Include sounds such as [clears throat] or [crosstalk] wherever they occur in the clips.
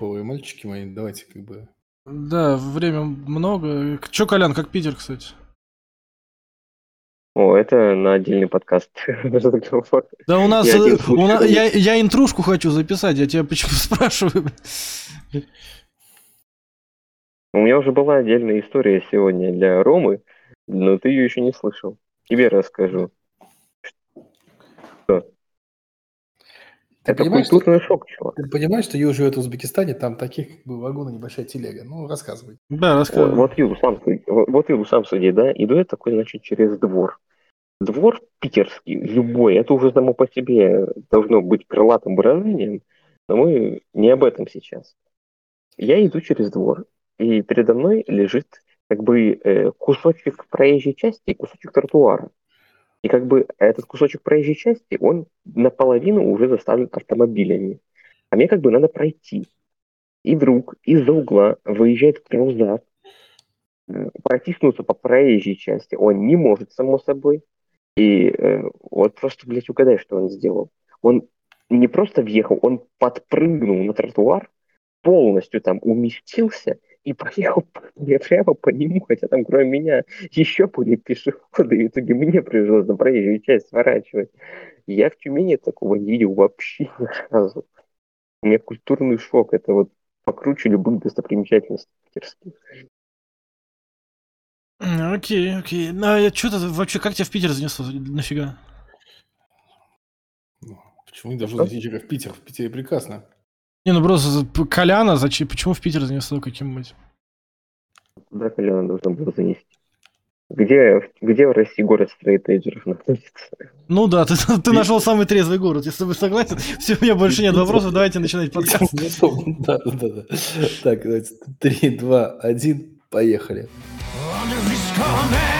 Ой, мальчики мои, давайте как бы... Да, время много. Чё, Колян, как Питер, кстати? О, это на отдельный подкаст. [laughs] Да у нас, Я э, у на- я, я интрушку хочу записать, я тебя почему [laughs] спрашиваю? У меня уже была отдельная история сегодня для Ромы, но ты ее еще не слышал. Тебе расскажу. Ты это понимаешь, что, культурный шок, чувак. ты понимаешь, что Юра живет в Узбекистане, там таких как бы вагоны небольшая телега. Ну, рассказывай. Да, Вот, рассказывай. вот Юл, сам суди. Вот, вот Юл, сам суди, да? Иду я такой, значит, через двор. Двор питерский, любой, это уже само по себе должно быть крылатым выражением, но мы не об этом сейчас. Я иду через двор, и передо мной лежит как бы э, кусочек проезжей части и кусочек тротуара. И как бы этот кусочек проезжей части, он наполовину уже заставлен автомобилями. А мне как бы надо пройти. И вдруг из-за угла выезжает крузак, э, протиснуться по проезжей части он не может, само собой. И э, вот просто, блядь, угадай, что он сделал. Он не просто въехал, он подпрыгнул на тротуар, полностью там уместился и поехал по- прямо по нему, хотя там кроме меня еще были пешеходы, и в итоге мне пришлось на проезжую часть сворачивать. Я в Тюмени такого не видел вообще ни разу. У меня культурный шок, это вот покруче любых достопримечательностей питерских. Окей, окей. Ну, а что ты вообще, как тебя в Питер занесло? Нафига? Ну, Почему не должно зайти человека в Питер? В Питере прекрасно. Не, ну просто Коляна, зачем, почему в Питер занесло каким-нибудь? Куда Коляна должна была занести? Где, где в России город стройтейджеров находится? Ну да, ты, [laughs] ты нашел самый трезвый город, с тобой согласен. Все, у меня больше нет вопросов, давайте начинать подкаст. [laughs] Да, да, да. Так, давайте. Три, два, один, поехали. Under his command,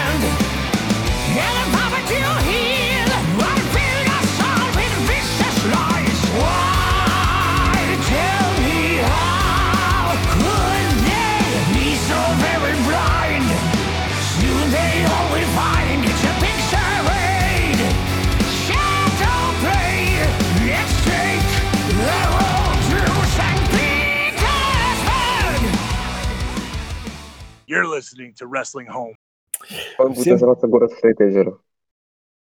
You're listening to Wrestling Home. Он будет Всем- называться город стройтейджеров.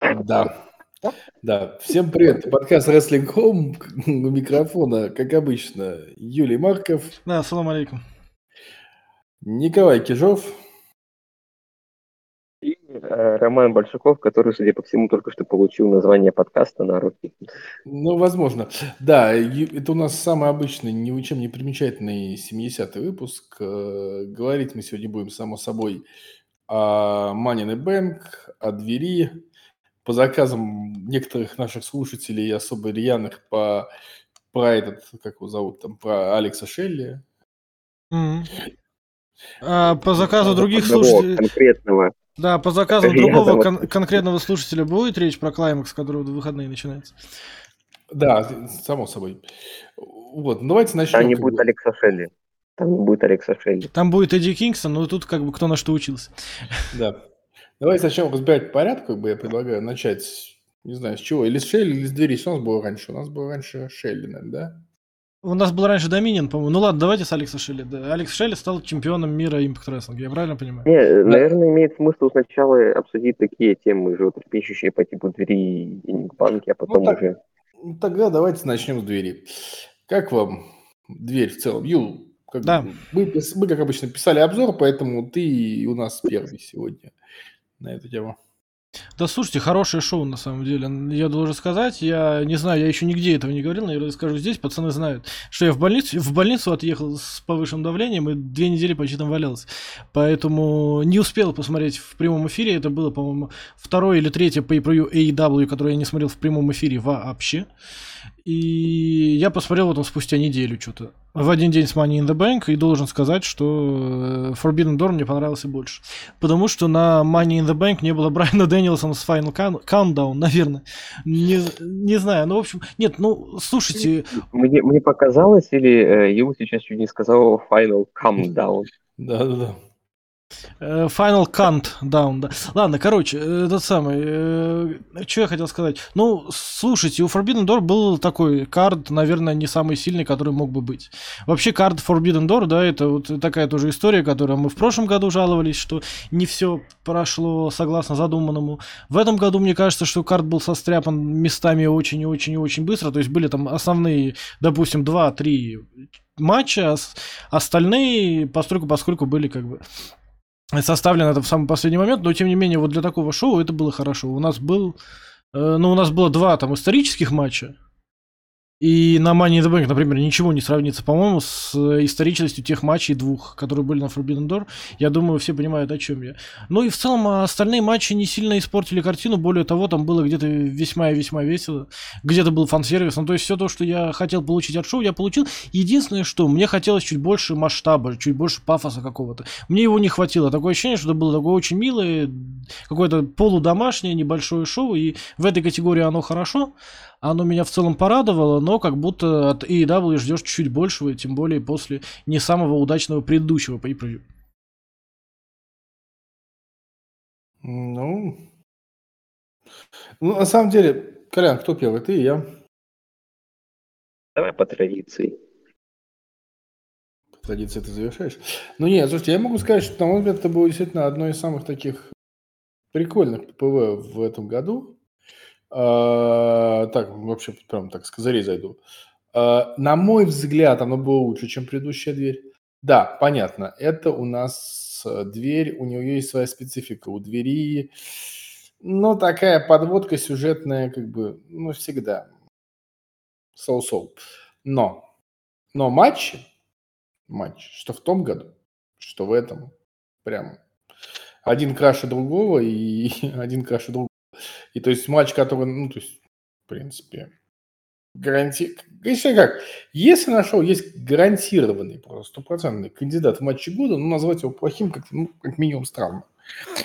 Да. Да, всем привет. Подкаст Wrestling Home. [laughs] У микрофона, как обычно, Юлий Марков, Да, салам алейкум. Николай Кижов. И Роман Большаков, который, судя по всему, только что получил название подкаста на руки. Ну, возможно. Да, это у нас самый обычный, ничем не примечательный 70-й выпуск. Э, Говорить мы сегодня будем, само собой, о in the Bank, о двери, по заказам некоторых наших слушателей, особо рьяных, по, про этот, как его зовут там, про Алекса Шелли. Мгм. А, по заказу других слушателей... конкретного. Да, по заказу другого кон- конкретного слушателя будет речь про Клаймакс, который в выходные начинается? Да, само собой. Вот, ну, давайте начнем. Там не будет. Алекса Шелли. Там не будет Алекса Шелли. Там будет Эдди Кингстон, но тут как бы кто на что учился. Да. Давайте начнем разбирать порядок, как бы я предлагаю начать, не знаю, с чего, или с Шелли, или с двери. Что у нас было раньше? У нас было раньше Шелли, наверное, да? У нас был раньше Доминион, по-моему. Ну ладно, давайте с Алекса Шелли. Да. Алекс Шелли стал чемпионом мира Impact Wrestling, я правильно понимаю? Не, наверное, имеет смысл сначала обсудить такие темы, животрепещущие по типу двери и банки, а потом так. уже... Ну, Тогда давайте начнем с двери. Как вам дверь в целом? Юл, как Да. бы мы, мы, как обычно, писали обзор, поэтому ты у нас первый сегодня на эту тему. Да слушайте, хорошее шоу на самом деле. Я должен сказать, я не знаю, я еще нигде этого не говорил, наверное, скажу здесь, пацаны знают, что я в больницу, в больницу отъехал с повышенным давлением и две недели почти там валялся. Поэтому не успел посмотреть в прямом эфире. Это было, по-моему, второе или третье pay per AEW, которое я не смотрел в прямом эфире вообще. И я посмотрел вот он спустя неделю что-то. В один день с Money in the Bank и должен сказать, что э, Forbidden Door мне понравился больше. Потому что на Money in the Bank не было [laughs] Брайана Дэнилсона с Final Count- Countdown, наверное. Не, не знаю, ну, в общем... Нет, ну, слушайте, Мне, мне показалось, или э, Ю сейчас чуть не сказал Final Calm Down. Да-да-да. Э, Final Countdown, да. Ладно, короче, э, этот самый... э, Что я хотел сказать? Ну, слушайте, у Forbidden Door был такой карт, наверное, не самый сильный, который мог бы быть. Вообще, карт Forbidden Door, да, это вот такая тоже история, которую мы в прошлом году жаловались, что не все прошло согласно задуманному. В этом году, мне кажется, что карт был состряпан местами очень и очень и очень быстро. То есть были там основные, допустим, 2-3 матча, а остальные, постольку поскольку были как бы составлено это в самый последний момент, но тем не менее вот для такого шоу это было хорошо. У нас был, э, ну у нас было два там исторических матча, и на Money in the Bank, например, ничего не сравнится, по-моему, с э, историчностью тех матчей двух, которые были на Forbidden Door. Я думаю, все понимают, о чем я. Ну и в целом а остальные матчи не сильно испортили картину. Более того, там было где-то весьма и весьма весело. Где-то был фан-сервис. Ну то есть все то, что я хотел получить от шоу, я получил. Единственное, что мне хотелось чуть больше масштаба, чуть больше пафоса какого-то. Мне его не хватило. Такое ощущение, что это было такое очень милое, какое-то полудомашнее небольшое шоу. И в этой категории оно хорошо. Оно меня в целом порадовало, но как будто от AEW ждешь чуть большего, тем более после не самого удачного предыдущего pay Ну, ну, на самом деле, Колян, кто первый? Ты и я. Давай по традиции. По традиции ты завершаешь. Ну нет, слушайте, я могу сказать, что, на мой взгляд, это было действительно одно из самых таких прикольных ПВ в этом году. А, так, вообще, прям так с козырей зайду. А, на мой взгляд, оно было лучше, чем предыдущая дверь. Да, понятно, это у нас э, дверь, у нее есть своя специфика. У двери, ну, такая подводка сюжетная, как бы, ну, всегда. Соу-соу. Но, но матчи, матч, что в том году, что в этом, прям один краше другого и [laughs] один краше другого. И то есть матч, который, ну, то есть, в принципе, гаранти... Если как, если на шоу есть гарантированный, просто стопроцентный кандидат в матче года, ну, назвать его плохим, как, ну, как минимум странно.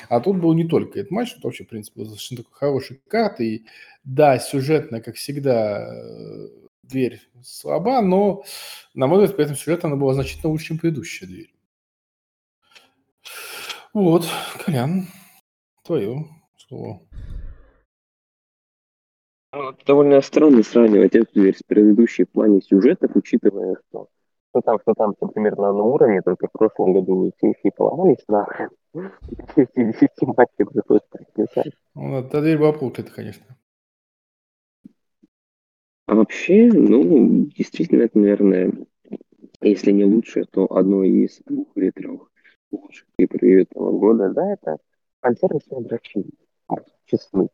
А тут был не только этот матч, это вообще, в принципе, был достаточно такой хороший карт. И да, сюжетно, как всегда, э, дверь слаба, но, на мой взгляд, при этом сюжет она была значительно лучше, чем предыдущая дверь. Вот, Колян, твое слово. Ну, это довольно странно сравнивать эту дверь с предыдущей в плане сюжетов, учитывая, что что там, что там, все примерно на одном уровне, только в прошлом году не поломались нахрен. Эти 10 матчей пришлось прописать. Ну, эта дверь была проклята, конечно. А вообще, ну, действительно, это, наверное, если не лучшее, то одно из двух или трех лучших пейпервью этого года, да, это фан-сервисные дрочи, честны.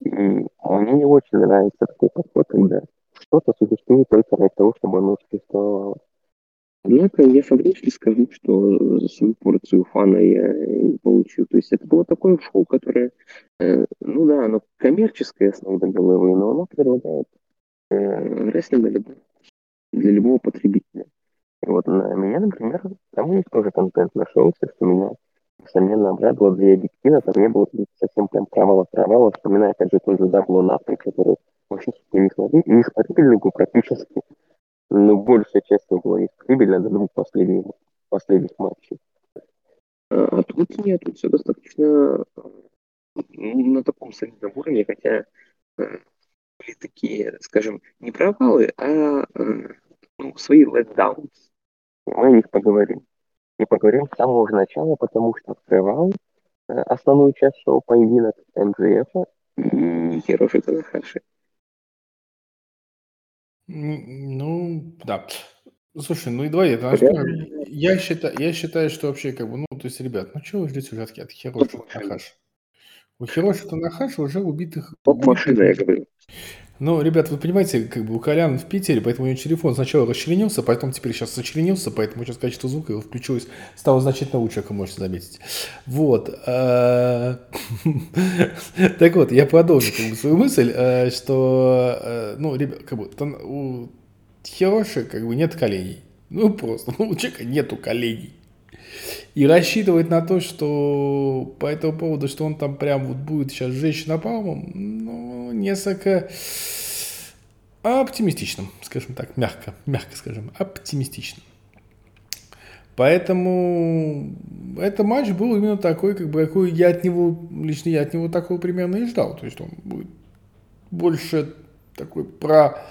Мне не очень нравится такой подход, когда что-то существует только ради того, чтобы оно существовало. Однако я фактически скажу, что свою порцию фана я не получил. То есть это было такое шоу, которое, э, ну да, оно коммерческое до головы, но оно предлагает э, рестлинг для, любого- для любого потребителя. И вот на меня, например, там них тоже контент нашелся, что меня, несомненно, обрадовало для объектива. Там не было совсем прям провала-провала. Вспоминаю, опять же, тот же Дабло Нафри, который очень не смотри- не смотрибельный был практически. Но большая часть его была несмотрибельна до двух последних, последних матчей. А, а тут нет, тут все достаточно ну, на таком солидном уровне, хотя э, были такие, скажем, не провалы, а э, ну, свои letdowns. Мы о них поговорим. И поговорим с самого же начала, потому что открывал э, основную часть шоу поединок МДФ и Хироши Танахаши. Ну, да. Слушай, ну и давай, это, я считаю, я считаю, что вообще, как бы, ну, то есть, ребят, ну чего вы ждете уже от, от Хироши Танахаши? У Хироши Танахаши уже убитых... Поп-машина, я говорю. Ну, ребят, вы понимаете, как бы у Колян в Питере, поэтому у него телефон сначала расчленился, потом теперь сейчас сочленился, поэтому сейчас качество звука его включилось, стало значительно лучше, как вы можете заметить. Вот. э, [laughs] Так вот, я продолжу свою мысль, э, что, э, ну, ребят, как бы, у Хироши как бы нет коленей. Ну, просто, ну, [laughs] у человека нету коленей. И рассчитывать на то, что по этому поводу, что он там прям вот будет сейчас жечь напалмом, ну, несколько оптимистичным, скажем так, мягко, мягко скажем, оптимистичным. Поэтому этот матч был именно такой, как бы, какой я от него, лично я от него такого примерно и ждал. То есть он будет больше такой про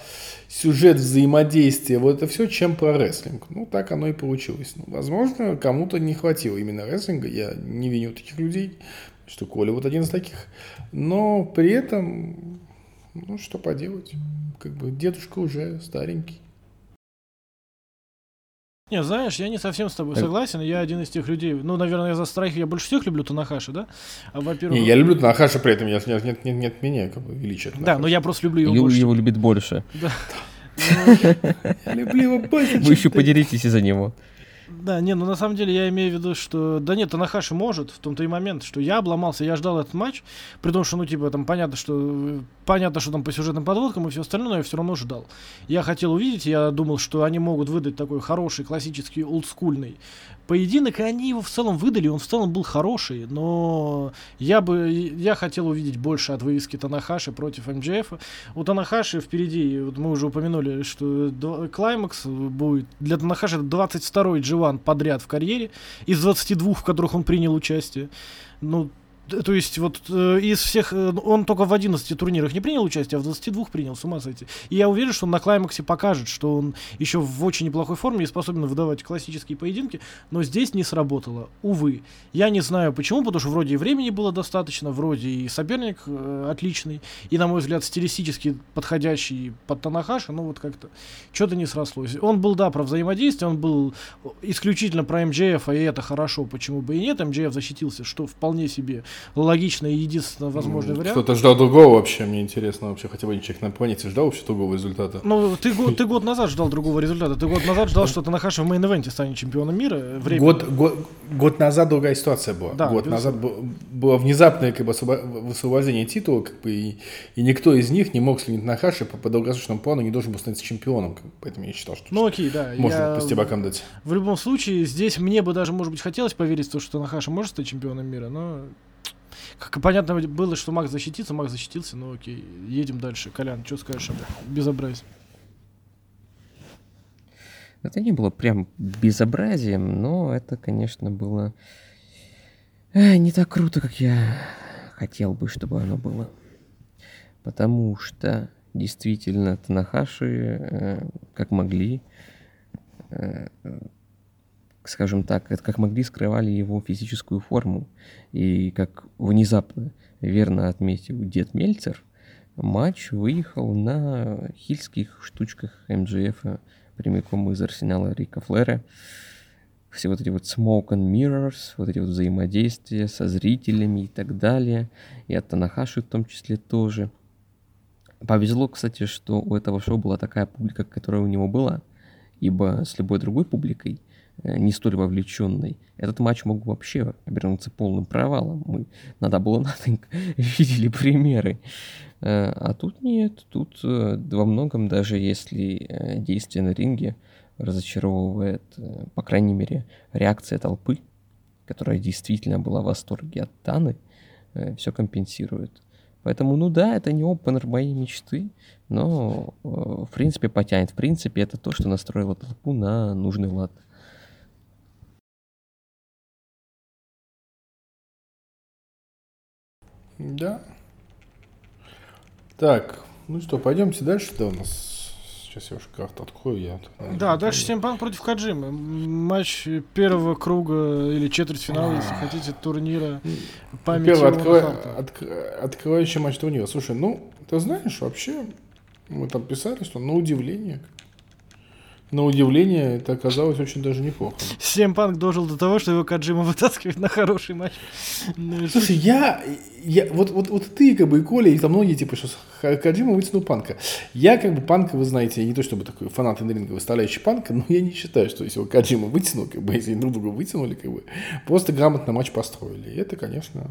сюжет взаимодействия, вот это все, чем про рестлинг. Ну, так оно и получилось. Ну, возможно, кому-то не хватило именно рестлинга, я не виню таких людей, что Коля вот один из таких. Но при этом, ну, что поделать, как бы дедушка уже старенький. Не, знаешь, я не совсем с тобой Так. согласен. Я один из тех людей. Ну, наверное, за страйк я больше всех люблю Танахаши, да? А, во-первых, Не, я люблю Танахаша при этом, я, нет, нет, нет, нет меня как бы величия. да, но я просто люблю его Ю- больше. его любит больше. Да. [laughs] Я люблю его больше, Вы еще поделитесь из-за него. Да, не, ну на самом деле я имею в виду, что... Да нет, Танахаши может, в том-то и момент, что я обломался, я ждал этот матч, при том, что, ну, типа, там понятно, что... Понятно, что там по сюжетным подводкам и все остальное, но я все равно ждал. Я хотел увидеть, я думал, что они могут выдать такой хороший, классический, олдскульный поединок, и они его в целом выдали, он в целом был хороший, но я бы... Я хотел увидеть больше от вывески Танахаши против МДФ. У Танахаши впереди, вот мы уже упомянули, что Клаймакс будет для Танахаши это 22-й G1 подряд в карьере, из 22, в которых он принял участие. Ну, то есть вот э, из всех, э, он только в 11 турнирах не принял участие, а в 22 принял, с ума сойти. И я уверен, что он на Клаймаксе покажет, что он еще в очень неплохой форме и способен выдавать классические поединки, но здесь не сработало, увы. Я не знаю почему, потому что вроде и времени было достаточно, вроде и соперник э, отличный, и, на мой взгляд, стилистически подходящий под Танахаши, ну вот как-то что-то не срослось. Он был, да, про взаимодействие, он был исключительно про МДФ, и это хорошо, почему бы и нет. МДФ защитился, что вполне себе логично и единственно возможный вариант. Кто-то ждал другого вообще, мне интересно вообще, хотя бы человек на планете ждал вообще другого результата. Ну, ты, год- ты год назад ждал другого [laughs] результата. Ты год назад ждал, что Танахаши в мейн-эвенте станет чемпионом мира. Время... Год, год, год назад другая ситуация была. Да, год безусловно. назад был- было внезапное как бы, высвобождение титула, как бы, и, и никто из них не мог сленить на Хаши по, по долгосрочному плану, не должен был становиться чемпионом. как бы, Поэтому я считал, что Ну окей, да. можно я- по стебакам дать. В любом случае, здесь мне бы даже, может быть, хотелось поверить в то, что Танахаши может стать чемпионом мира, но... Как понятно было, что Макс защитится, Макс защитился, ну окей, едем дальше. Колян, что скажешь об этом? Безобразие. Это не было прям безобразием, но это, конечно, было э, не так круто, как я хотел бы, чтобы оно было. Потому что действительно Танахаши, э, как могли, э, скажем так, это как могли скрывали его физическую форму. И как внезапно верно отметил дед Мельцер, матч выехал на хильских штучках МДФ прямиком из арсенала Рика Флера. Все вот эти вот smoke and mirrors, вот эти вот взаимодействия со зрителями и так далее. И от Танахаши в том числе тоже. Повезло, кстати, что у этого шоу была такая публика, которая у него была. Ибо с любой другой публикой, не столь вовлеченной, этот матч мог вообще обернуться полным провалом. Мы на Nothing [laughs] видели примеры. Э, А тут нет, тут э, во многом, даже если э, действие на ринге разочаровывает, э, по крайней мере, реакция толпы, которая действительно была в восторге от Таны, все компенсирует. Поэтому, ну да, это не опенер моей мечты, но э, в принципе потянет. В принципе, это то, что настроило толпу на нужный лад. Да. Так, ну что, пойдемте дальше, да, у нас... Сейчас я уж карту открою, я... Да, дальше. Семпан против Каджимы. Матч первого круга или четвертьфинала, если хотите, турнира памяти Первый Оуэна открой- Харта. отк- открывающий матч турнира. Слушай, ну, ты знаешь, вообще, мы там писали, что на удивление, на удивление, это оказалось очень даже неплохо. Семпанк дожил до того, что его Каджима [laughs] вытаскивает на хороший матч. Ну, Слушай, я, я вот, вот, вот ты, как бы, и Коля, и там многие, типа, что Каджима вытянул панка. Я, как бы, панка, вы знаете, я не то чтобы такой фанат инринга, выставляющий панка, но я не считаю, что если его Каджима вытянул, как бы, если друг друга вытянули, как бы, просто грамотно матч построили. И это, конечно,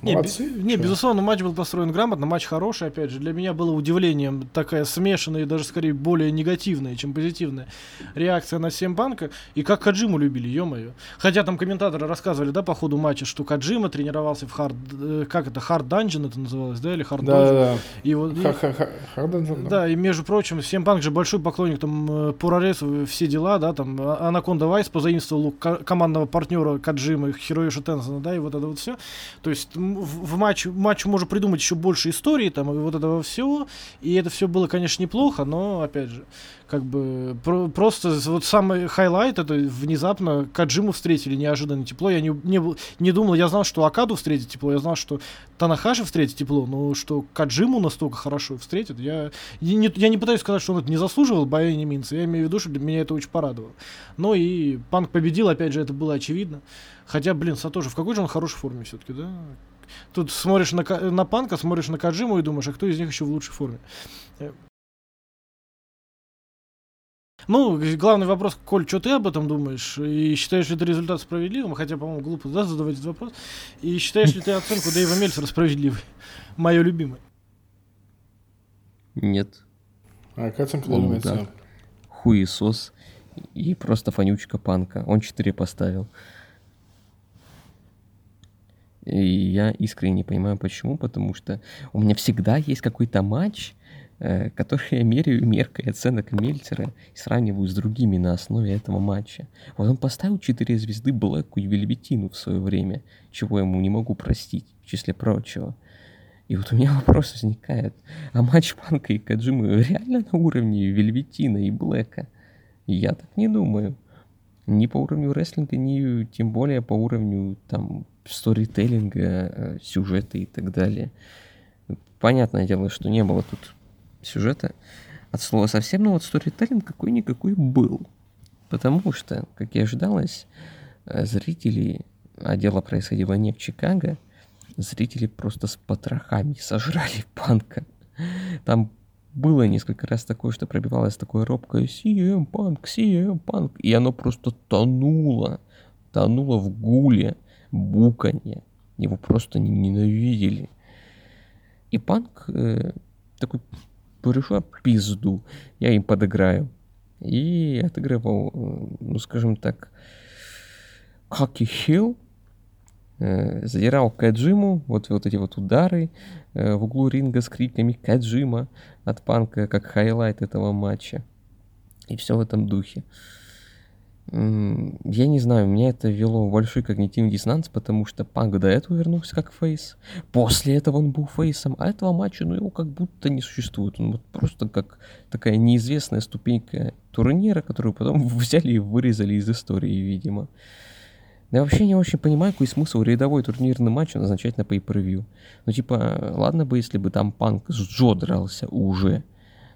Не, Молодцы, бе- не, безусловно, матч был построен грамотно, матч хороший, опять же. Для меня было удивлением такая смешанная и даже скорее более негативная, чем позитивная реакция на Семпанка. И как Каджиму любили, ё-моё. Хотя там комментаторы рассказывали, да, по ходу матча, что Каджима тренировался в хард... э, Как это? Хард Данжен это называлось, да? Или Хард Да, да, да. И вот... и- Ха-ха-ха. Харденджин, Да, и между прочим, Семпанк же большой поклонник там э, Пураресу, все дела, да, там а- Анаконда Вайс позаимствовал у ко- командного партнера Каджимы Хироюши Тензена, да, и вот это вот все. То есть в, матч, матчу можно придумать еще больше истории там и вот этого всего, и это все было, конечно, неплохо, но, опять же, как бы про- просто вот самый highlight это внезапно Коджиму встретили неожиданно тепло. Я не, не, был- не думал, я знал, что Окаду встретит тепло, я знал, что Танахаши встретит тепло, но что Коджиму настолько хорошо встретит, я, я, не, я не пытаюсь сказать, что он это не заслуживал, any means. Я имею в виду, что для меня это очень порадовало. Ну и Панк победил, опять же, это было очевидно. Хотя, блин, Сатоши, в какой же он хорошей форме все-таки, да? Тут смотришь на, на Панка, смотришь на Каджиму и думаешь, а кто из них еще в лучшей форме? Э. Ну, главный вопрос, Коль, что ты об этом думаешь? И считаешь ли ты результат справедливым? Хотя, по-моему, глупо да, задавать этот вопрос. И считаешь ли ты оценку Дэйва Мельцера справедливой? [laughs] Мое любимое. Нет. А какая оценка Ломица? мудак. Хуесос и просто фонючка панка. Он 4 поставил. И я искренне не понимаю, почему, потому что у меня всегда есть какой-то матч, э, который я меряю меркой оценок Мельцера и сравниваю с другими на основе этого матча. Вот он поставил 4 звезды Блэку и Вельветину в свое время, чего я ему не могу простить, в числе прочего. И вот у меня [laughs] вопрос возникает, а матч Панка и Каджимы реально на уровне Вельветина и Блэка? Я так не думаю. Ни по уровню рестлинга, ни тем более по уровню там сторителлинга, э, сюжета и так далее. Понятное дело, что не было тут сюжета от слова совсем, но вот сторителлинг какой-никакой был. Потому что, как и ожидалось, э, зрители, а дело происходило не в Чикаго, зрители просто с потрохами сожрали [laughs] панка. Там было несколько раз такое, что пробивалось такое робкое CM Punk, CM Punk, и оно просто тонуло, тонуло в гуле, буканье. Его просто не- ненавидели. И Панк э, такой решил пизду, я им подыграю. И отыгрывал, э, ну скажем так, cocky heel, э, задирал Коджиму, вот, вот эти вот удары э, в углу ринга с криками Коджима от Панка, как highlight этого матча. И все в этом духе. М, Я не знаю, меня это ввело в большой когнитивный диссонанс, потому что Панк до этого вернулся как фейс. После этого он был фейсом, а этого матча, ну, его как будто не существует. Он вот просто как такая неизвестная ступенька турнира, которую потом [laughs] взяли и вырезали из истории, видимо. Я вообще не очень понимаю, какой смысл рядовой турнирный матч назначать на pay-per-view. Ну, типа, ладно бы, если бы там Панк с Джо дрался уже.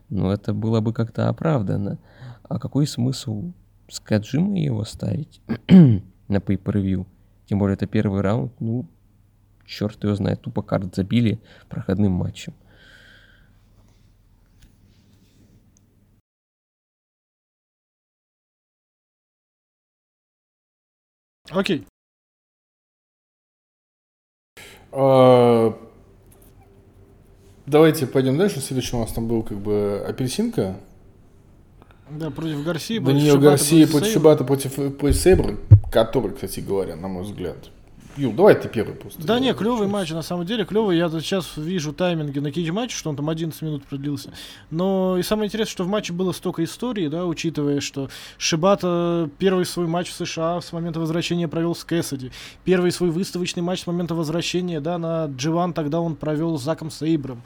Но это было бы как-то оправдано. А какой смысл с Каджимой его ставить [clears throat] на pay-per-view? Тем более, это первый раунд. Ну, черт его знает, тупо карт забили проходным матчем. Окей. А, Давайте пойдем дальше. Следующий у нас там был как бы апельсинка. Да, против Гарсии. Даниил Гарсия против. Шибата против, против Сейбра, который, кстати говоря, на мой взгляд. Юл, давай ты первый просто. Да не, клевый матч, на самом деле, клевый. Я сейчас вижу тайминги на кейдж матче, что он там 11 минут продлился. Но и самое интересное, что в матче было столько историй, да, учитывая, что Шибата первый свой матч в США с момента возвращения провел с Кэссиди. Первый свой выставочный матч с момента возвращения, да, на Дживан тогда он провел с Заком Сейбром.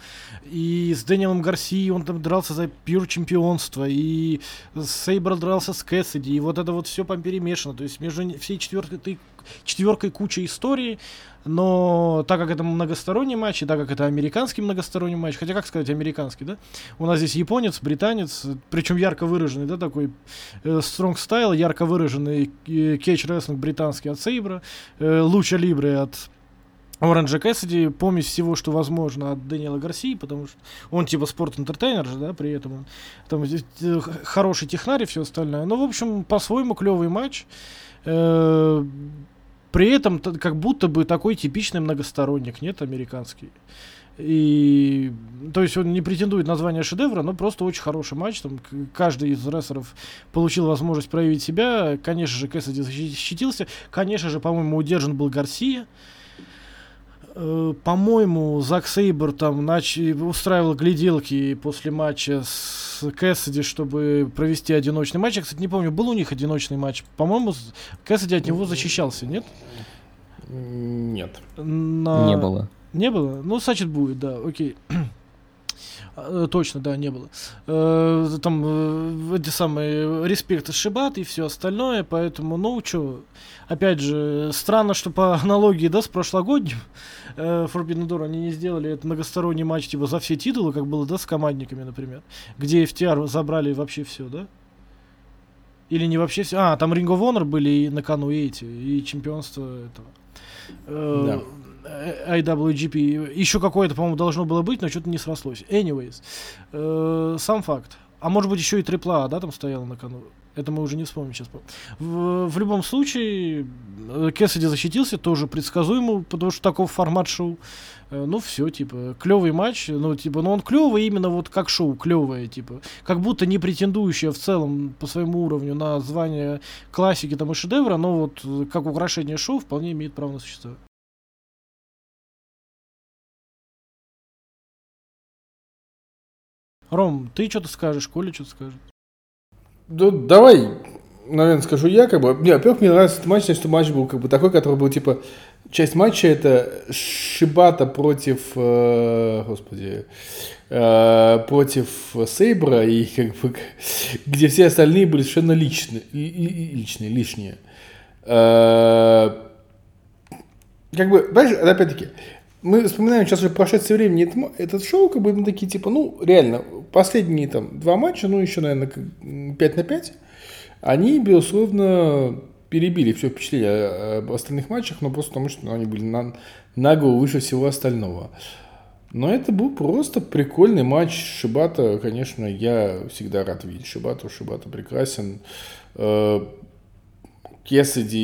И с Дэниелом Гарсией он там дрался за пьюр чемпионство. И Сейбр дрался с Кэссиди. И вот это вот все перемешано. То есть между всей четверкой, четверкой куча истории, но так как это многосторонний матч, и так как это американский многосторонний матч, хотя как сказать американский, да? У нас здесь японец, британец, причем ярко выраженный, да, такой стронг стайл, ярко выраженный кетч рестлинг британский от Сейбра, э, Луча Либре от Оранжа Кэссиди, помесь всего, что возможно от Дэниела Гарсии, потому что он типа спорт-интертейнер же, да, при этом он там э, хороший технарь и все остальное. Ну, в общем, по-своему клевый матч. Э, при этом как будто бы такой типичный многосторонник, нет, американский. И, то есть он не претендует на звание шедевра, но просто очень хороший матч. Там каждый из рестлеров получил возможность проявить себя. Конечно же, Кэссиди защитился. Конечно же, по-моему, удержан был Гарсия. Э, По-моему, Зак Сейбер там нач... устраивал гляделки после матча с Кэссиди, чтобы провести одиночный матч. Я, кстати, не помню, был у них одиночный матч. По-моему, Кэссиди от него защищался, нет? Нет. На- Не было. Не было? Ну, значит, будет, да, окей. Э, Точно, да, не было. Э, Там э, эти самые респект Шибат и все остальное, поэтому, ну, что, опять же, странно, что по [laughs] аналогии, да, с прошлогодним э, Forbidden Door они не сделали этот многосторонний матч, типа, за все титулы, как было, да, с командниками, например, где FTR забрали вообще все, да? Или не вообще все? А, там Ring of Honor были и на кону и эти, и чемпионство этого. Э, IWGP. Еще какое-то, по-моему, должно было быть, но что-то не срослось. Anyways. э, сам факт. А может быть еще и трипла, да, там стояла на кону. Это мы уже не вспомним сейчас. В, в любом случае, э, Кэссиди защитился, тоже предсказуемо, потому что таков формат шоу. Э, Ну, все, типа, клевый матч, ну, типа, ну, он клевый именно вот как шоу, клевое, типа, как будто не претендующее в целом по своему уровню на звание классики там и шедевра, но вот э, как украшение шоу вполне имеет право на существование. Ром, ты что-то скажешь, Коля что-то скажет. Да, давай, наверное, скажу я, как бы. Не, во-первых, мне нравится этот матч, что матч был как бы такой, который был типа часть матча это Шибата против, э, господи, э, против Сейбра и как бы [laughs] где все остальные были совершенно личные, личные, лишние. Э, как бы, знаешь, опять-таки, мы вспоминаем сейчас уже прошедшее время этот шоу, как бы мы такие, типа, ну, реально, последние там два матча, ну, еще, наверное, 5 на 5, они, безусловно, перебили все впечатление об остальных матчах, но просто потому, что ну, они были на, на голову выше всего остального. Но это был просто прикольный матч Шибата. Конечно, я всегда рад видеть Шибату. Шибата прекрасен. Кесади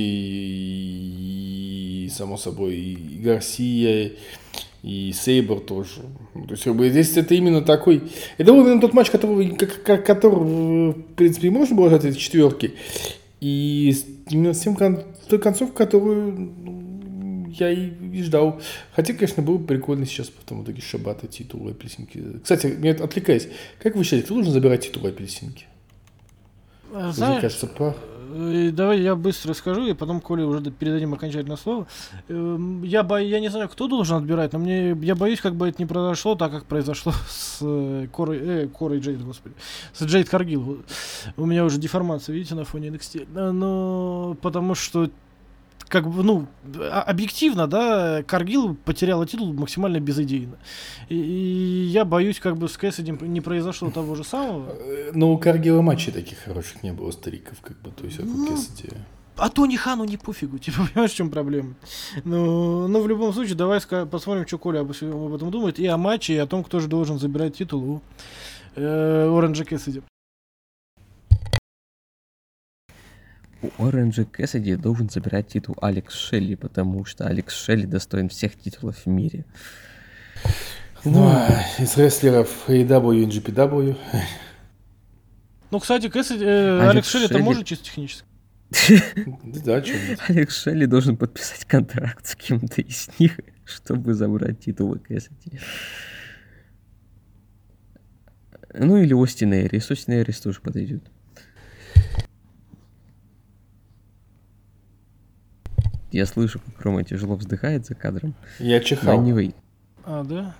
и, само собой, и Гарсия, и Сейбр тоже. Ну, То есть, как бы, здесь это именно такой... Это был именно тот матч, как- который, в принципе, можно было ждать этой четверки. И именно с тем кон- той концовкой, которую я и, и ждал. Хотя, конечно, было бы прикольно сейчас потом в итоге Шабата титул апельсинки. Кстати, мне отвлекаясь, как вы считаете, кто должен забирать титул апельсинки? Э, Мне Знаешь, кажется, по... э, давай я быстро скажу, и потом Коле уже передадим окончательное слово. Эм, Я, бо... я не знаю, кто должен отбирать, но мне я боюсь, как бы это не произошло, так как произошло [laughs] с э, Корой, э, Корой Джейд, господи, с Джейд Каргил. У меня уже деформация, видите, на фоне NXT. Э, Но потому что как бы, ну, а- объективно, да, Каргил потеряла титул максимально безыдейно. И, и я боюсь, как бы с Кэссиди не произошло того же самого. Э, Но у Каргила матчей таких хороших не было, стариков, как бы, то есть, как у Ну, Кэссиди. А Тони Хану не пофигу, [laughs] типа, понимаешь, в чем проблема? Ну, ну, в любом случае, давай посмотрим, что Коля об, об этом думает, и о матче, и о том, кто же должен забирать титул у э, Оранжа Кэссиди. У Оранжа Кэссиди должен забирать титул Алекс Шелли, потому что Алекс Шелли достоин всех титулов в мире. Ну, а из рестлеров AEW и NGPW. Ну, кстати, Кэссиди, э, Алекс Алекс Шелли это Шелли- может чисто технически? [laughs] Да, что Алекс Шелли должен подписать контракт с кем-то из них, чтобы забрать титулы Кэссиди. Ну или Остин Эрис. Остин Эрис тоже подойдет. Я слышу, как Рома тяжело вздыхает за кадром. Я Но чихал. anyway. А, да?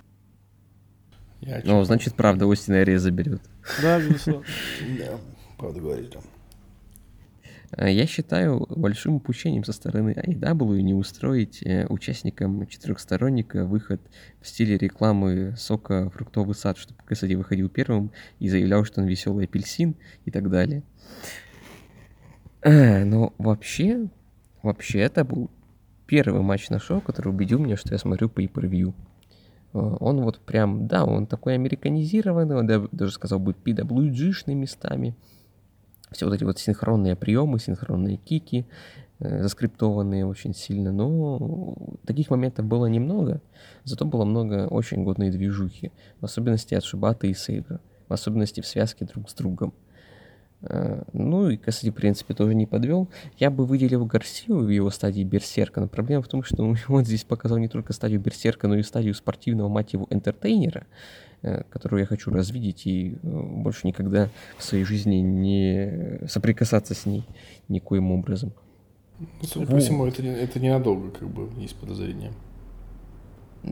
Я чихал. Ну, значит, правда, Остин Эрис заберет. Да, безусловно. Да, правда говоришь, да. Э, Я считаю большим упущением со стороны AEW не устроить э, участникам четырехсторонника выход в стиле рекламы сока «Фруктовый сад», чтобы Кэссиди выходил первым и заявлял, что он веселый апельсин и так далее. Э, Но вообще, вообще это был первый матч на шоу, который убедил меня, что я смотрю по per Он вот прям, да, он такой американизированный, он дав- даже сказал бы PWG-шный местами. все вот эти вот синхронные приемы, синхронные кики, э, заскриптованные очень сильно. Но таких моментов было немного, зато было много очень годной движухи, в особенности от Шибата и Сейбра, в особенности в связке друг с другом. Э, Ну и Кассади, в принципе, тоже не подвел. Я бы выделил Гарсию в его стадии Берсерка, но проблема в том, что [laughs] он здесь показал не только стадию Берсерка, но и стадию спортивного, мать его, энтертейнера, э, которую я хочу развидеть и э, больше никогда в своей жизни не соприкасаться с ней никоим образом. Ну, Судя по всему, это, не- это ненадолго, как бы, есть подозрение.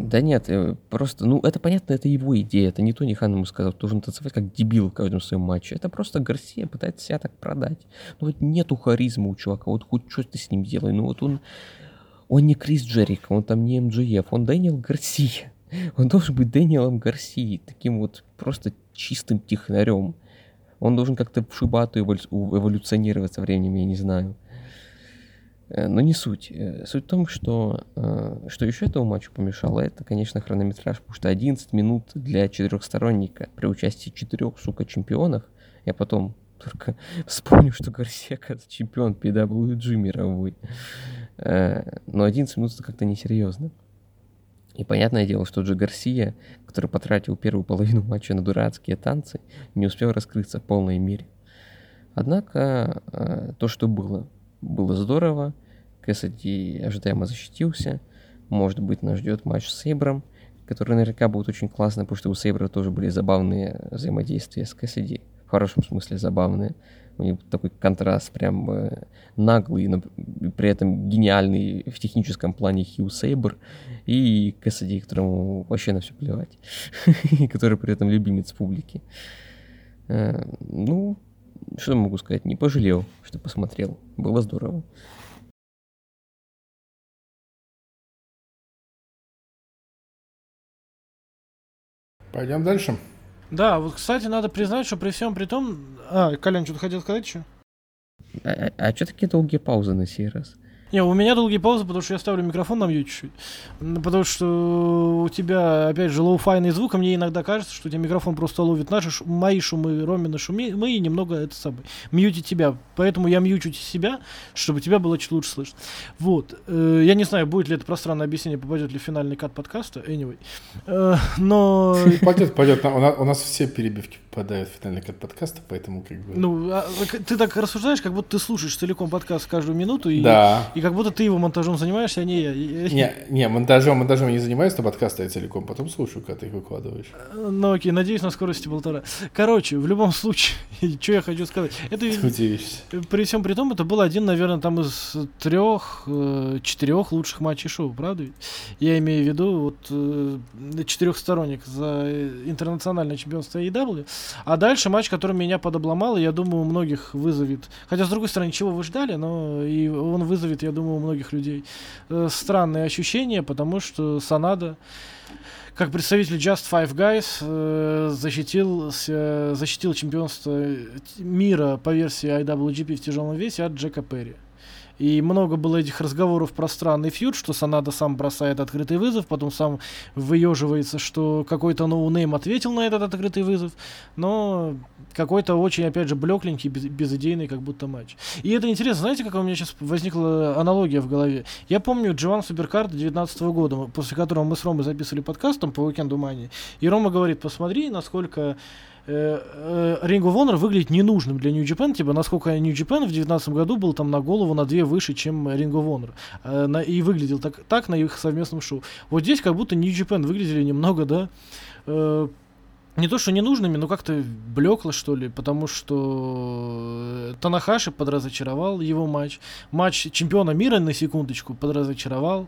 Да нет, э, просто, ну, это понятно, это его идея, это не Тони Хан ему сказал, должен танцевать как дебил в каждом своем матче. Это просто Гарсия пытается себя так продать. Ну вот нету харизмы у чувака, вот хоть что ты с ним делай, ну вот он, он не Крис Джерик, он там не МДФ, он Дэниел Гарсия. [laughs] Он должен быть Дэниелом Гарсией, таким вот просто чистым технарем. Он должен как-то в Шибату эволю- эволюционировать со временем, я не знаю. Э, Но не суть. Э, Суть в том, что, э, что еще этому матчу помешало, это, конечно, хронометраж, потому что 11 минут для четырехсторонника при участии четырех, сука, чемпионов. Я потом [laughs] только вспомню, что Гарсия, оказывается, чемпион PWG мировой. Но 11 минут это как-то несерьезно. И понятное дело, что Джи Гарсия, который потратил первую половину [laughs] матча на дурацкие танцы, не успел раскрыться в полной мере. Однако то, что было, было здорово. Кэссиди ожидаемо защитился. Может быть, нас ждет матч с Сейбром, который наверняка будет очень классно, потому что у Сейбра тоже были забавные взаимодействия с Кэссиди. В хорошем смысле забавные. У них такой контраст прям э, наглый, но при этом гениальный в техническом плане Хью Сейбр и Кэссиди, которому вообще на все плевать. [laughs] который при этом любимец публики. Э, Ну, что могу сказать? Не пожалел, что посмотрел. Было здорово. Пойдем дальше. Да, вот, кстати, надо признать, что при всем при том... А, Колян, что-то хотел сказать еще? А, что такие долгие паузы на сей раз? Не, у меня долгие паузы, потому что я ставлю микрофон на mute чуть-чуть. Потому что у тебя, опять же, лоу-файный звук, а мне иногда кажется, что у тебя микрофон просто ловит наши ш- мои шумы, Ромины шумы, мы и немного это самое, мьютит тебя. Поэтому я мьючу себя, чтобы тебя было чуть лучше слышно. Вот. Э, Я не знаю, будет ли это пространное объяснение, попадет ли финальный кат подкаста, anyway. Э, Но [laughs] Пойдет, пойдет. У нас все перебивки попадают в финальный кат подкаста, поэтому как бы... Ну, а, ты так рассуждаешь, как будто ты слушаешь целиком подкаст каждую минуту, и, да. и как будто ты его монтажом занимаешься, а не я. Не, не, монтажом, монтажом я не занимаюсь, но подкасты я целиком потом слушаю, когда ты их выкладываешь. Ну окей, надеюсь на скорости полтора. Короче, в любом случае, [laughs] что я хочу сказать. Это удивишься. при всем при том, это был один, наверное, там из трех, э, четырех лучших матчей шоу, правда ведь? Я имею в виду вот э, четырехсторонник за э, интернациональное чемпионство AEW. А дальше матч, который меня подобломал, и я думаю, у многих вызовет. Хотя, с другой стороны, чего вы ждали, но и он вызовет, я думаю, у многих людей э, странные ощущения, потому что Санада как представитель Just Five Guys э, защитил, защитил чемпионство э, мира по версии IWGP в тяжелом весе от Джека Перри. И много было этих разговоров про странный feud, что Санада сам бросает открытый вызов, потом сам выеживается, что какой-то no-name ответил на этот открытый вызов, но какой-то очень, опять же, блекленький, без- безыдейный как будто матч. И это интересно, знаете, какая у меня сейчас возникла аналогия в голове? Я помню G1 Supercard 19 года, после которого мы с Ромой записывали подкаст там по уикенду Мании, и Рома говорит, посмотри, насколько Ring of Honor выглядит ненужным для New Japan, типа, насколько New Japan в 19 году был там на голову на две выше, чем Ring of Honor. Э, и выглядел так, так на их совместном шоу. Вот здесь как будто New Japan выглядели немного, да, э, не то, что ненужными, но как-то блекло, что ли, потому что э, Танахаши подразочаровал его матч. Матч чемпиона мира, на секундочку, подразочаровал.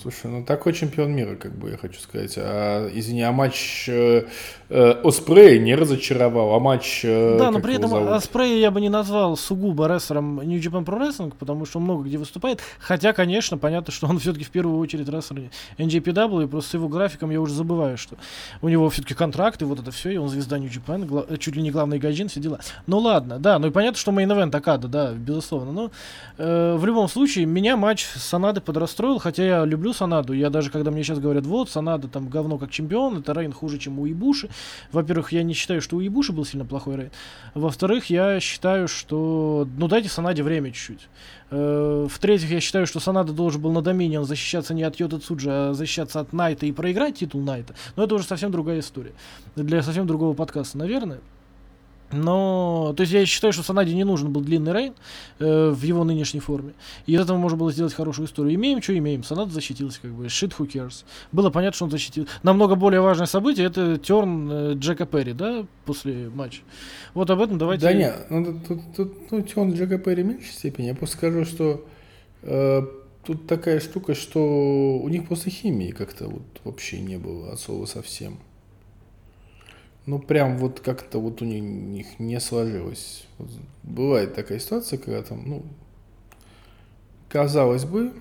Слушай, ну такой чемпион мира, как бы я хочу сказать. А, извини, а матч э, э, Оспрей не разочаровал, а матч... э, Да, но при этом? Оспрея я бы не назвал сугубо рестлером New Japan Pro Wrestling, потому что он много где выступает. Хотя, конечно, понятно, что он все-таки в первую очередь рестлер NJPW, и просто с его графиком я уже забываю, что у него все-таки контракт, и вот это все, и он звезда New Japan, гла- э, чуть ли не главный гайджин, все дела. Ну ладно, да, ну и понятно, что main event Окада, да, безусловно. Но э, в любом случае, меня матч Санады подрастроил, хотя я люблю Санаду. Я даже, когда мне сейчас говорят, вот, Санада там говно как чемпион, это Рейн хуже, чем у Ибуши. Во-первых, я не считаю, что у Ибуши был сильно плохой Рейн. Во-вторых, я считаю, что... Ну, дайте Санаде время чуть-чуть. Э, В-третьих, я считаю, что Санада должен был на Доминион защищаться не от Йода Цуджи, а защищаться от Найта и проиграть титул Найта. Но это уже совсем другая история. Для совсем другого подкаста, наверное. Но, то есть я считаю, что Санаде не нужен был длинный рейн э, в его нынешней форме. И из этого можно было сделать хорошую историю. Имеем, что имеем. Санада защитился, как бы. Shit, who cares. Было понятно, что он защитил. Намного более важное событие это терн э, Джека Перри, да, после матча. Вот об этом давайте... Да нет, ну, тут, тут, ну, Тион Джека Перри в меньшей степени. Я просто скажу, что э, тут такая штука, что у них после химии как-то вот вообще не было от слова совсем. Ну, прям вот как-то вот у них, не сложилось. Вот бывает такая ситуация, когда там, ну, казалось бы,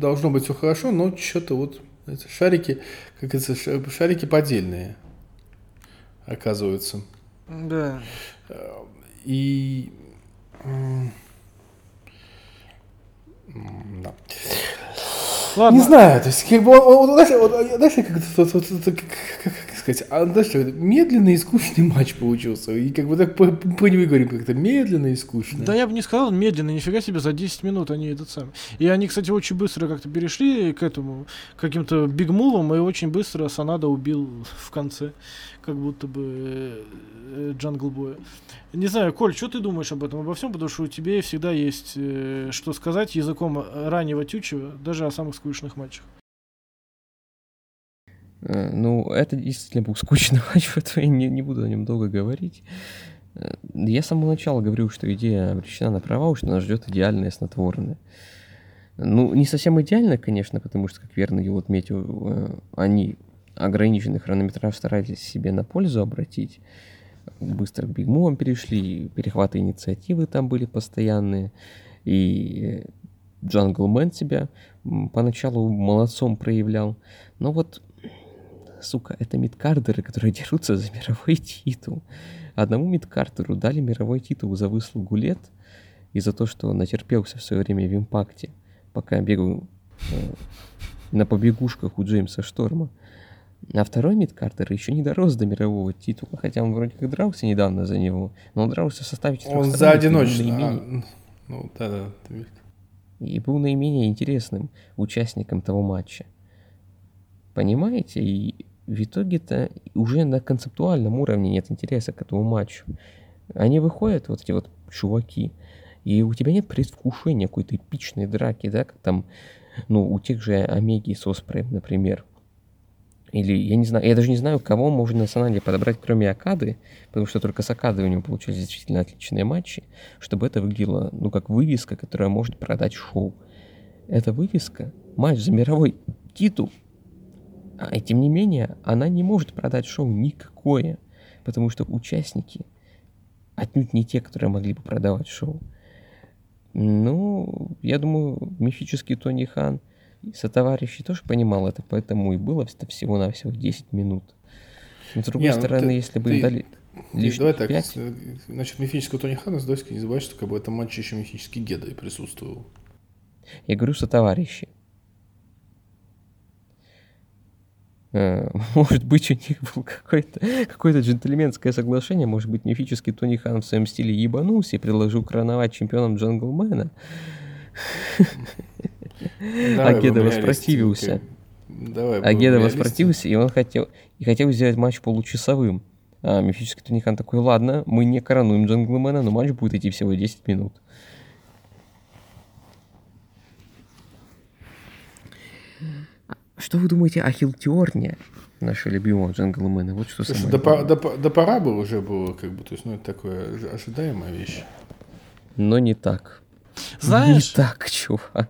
должно быть все хорошо, но что-то вот это шарики, как это, ша- шарики поддельные, оказываются. Да. И... Да. Ладно. Не знаю, то есть, как бы, он, он- он, знаешь, вот, знаешь, как, как- как сказать, а, знаешь, медленный и скучный матч получился. И как бы так по, по нему говорим, как-то медленно и скучно. Да я бы не сказал медленно, нифига себе, за 10 минут они этот самый. И они, кстати, очень быстро как-то перешли к этому, каким-то бигмувам, и очень быстро Санада убил в конце, как будто бы э, Джангл Боя. Не знаю, Коль, что ты думаешь об этом, обо всем, потому что у тебя всегда есть э, что сказать языком раннего тючего, даже о самых скучных матчах. Э, Ну, это действительно был скучный матч, поэтому я не, не буду о нем долго говорить. Э, Я с самого начала говорил, что идея обречена на провал, что нас ждет идеальное снотворное. Ну, не совсем идеально, конечно, потому что, как верно его отметил, э, они ограниченный хронометраж старались себе на пользу обратить. Быстро к бигмувам перешли, перехваты инициативы там были постоянные. И Джанглмен себя поначалу молодцом проявлял. Но вот сука, это мидкардеры, которые [laughs] дерутся за мировой титул. Одному мидкартеру дали мировой титул за выслугу лет и за то, что натерпелся в свое время в импакте, пока бегал э, на побегушках у Джеймса Шторма. А второй мидкартер еще не дорос до мирового титула, хотя он вроде как дрался недавно за него, но он дрался в составе Он за наименее- а, ну, да-да. ты- и был наименее интересным участником того матча. Понимаете? И в итоге-то уже на концептуальном уровне нет интереса к этому матчу. Они выходят, вот эти вот чуваки, и у тебя нет предвкушения какой-то эпичной драки, да, как там, ну, у тех же Омеги с Оспреем, например. Или, я не знаю, я даже не знаю, кого можно на самом подобрать, кроме Акады, потому что только с Акадой у него получились действительно отличные матчи, чтобы это выглядело, ну, как вывеска, которая может продать шоу. Эта вывеска, матч за мировой титул, и тем не менее, она не может продать шоу никакое, потому что участники отнюдь не те, которые могли бы продавать шоу. Ну, я думаю, мифический Тони Хан и сотоварищи тоже понимал это, поэтому и было это всего-навсего 10 минут. Но, с другой Не, ну стороны, ты- если бы ты- им дали лишних давай так, пять, с- значит, мифического Тони Хана, давай не забывай, что как бы в этом матче еще мифический Геда и присутствовал. Я говорю сотоварищи. Э, [laughs] Может быть, у них было какое-то какое джентльменское соглашение, может быть, мифический Тони Хан в своем стиле ебанулся и предложил короновать чемпионом Джанглмена. [laughs] Давай Агеда воспротивился. Давай А будем Геда реалистами. воспротивился, и он хотел, и хотел сделать матч получасовым. А мифический Тони Хан такой, ладно, мы не коронуем Джанглмена, но матч будет идти всего 10 минут. Что вы думаете о Хилтиорне, нашего любимого Джанглмена? Вот что Слушай, самое да, по- да по- да пора бы уже было, как бы, то есть, ну, это такое ожи- ожидаемая вещь. Но не так. Знаешь, Не так, чувак.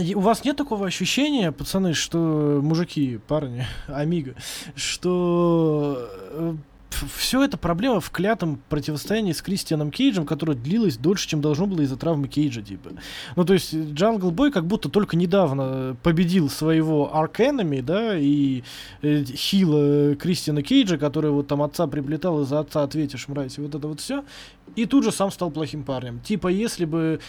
И У вас нет такого ощущения, пацаны, что мужики, парни, [laughs] амиго, что э, все это проблема в клятом противостоянии с Кристианом Кейджем, которое длилось дольше, чем должно было из-за травмы Кейджа, типа. Ну, то есть Джангл Бой как будто только недавно победил своего Ark Enemy, да, и э, хила Кристиана Кейджа, который вот там отца приплетал, и за отца ответишь, мразь, вот это вот все. И тут же сам стал плохим парнем. Типа, если бы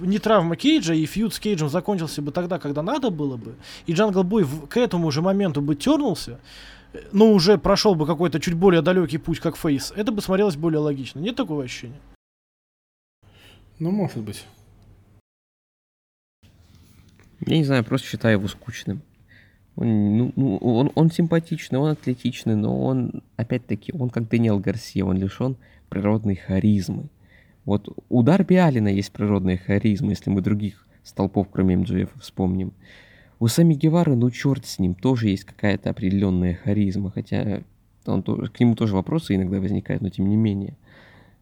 не травма Кейджа и feud с Кейджем закончился бы тогда, когда надо было бы, и Jungle Boy к этому же моменту бы тернулся, но уже прошел бы какой-то чуть более далекий путь, как face, это бы смотрелось более логично. Нет такого ощущения? Ну, может быть. Я не знаю, просто считаю его скучным. Он, ну, ну, он, он симпатичный, он атлетичный, но он, опять-таки, он как Даниэл Гарсия, он лишен природной харизмы. Вот у Дарби Алина есть природная харизма, если мы других столпов, кроме МДФ, вспомним. У Сами Гевары, ну черт с ним, тоже есть какая-то определенная харизма, хотя он, к нему тоже вопросы иногда возникают, но тем не менее.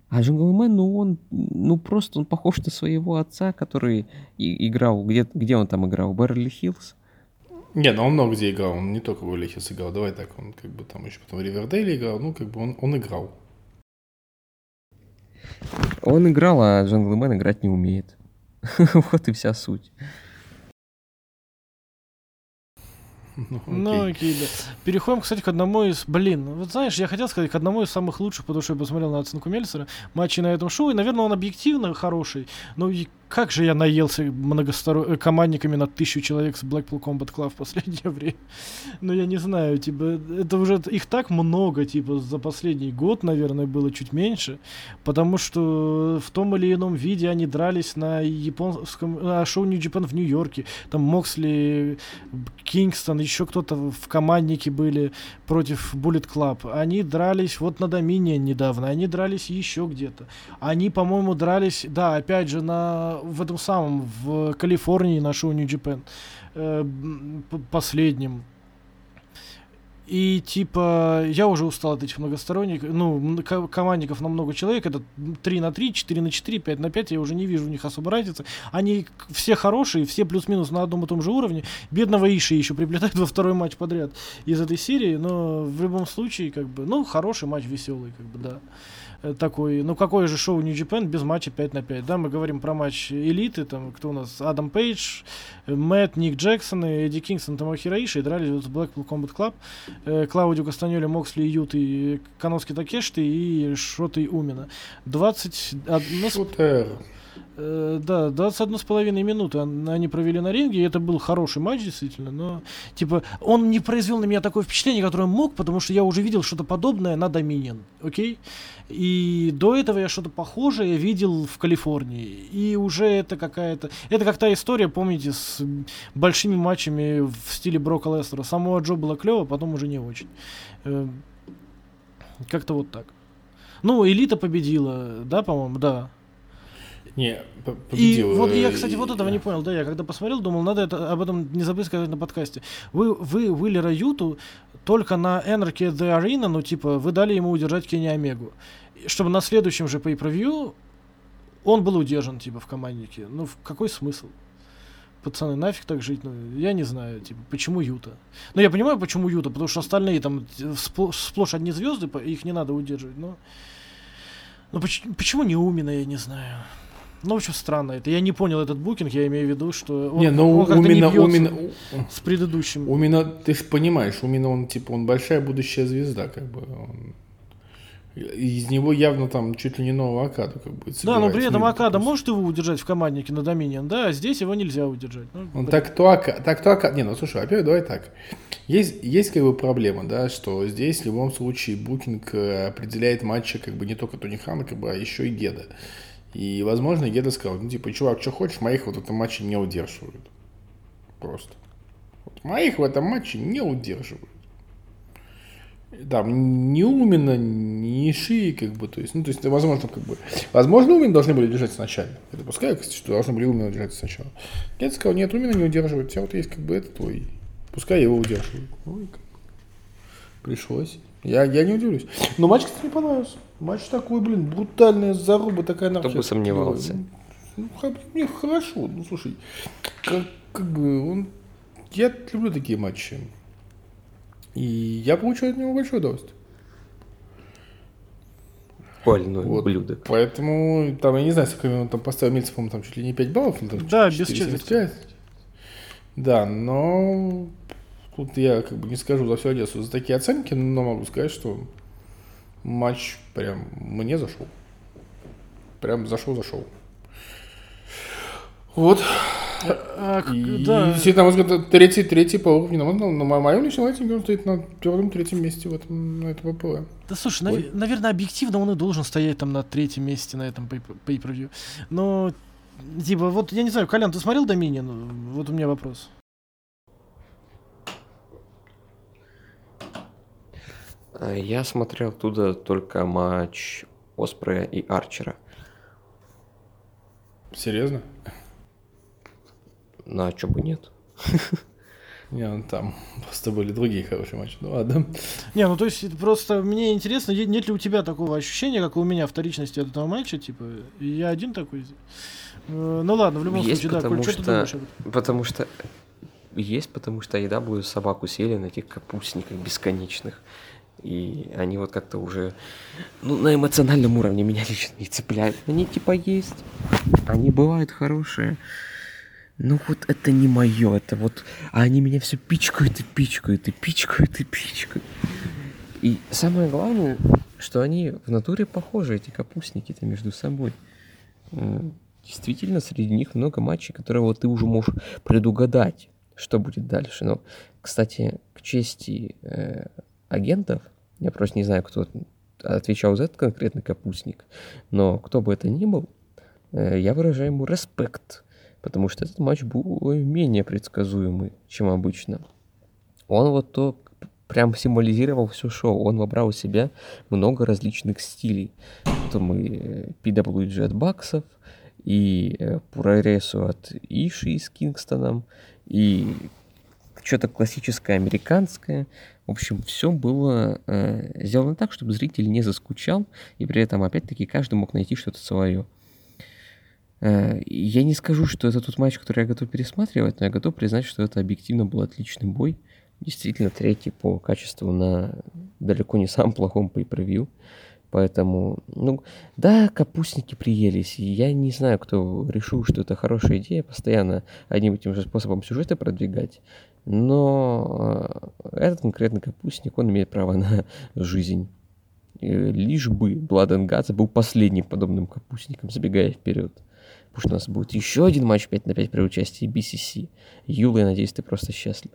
А Джунглмен, ну он, ну просто он похож на своего отца, который и- играл, где, где он там играл, Берли Хиллз? Не, ну он много где играл, он не только в Уиллихе играл, давай так, он как бы там еще потом в Ривердейле играл, ну как бы он, он играл. Он играл, а Джунглмен играть не умеет. [laughs] Вот и вся суть. [laughs] Ну, Ну, окей. окей, да. Переходим, кстати, к одному из... Блин, ну вот знаешь, я хотел сказать, к одному из самых лучших, потому что я посмотрел на оценку Мельцера, матчей на этом шоу, и, наверное, он объективно хороший, но как же я наелся многосторо... э, командниками на тысячу человек с Blackpool Combat Club в последнее [laughs] время. Ну, я не знаю, типа, это уже их так много, типа, за последний год, наверное, было чуть меньше, потому что в том или ином виде они дрались на японском... на шоу New Japan в Нью-Йорке, там Моксли, Кингстон, еще кто-то в команднике были против Bullet Club. Они дрались вот на Доминион недавно, они дрались еще где-то. Они, по-моему, дрались, да, опять же, на, в этом самом, в Калифорнии на шоу New Japan. э, последнем. И типа, я уже устал от этих многосторонних, ну, командников на много человек, это 3 на 3, 4 на 4, 5 на 5, я уже не вижу у них особо разницы. Они все хорошие, все плюс-минус на одном и том же уровне. Бедного Иши еще приплетают во второй матч подряд из этой серии, но в любом случае, как бы, ну, хороший матч, веселый, как бы, да. Э, Такой, ну какое же шоу New Japan без матча 5 на 5, да, мы говорим про матч элиты, там, кто у нас, Адам Пейдж, э, Мэтт, Ник Джексон, и Эдди Кингстон, Томохи Раиши, и дрались вот в Blackpool Combat Club, э, Клаудио Кастаньоли, Моксли, Ют и Каноски Такешты и Шоты Умина. 20... одна с- Шутер. Э, да, 21 с половиной минуты он- они провели на ринге, и это был хороший матч, действительно, но, типа, он не произвел на меня такое впечатление, которое мог, потому что я уже видел что-то подобное на Dominion, окей? И до этого я что-то похожее видел в Калифорнии, и уже это какая-то... Это как та история, помните, с большими матчами в стиле Брока Лестера. Самого Джо было клево, потом уже не очень. Э, Как-то вот так. Ну, Элита победила, да, по-моему, да. Не, п- И победил. вот я, э, кстати, вот этого не понял, да, я когда посмотрел, думал, надо это, об этом не забыть сказать на подкасте. Вы, вы Уиллера Юту только на Энерке The Arena, ну, типа, вы дали ему удержать Кенни Омегу. Чтобы на следующем же pay-per-view он был удержан, типа, в команднике. Ну, в какой смысл? Пацаны, нафиг так жить? Ну, я не знаю, типа, почему Юта? Ну, я понимаю, почему Юта, потому что остальные там э, спл- сплошь одни звезды, их не надо удерживать, но... Ну, поч- почему не Умина, я не знаю. Ну, в общем, странно это. Я не понял этот букинг, я имею в виду, что он, Не, ну он как-то не именно, бьется именно, с предыдущим. именно, ты же понимаешь, именно он, типа, он большая будущая звезда, как бы, он- из него явно там чуть ли не нового Акаду, как бы, Да, но при этом Ну, Акада может его удержать в команднике на Доминион, да, а здесь его нельзя удержать. Ну, Он блин. так то Ака, так то Ака. Не, ну слушай, во-первых, давай так. Есть, есть как бы проблема, да, что здесь в любом случае букинг э, определяет матчи как бы не только Тони Хана, как бы, а еще и Геда. И, возможно, Геда сказал, ну, типа, чувак, что хочешь, моих вот в этом матче не удерживают. Просто. Вот моих в этом матче не удерживают. Там ни Умина, ни Ши, как бы, то есть, ну, то есть, возможно, как бы, возможно, Умин должны были держать сначала. Я допускаю, кстати, что должны были Умина держать сначала. Я сказал, нет, Умина не удерживает, у тебя вот есть, как бы, это твой, пускай его удерживают. И как пришлось. Я, я не удивлюсь. Но матч, кстати, мне понравился. Матч такой, блин, брутальная заруба, такая Кто бы сомневался. Ну, мне хорошо. Ну, слушай, как, как бы он... Я люблю такие матчи. И я получаю от него большое удовольствие. Больной Вот. ублюдок. Поэтому, там, я не знаю, сколько он там поставил Мельцев, по-моему, там чуть ли не 5 баллов. там Да, без 4,75. Да, но тут я как бы не скажу за всю Одессу за такие оценки, но могу сказать, что матч прям мне зашел. Прям зашел-зашел. Вот. А, И, да. действительно, на мой взгляд, третий, третий по уровню. На, мой- на моем личном рейтинге он стоит на первом третьем месте в этом, на этом ППВ. Да слушай, Ой. наве- наверное, объективно он и должен стоять там на третьем месте на этом pay- pay-per-view. Но, типа, вот я не знаю, Колян, ты смотрел Доминион? Вот у меня вопрос. Я смотрел туда только матч Оспрея и Арчера. Серьезно? На что бы нет. [laughs] Не, ну там просто были другие хорошие матчи. Ну ладно. Не, ну то есть просто мне интересно, нет ли у тебя такого ощущения, как у меня вторичности от этого матча, типа, я один такой. Э, Ну ладно, в любом Есть, случае, да, потому Коль, что ты что- думаешь об этом? Потому что есть, потому что еда будет собаку сели на этих капустниках бесконечных. И они вот как-то уже, ну, на эмоциональном уровне меня лично не цепляют. Они типа есть, они бывают хорошие. Ну вот это не мое, это вот... А они меня все пичкают и пичкают, и пичкают, и пичкают. И самое главное, что они в натуре похожи, эти капустники-то между собой. Действительно, среди них много матчей, которые вот ты уже можешь предугадать, что будет дальше. Но, кстати, к чести э, агентов, я просто не знаю, кто отвечал за этот конкретный капустник, но кто бы это ни был, э, я выражаю ему респект, потому что этот матч был менее предсказуемый, чем обычно. Он вот то прям символизировал все шоу. Он вобрал в себя много различных стилей. Потом и э, PWG от Баксов, и э, Пураресу от Иши с Кингстоном, и что-то классическое американское. В общем, все было э, сделано так, чтобы зритель не заскучал, и при этом, опять-таки, каждый мог найти что-то свое. Э, я не скажу, что это тот матч, который я готов пересматривать, но я готов признать, что это объективно был отличный бой. Действительно, третий по качеству на далеко не самом плохом pay-per-view. Поэтому, ну, да, капустники приелись. Я не знаю, кто решил, что это хорошая идея, постоянно одним и тем же способом сюжеты продвигать. Но э, этот конкретный капустник, он имеет право на [laughs] жизнь. Лишь бы Guts был последним подобным капустником, забегая вперед. Потому что у нас будет еще один матч 5 на 5 при участии BCC. Юла, я надеюсь, ты просто счастлив.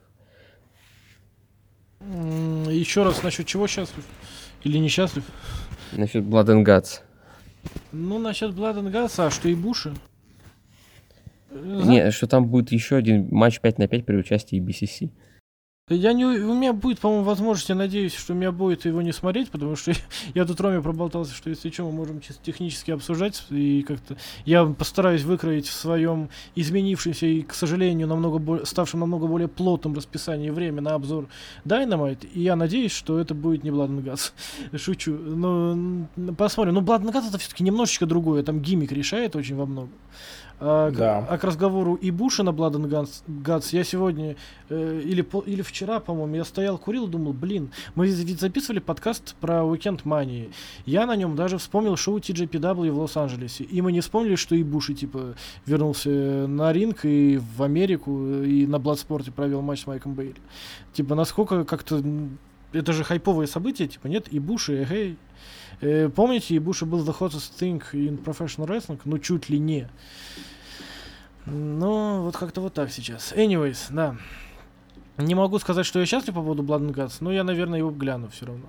Еще раз, насчет чего счастлив? Или несчастлив? Насчет Guts. Ну, насчет Guts, а что и Буши? Не, что там будет еще один матч 5 на 5 при участии BCC. Я не, у меня будет, по-моему, возможность, я надеюсь, что у меня будет его не смотреть, потому что [laughs] я тут Роме проболтался, что если что, мы можем чисто технически обсуждать, и как-то я постараюсь выкроить в своем изменившемся и, к сожалению, намного более, ставшем намного более плотном расписании время на обзор Dynamite, и я надеюсь, что это будет не Blood. [laughs] Шучу. Но посмотрим. Но Blood and Guts это все-таки немножечко другое, там гиммик решает очень во многом. А, к- Да. а к разговору и Буша на Blood and Guts, Guts я сегодня э, или, по- или вчера, по-моему, я стоял, курил, думал, блин, мы ведь записывали подкаст про Weekend Money. Я на нем даже вспомнил шоу TJPW в Лос-Анджелесе. И мы не вспомнили, что и Буши, типа, вернулся на ринг и в Америку, и на Бладспорте провел матч с Майком Бейли. Типа, насколько как-то... Это же хайповые события, типа, нет? И Буши, эгей. Э, помните, и Буши был the hottest thing in professional wrestling? Ну, чуть ли не. Ну, вот как-то вот так сейчас. Anyways, да. Не могу сказать, что я счастлив по поводу Blood and Guts, но я, наверное, его гляну все равно.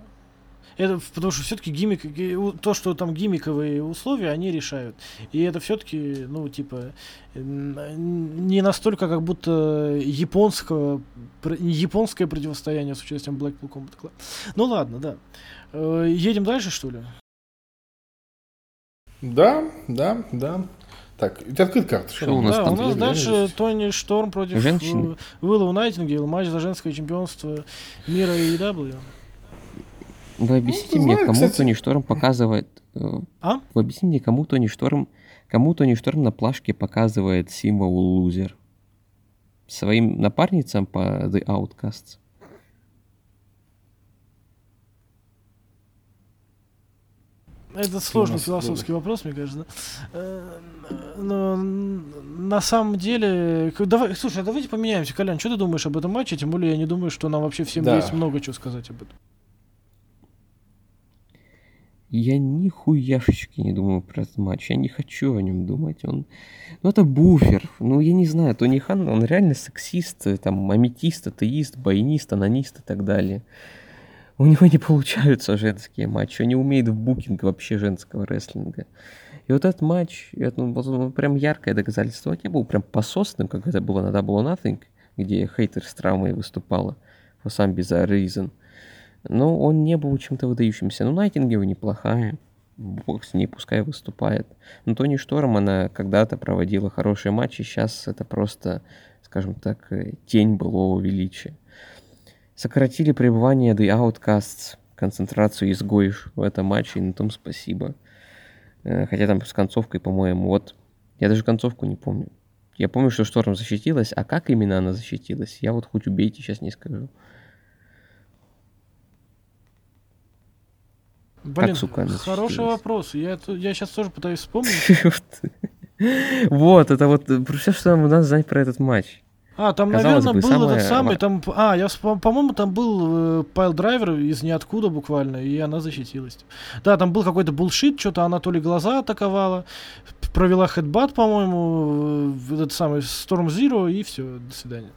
Это потому что все-таки гиммик, то, что там гиммиковые условия, они решают. И это все-таки, ну, типа, не настолько, как будто японского, японское противостояние с участием Blackpool Combat Club. Ну ладно, да. Э, Едем дальше, что ли? Да, да, да. Так, у тебя открыт карта. Что у нас да, там? у нас дальше. Тони Шторм против Женщины? э, Уилла Найтингейл, матч за женское чемпионство мира AEW. Вы объясните Ну, мне, знаю, кому кстати. Тони Шторм показывает... э, А? Вы объясните мне, кому Тони Шторм... Кому Тони Шторм на плашке показывает символ лузер? Своим напарницам по The Outcasts? Это сложный философский вопрос, мне кажется. да. Э, Но на самом деле, давай, слушай, а давайте поменяемся, Колян, что ты думаешь об этом матче? Тем более я не думаю, что нам вообще всем Да. есть много чего сказать об этом. Я нихуяшечки не думаю про этот матч. Я не хочу о нем думать. Он... Ну, это буфер. Ну, я не знаю. Тони Хан, он реально сексист, э, там, аметист, атеист, баянист, анонист и так далее. У него не [laughs] получаются женские матчи. Он не умеет в букинг вообще женского рестлинга. И вот этот матч, это, ну, он прям яркое доказательство. Он не был прям пососным, как это было на Double Nothing, где хейтер с травмой выступала. For some bizarre reason. Но он не был чем-то выдающимся. Ну, Найтингейл неплохая. Бог с ней, пускай выступает. Но Тони Шторм, она когда-то проводила хорошие матчи. Сейчас это просто, скажем так, э, тень былого величия. Сократили пребывание The Outcasts, концентрацию изгоев в этом матче, и на том спасибо. Э, Хотя там с концовкой, по-моему, вот... Я даже концовку не помню. Я помню, что Шторм защитилась, а как именно она защитилась, я вот хоть убейте, сейчас не скажу. Блин, сука, она хороший вопрос. Я, я сейчас тоже пытаюсь вспомнить. [laughs] Вот, это вот э, все, что нам надо знать про этот матч. А, там, Казалось наверное, бы, был самое этот самый, там, а, я, по-моему, там был э, piledriver из ниоткуда буквально, и она защитилась. Да, там был какой-то bullshit, что-то она то ли глаза атаковала, провела хедбат, по-моему, этот самый Storm Zero, и все, до свидания.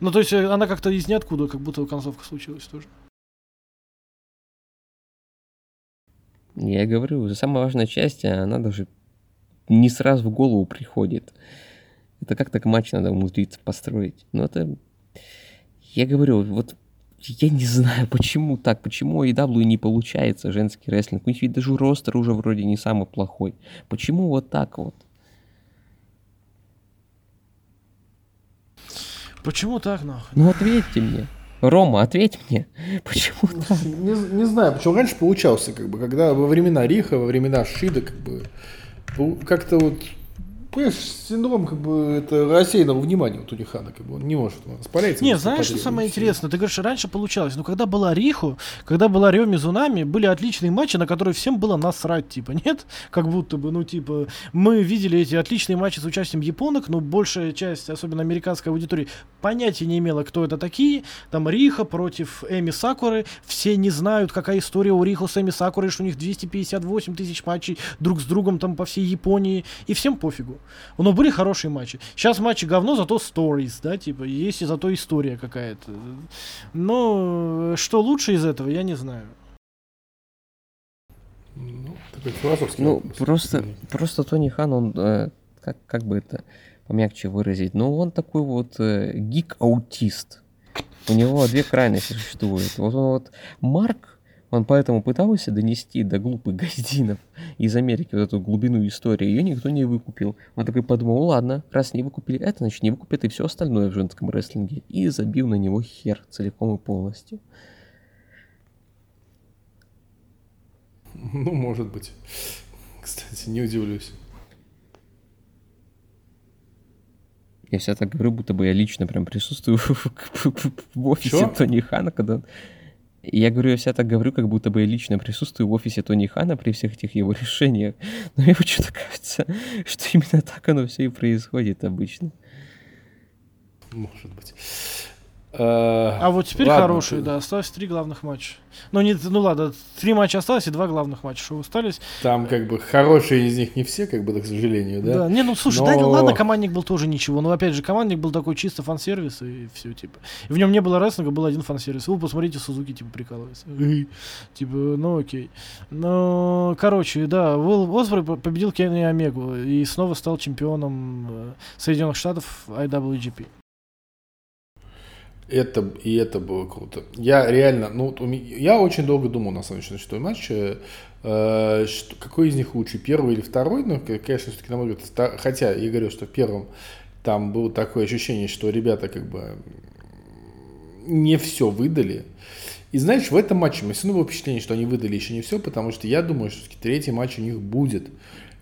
Ну, то есть э, она как-то из ниоткуда, как будто концовка случилась тоже. Я говорю, самая важная часть, она даже не сразу в голову приходит. Это как так матч надо умудриться построить. Но это... Я говорю, вот я не знаю, почему так, почему AEW не получается женский рестлинг. У них ведь даже ростер уже вроде не самый плохой. Почему вот так вот? Почему так, нахуй? Ну ответьте мне. Рома, ответь мне. [laughs] Почему так? Не, не знаю, почему раньше получался, как бы, когда во времена Риха, во времена Шида, как бы, как-то вот, понимаешь, синдром, как бы, это рассеянного внимания у Тони Хана, как бы, он не может, он распаляется. Не, знаешь, что самое интересное? Ты говоришь, раньше получалось. Но когда была Риху, когда была Рё Мизунами, были отличные матчи, на которые всем было насрать, типа, [laughs] нет? Как будто бы, ну, типа, мы видели эти отличные матчи с участием японок, но большая часть, особенно американской аудитории, понятия не имела, кто это такие. Там Риха против Эми Сакуры. Все не знают, какая история у Риху с Эми Сакурой, что у них 258 тысяч матчей друг с другом там по всей Японии. И всем пофигу. Но были хорошие матчи. Сейчас матчи говно, зато stories, да, типа, есть и зато история какая-то. Но что лучше из этого, я не знаю. Ну, такой философский Ну, вопрос. просто, просто Тони Хан, он, э, как, как бы это помягче выразить, ну, он такой вот э, гик-аутист. У него две крайности существуют. Вот он вот, Марк, он поэтому пытался донести до глупых [laughs] газдинов из Америки вот эту глубину истории, ее никто не выкупил. Он такой подумал, «Ну ладно, раз не выкупили это, значит не выкупят и все остальное в женском рестлинге. И забил на него хер целиком и полностью. Ну, может быть. [laughs] Кстати, не удивлюсь. Я всегда так говорю, будто бы я лично прям присутствую [laughs] в офисе Чё? Тони Хана, когда... он- Я говорю, я всегда так говорю, как будто бы я лично присутствую в офисе Тони Хана при всех этих его [laughs] решениях. Но мне почему-то кажется, что именно так оно все и происходит обычно. Может быть. А А вот теперь ладно, хорошие, да, осталось три главных матча. Ну, не, ну ладно, три матча осталось и два главных матча, что остались. Там как бы хорошие из них не все, как бы, да, к сожалению, да? Да, не, ну слушай, Но- да, ладно, командник был тоже ничего, но опять же, командник был такой чисто фан-сервис и все, типа. И в нем не было рестлинга, был один фан-сервис. Вы посмотрите, Сузуки, типа, прикалывается. Типа, ну окей. Ну, короче, да, Уилл по- победил Кенни Омегу и снова стал чемпионом э, Соединенных Штатов IWGP. Это, и это было круто. Я реально, ну, я очень долго думал, на самом деле, насчет этого матча, э, что, какой из них лучше, первый или второй, ну, к- конечно, все-таки, на мой взгляд, хотя я говорю, что в первом там было такое ощущение, что ребята как бы не все выдали. И знаешь, в этом матче у меня все равно было впечатление, что они выдали еще не все, потому что я думаю, что третий матч у них будет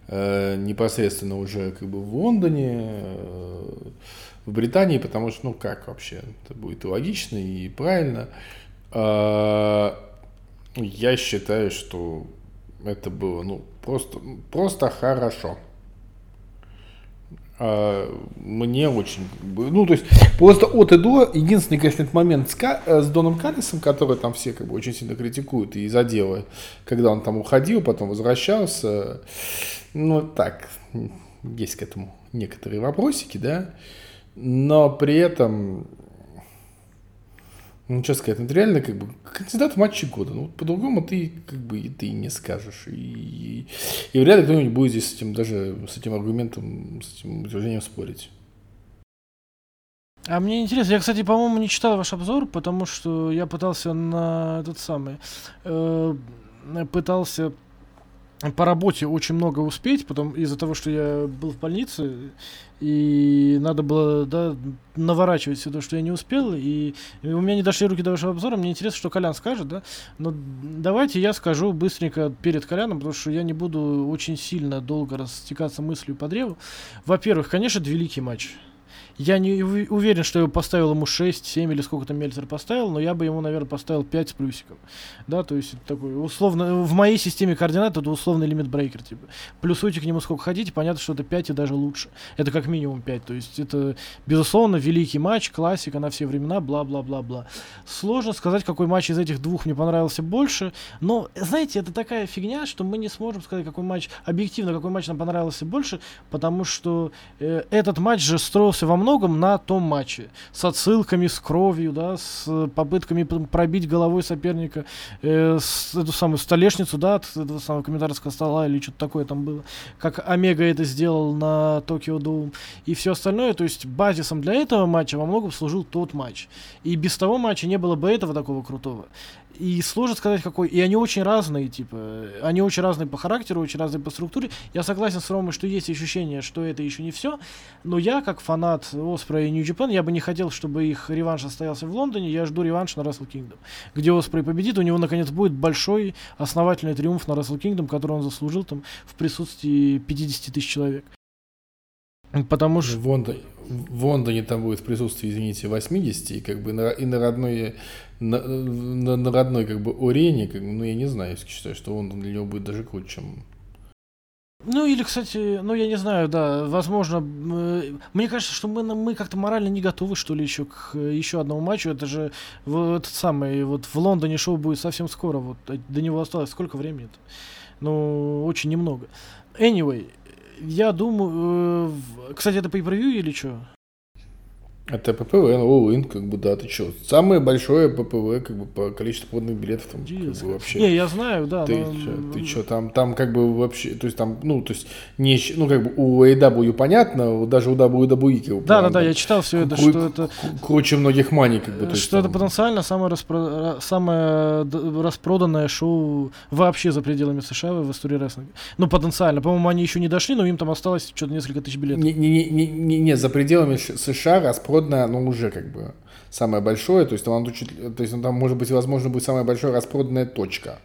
э, непосредственно уже как бы в Лондоне, э, в Британии, потому что, ну как вообще, это будет и логично, и правильно. А, Я считаю, что Это было, ну, просто, просто хорошо. А, мне очень, ну, то есть, просто от и до, единственный, конечно, этот момент с, Ка- э, с Доном Каллисом, который там все, как бы, очень сильно критикуют и за когда он там уходил, потом возвращался, ну, так, есть к этому некоторые вопросики, да, но при этом, ну, что сказать, ну, это реально как бы кандидат в матче года. Ну, по-другому ты как бы и ты не скажешь. И, и вряд ли кто-нибудь будет здесь с этим даже с этим аргументом, с этим утверждением спорить. А мне интересно, я, кстати, по-моему, не читал ваш обзор, потому что я пытался на этот самый, э, пытался по работе очень много успеть, потом из-за того, что я был в больнице, и надо было, да, наворачивать все то, что я не успел, и, и у меня не дошли руки до вашего обзора, мне интересно, что Колян скажет, да, но давайте я скажу быстренько перед Коляном, потому что я не буду очень сильно долго растекаться мыслью по древу. Во-первых, конечно, великий матч. Я не ув- уверен, что я бы поставил ему 6, 7 или сколько там Мельцер поставил, но я бы ему, наверное, поставил 5 с плюсиком. Да, то есть это такой условно, в моей системе координат это условный лимит брейкер, типа. Плюсуйте к нему сколько хотите, понятно, что это 5 и даже лучше. Это как минимум 5, то есть это, безусловно, великий матч, классика на все времена, бла-бла-бла-бла. Сложно сказать, какой матч из этих двух мне понравился больше, но, знаете, это такая фигня, что мы не сможем сказать, какой матч, объективно, какой матч нам понравился больше, потому что э, этот матч же строился во многом на том матче. С отсылками, с кровью, да, с э, попытками пробить головой соперника э, с эту самую столешницу, да, от этого самого комментаторского стола или что-то такое там было. Как Омега это сделал на Токио Доум. И все остальное, то есть базисом для этого матча во многом служил тот матч. И без того матча не было бы этого такого крутого. И сложно сказать, какой. И они очень разные, типа. Они очень разные по характеру, очень разные по структуре. Я согласен с Ромой, что есть ощущение, что это еще не все. Но я, как фанат Оспра и Нью Джапан, я бы не хотел, чтобы их реванш состоялся в Лондоне. Я жду реванш на Wrestle Kingdom. Где Оспрей победит, у него наконец будет большой основательный триумф на Wrestle Kingdom, который он заслужил там в присутствии 50 тысяч человек. Потому что... В Лондоне, в Лондоне там будет в присутствии, извините, 80, и как бы на, и на родной, на, на, на родной как бы арене, как бы, ну я не знаю, если считаю, что Лондон для него будет даже круче, чем Ну или, кстати, ну я не знаю, да, возможно, э, мне кажется, что мы, мы как-то морально не готовы, что ли, еще к э, еще одному матчу. Это же вот самый, вот в Лондоне шоу будет совсем скоро, вот э, до него осталось сколько времени? -то? Ну, очень немного. Anyway, я думаю, э, кстати, это по превью или что? Это ППВ, All In, как бы, да, ты чё? Самое большое ППВ, как бы, по количеству проданных билетов, там, как бы, вообще. Не, я знаю, да. Ты, но- чё, ты чё, там, там как бы вообще, то есть там, ну, то есть, не, ну, как бы у AEW понятно, вот даже у WWE, как бы, Да, да, да, я читал все это, что это кру- круче многих маний, как бы, есть, что это потенциально самое, распро- ра- самое распроданное шоу вообще за пределами США в истории рестлинга. Ну, потенциально. По-моему, они еще не дошли, но им там осталось что-то несколько тысяч билетов. Не, не, не, не, не, за пределами США распродано, оно уже как бы самое большое, то есть там, чуть, то есть ну, там может быть, возможно, будет самая большая распроданная точка.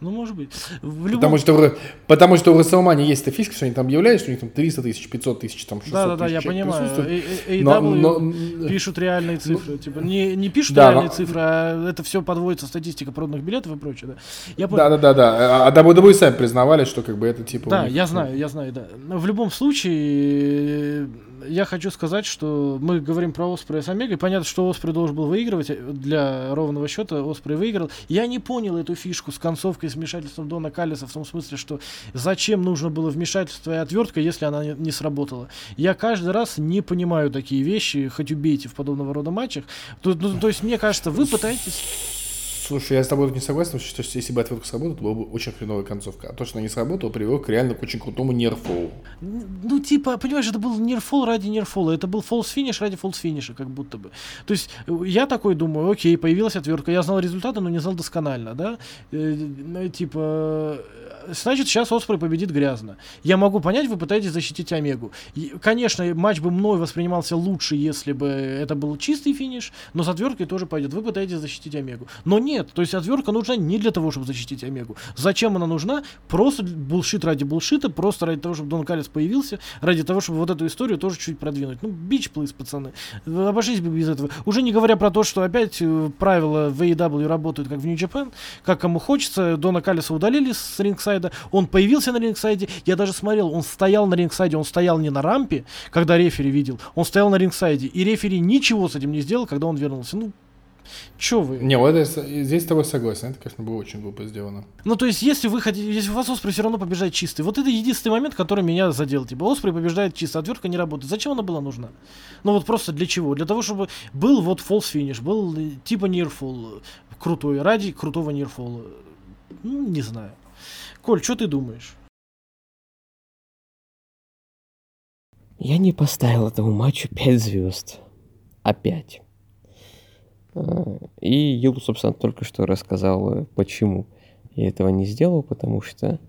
Ну, может быть. В любом... Потому что, в потому что у WrestleMania есть эта фишка, что они там объявляют, что у них там 300 тысяч, 500 тысяч, там 600 Да, да, тысяч я человек понимаю. присутствует. A- A- Но- но- пишут реальные цифры. типа, не, не пишут Да, реальные но- цифры, а это все подводится статистика проданных билетов и прочее. Да. Я понял. Да, да, да. А WWE сами признавали, что как бы это типа. Да, них, я ну, знаю, я знаю, да. Но в любом случае, э, я хочу сказать, что мы говорим про Оспрея с Омегой. Понятно, что Оспрей должен был выигрывать. э, Для ровного счета Оспрей выиграл. Я не понял эту фишку с концовкой, с вмешательством Дона Каллиса, в том смысле, что зачем нужно было вмешательство и отвертка, если она не, не сработала. Я каждый раз не понимаю такие вещи, хоть убейте в подобного рода матчах. То, ну, то есть, мне кажется, вы пытаетесь... Слушай, я с тобой тут не согласен, что если бы отвертка сработала, то была бы очень хреновая концовка. А то, что она не сработала, привело к реально к очень крутому нерфу. Ну, типа, понимаешь, это был нерфол ради нерфола, это был фолс финиш ради фолс финиша, как будто бы. То есть, э, я такой думаю, окей, появилась отвертка, я знал результаты, но не знал досконально, да? Э, ну, типа, э, значит, сейчас Оспрей победит грязно. Я могу понять, вы пытаетесь защитить Омегу. И, конечно, матч бы мной воспринимался лучше, если бы это был чистый финиш, но с отверткой тоже пойдет. Вы пытаетесь защитить Омегу. Но нет. То есть отвертка нужна не для того, чтобы защитить Омегу. Зачем она нужна? Просто булшит ради булшита, просто ради того, чтобы Дон Калис появился, ради того, чтобы вот эту историю тоже чуть продвинуть. Ну, бич плыс, пацаны. Обошлись бы без этого. Уже не говоря про то, что опять э, правила в AEW работают как в New Japan, как кому хочется. Дона Калиса удалили с рингсайда, он появился на рингсайде. Я даже смотрел, он стоял на рингсайде, он стоял не на рампе, когда рефери видел, он стоял на рингсайде. И рефери ничего с этим не сделал, когда он вернулся. Ну, Чё вы? Не, вот это, здесь с тобой согласен. Это, конечно, было очень глупо сделано. Ну, то есть, если вы хотите, если у вас Оспрей все равно побеждает чистый, вот это единственный момент, который меня задел. Типа, Оспрей побеждает чисто, отвертка не работает. Зачем она была нужна? Ну, вот просто для чего? Для того, чтобы был вот false finish, был э, типа nearfall э, крутой, ради крутого nearfall. Ну, не знаю. Коль, что ты думаешь? Я не поставил этому матчу 5 звезд. Опять. А, И Юл, собственно, только что рассказал, э, почему я этого не сделал, потому что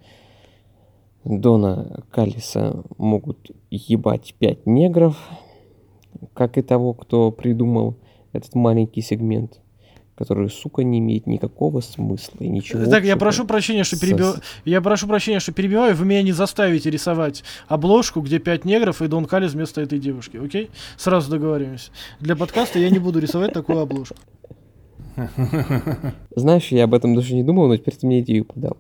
Дона Калиса могут ебать 5 негров, как и того, кто придумал этот маленький сегмент, который, сука, не имеет никакого смысла и ничего так, я прошу прощения, что со- перебиваю. Я прошу прощения, что перебиваю. Вы меня не заставите рисовать обложку, где пять негров и Дон Калис вместо этой девушки, окей? Сразу договариваемся. Для подкаста я не буду рисовать такую обложку. Знаешь, я об этом даже не думал, но теперь ты мне идею подал.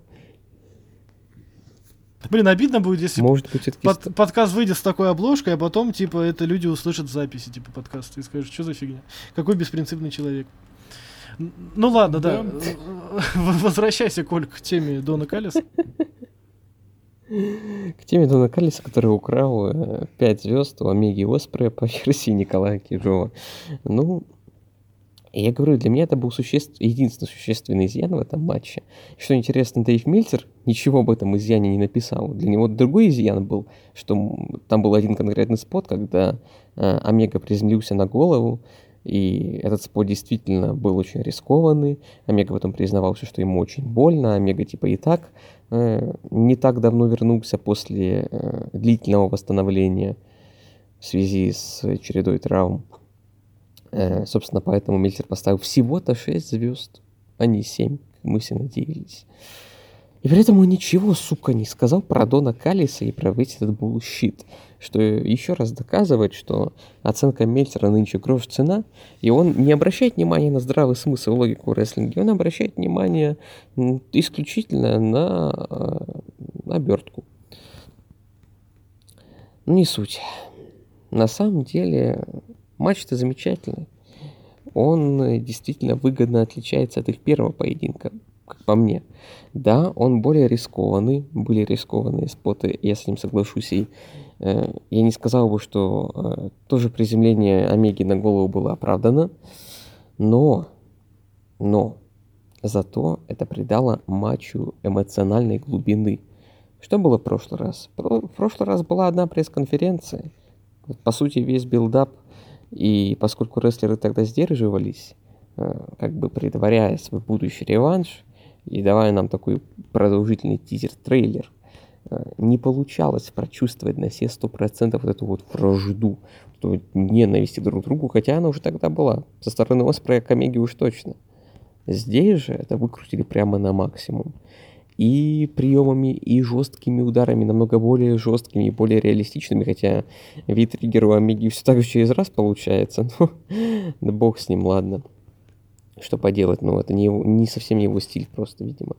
Блин, обидно будет, если Может быть, под- подкаст выйдет с такой обложкой, а потом, типа, это люди услышат записи, типа, подкаста и скажут, что за фигня? Какой беспринципный человек. Ну ладно, да. [laughs] Возвращайся, Коль, к теме Дона Калиса. [laughs] К теме Дона Каллиса, который украл 5 звезд у Омеги Оспрея по версии Николая Кижова. Ну, я говорю, для меня это был существ... единственный существенный изъян в этом матче. Что интересно, Дэйв Мильцер ничего об этом изъяне не написал. Для него другой изъян был, что там был один конкретный спот, когда э, Омега приземлился на голову, и этот спот действительно был очень рискованный. Омега потом признавался, что ему очень больно. Омега типа и так э, не так давно вернулся после э, длительного восстановления в связи с чередой травм. Э, собственно, поэтому Мельцер поставил всего-то 6 звезд, а не 7, как мы все надеялись. И при этом он ничего, сука, не сказал про Дона Каллиса и про весь этот bullshit. Что еще раз доказывает, что оценка Мельцера нынче грош цена, и он не обращает внимания на здравый смысл и логику рестлинга, он обращает внимание исключительно на э, обертку. Ну, не суть. На самом деле, матч-то замечательный. Он э, действительно выгодно отличается от их первого поединка, по мне. Да, он более рискованный, были рискованные споты, я с ним соглашусь, и э, я не сказал бы, что э, тоже приземление Омеги на голову было оправдано, но, но, зато это придало матчу эмоциональной глубины. Что было в прошлый раз? В прошлый раз была одна пресс-конференция, по сути, весь build-up, и поскольку рестлеры тогда сдерживались, э, как бы предваряя свой будущий реванш, и давая нам такой продолжительный тизер-трейлер, э, не получалось прочувствовать на все сто процентов вот эту вот вражду, эту ненависть друг к другу, хотя она уже тогда была. Со стороны Оспрея к Омеге уж точно. Здесь же это выкрутили прямо на максимум. И приемами, и жесткими ударами, намного более жесткими и более реалистичными, хотя вид триггера Омеги все так же через раз получается. [laughs] Но бог с ним, ладно. Что поделать, ну это не, его- не совсем его стиль просто, видимо.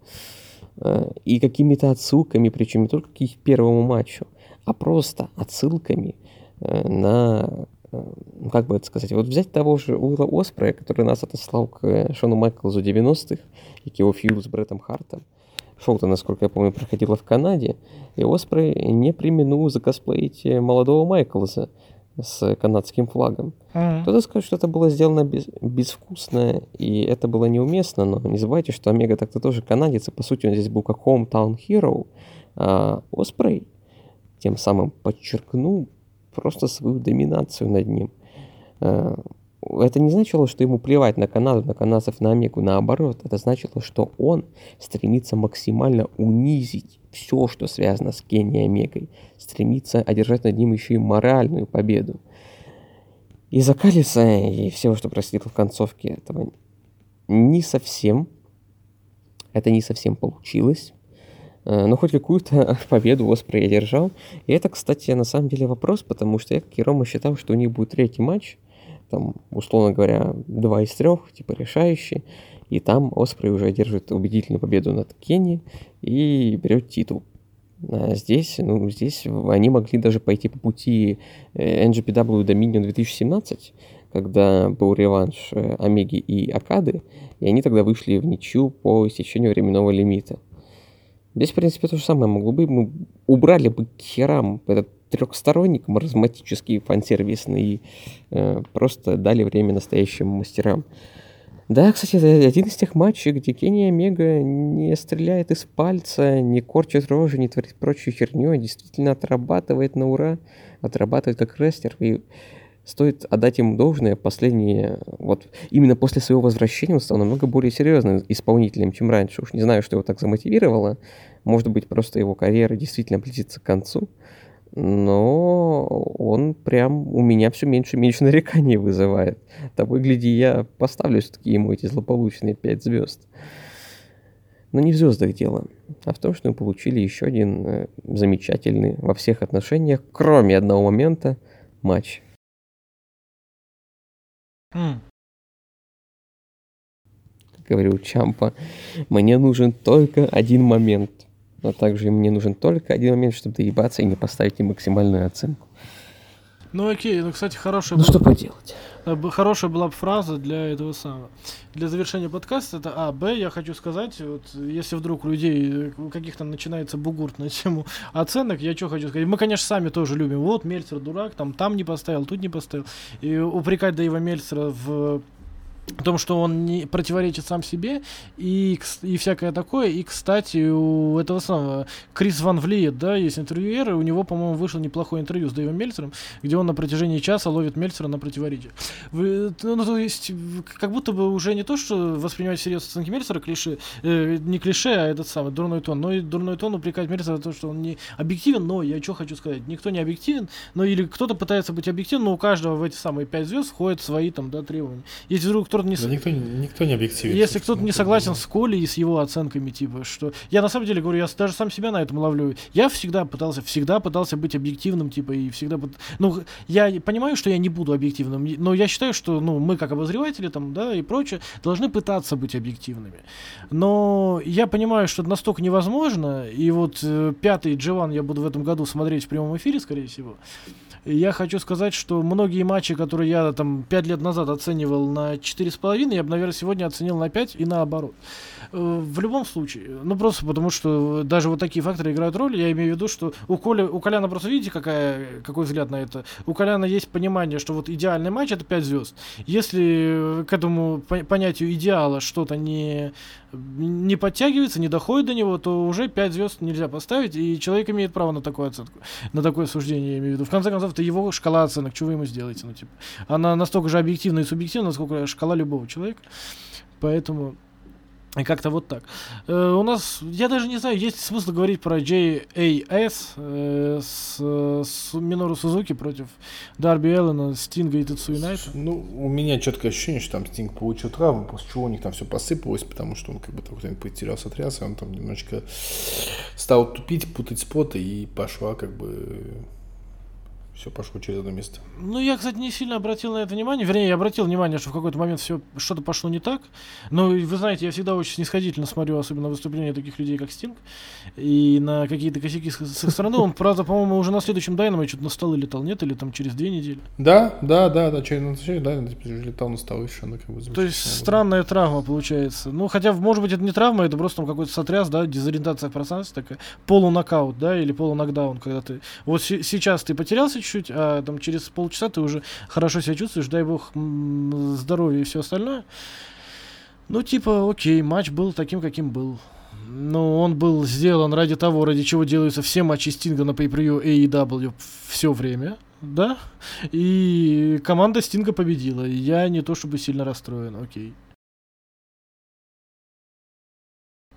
Э, И какими-то отсылками, причем не только к их первому матчу, а просто отсылками э, на, э, ну как бы это сказать, вот взять того же Уилла Оспрея, который нас отослал к э, Шону Майклзу 90-х и к его фьюду с Бреттом Хартом. Шоу-то, насколько я помню, проходило в Канаде, и Оспрей не применил закосплеить э, молодого Майклза с канадским флагом. Кто-то скажет, что это было сделано без, безвкусно, и это было неуместно, но не забывайте, что Омега так-то тоже канадец, и по сути он здесь был как hometown hero, а Оспрей тем самым подчеркнул просто свою доминацию над ним. Это не значило, что ему плевать на Канаду, на канадцев, на Омегу. Наоборот, это значило, что он стремится максимально унизить все, что связано с Кенни и Омегой. Стремится одержать над ним еще и моральную победу. Из-за и всего, что происходило в концовке этого, не совсем это не совсем получилось. Э, Но хоть какую-то [laughs] победу Оспрей одержал. И это, кстати, на самом деле вопрос, потому что я, как и Рома, считал, что у них будет третий матч, там, условно говоря, два из трех, типа решающий, и там Оспрей уже одержит убедительную победу над Кенни и берет титул. А здесь, ну, здесь они могли даже пойти по пути NGPW Dominion 2017, когда был реванш э, Омеги и Акады, и они тогда вышли в ничью по истечению временного лимита. Здесь, в принципе, то же самое могло бы. Мы убрали бы херам этот трехсторонник маразматический, фансервисный, и э, просто дали время настоящим мастерам. Да, кстати, это один из тех матчей, где Кенни Омега не стреляет из пальца, не корчит рожи, не творит прочую херню, а действительно отрабатывает на ура, отрабатывает как рестлер. И стоит отдать ему должное, последние, вот именно после своего возвращения он стал намного более серьезным исполнителем, чем раньше. Уж не знаю, что его так замотивировало. Может быть, просто его карьера действительно близится к концу. Но он прям у меня все меньше и меньше нареканий вызывает. Того и гляди, я поставлю все-таки ему эти злополучные 5 звезд. Но не в звездах дело, а в том, что мы получили еще один э, замечательный во всех отношениях, кроме одного момента, матч. М. Как говорил Чампа, мне нужен только один момент. Но также мне нужен только один момент, чтобы доебаться и не поставить им максимальную оценку. Ну окей, ну, кстати, хорошая Ну была- что поделать? э, хорошая была бы фраза для этого самого. Для завершения подкаста это А. Б. Я хочу сказать, вот если вдруг у людей э, у каких-то начинается бугурт на тему оценок, я что хочу сказать. Мы, конечно, сами тоже любим. Вот Мельцер дурак, там, там не поставил, тут не поставил. И упрекать Дэйва Мельцера в том, что он не противоречит сам себе и, и всякое такое. И, кстати, у этого самого Крис Ван Влиет, да, есть интервьюер, и у него, по-моему, вышло неплохое интервью с Дэйвом Мельцером, где он на протяжении часа ловит Мельцера на противоречие. Вы, ну, ну, то есть, как будто бы уже не то, что воспринимать всерьез оценки Мельцера клише, э, не клише, а этот самый дурной тон, но и дурной тон упрекать Мельцера за то, что он не объективен, но я что хочу сказать, никто не объективен, но или кто-то пытается быть объективным, но у каждого в эти самые пять звезд входят свои там, да, требования. Если вдруг кто-то не, Да никто, никто не объективен. если кто-то не согласен с Колей и с его оценками, типа, что... Я на самом деле говорю, я даже сам себя на этом ловлю. Я всегда пытался, всегда пытался быть объективным, типа, и всегда... Ну, я понимаю, что я не буду объективным, но я считаю, что, ну, мы как обозреватели, там, да, и прочее, должны пытаться быть объективными. Но я понимаю, что это настолько невозможно, и вот э, пятый Дживан я буду в этом году смотреть в прямом эфире, скорее всего. Я хочу сказать, что многие матчи, которые я там 5 лет назад оценивал на 4,5, я бы, наверное, сегодня оценил на 5 и наоборот. Э, В любом случае. Ну, просто потому что даже вот такие факторы играют роль. Я имею в виду, что у, Коля, у Коляна просто, видите, какая, какой взгляд на это? У Коляна есть понимание, что вот идеальный матч это 5 звезд. Если э, к этому по- понятию идеала что-то не, не подтягивается, не доходит до него, то уже 5 звезд нельзя поставить, и человек имеет право на такую оценку на такое суждение, я имею в виду. В конце концов, это его шкала оценок, что вы ему сделаете, ну, типа. Она настолько же объективна и субъективна, насколько шкала любого человека. Поэтому и как-то вот так. Э, у нас, я даже не знаю, есть смысл говорить про JAS э, с, с Минору Сузуки против Дарби Эллена, Стинга и Тецу Юнайта. Ну, у меня четкое ощущение, что там Стинг получил травму, после чего у них там все посыпалось, потому что он как бы так потерял сотряс, и он там немножечко стал тупить, путать споты, и пошла как бы все пошло через одно место. Ну, я, кстати, не сильно обратил на это внимание. Вернее, я обратил внимание, что в какой-то момент все что-то пошло не так. Но вы знаете, я всегда очень снисходительно смотрю, особенно выступления таких людей, как Стинг, и на какие-то косяки с, с их стороны. Он, правда, по-моему, уже на следующем Дайнамо что-то на столы летал, нет? Или там через две недели. Да, да, да, да, через назначение, да, теперь уже летал на столы совершенно как бы То есть странная травма получается. Ну, хотя, может быть, это не травма, это просто там какой-то сотряс, да, дезориентация в пространстве такая, полунокаут, да, или полунокдаун, когда ты... Вот се- сейчас ты потерялся чуть-чуть, а там через полчаса ты уже хорошо себя чувствуешь, дай бог здоровья и все остальное. Ну, типа, окей, матч был таким, каким был. Но он был сделан ради того, ради чего делаются все матчи Стинга на pay-per-view AEW все время, да? И команда Стинга победила. Я не то чтобы сильно расстроен, окей.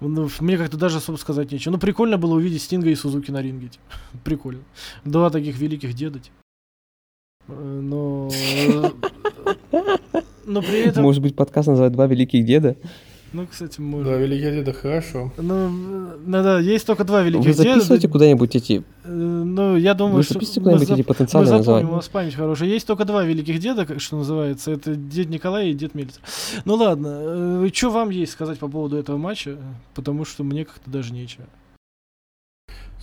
Ну, мне как-то даже особо сказать нечего. Ну, прикольно было увидеть Стинга и Сузуки на ринге. типа. [laughs] Прикольно. Два таких великих деда. типа. Э, Но... Но при этом... Может быть, подкаст называют «Два великих деда»? Ну, кстати, Да, можно. великий деда, хорошо. Ну, э, да, да, есть только два великих Вы деда. записываете куда-нибудь эти... Э, Ну, я думаю, Вы что... записываете мы куда-нибудь зап- эти Мы потенциальные запомним, у нас память хорошая. Есть только два великих деда, как что называется. Это дед Николай и дед Мельцер. Ну ладно, что вам есть сказать по поводу этого матча? Потому что мне как-то даже нечего.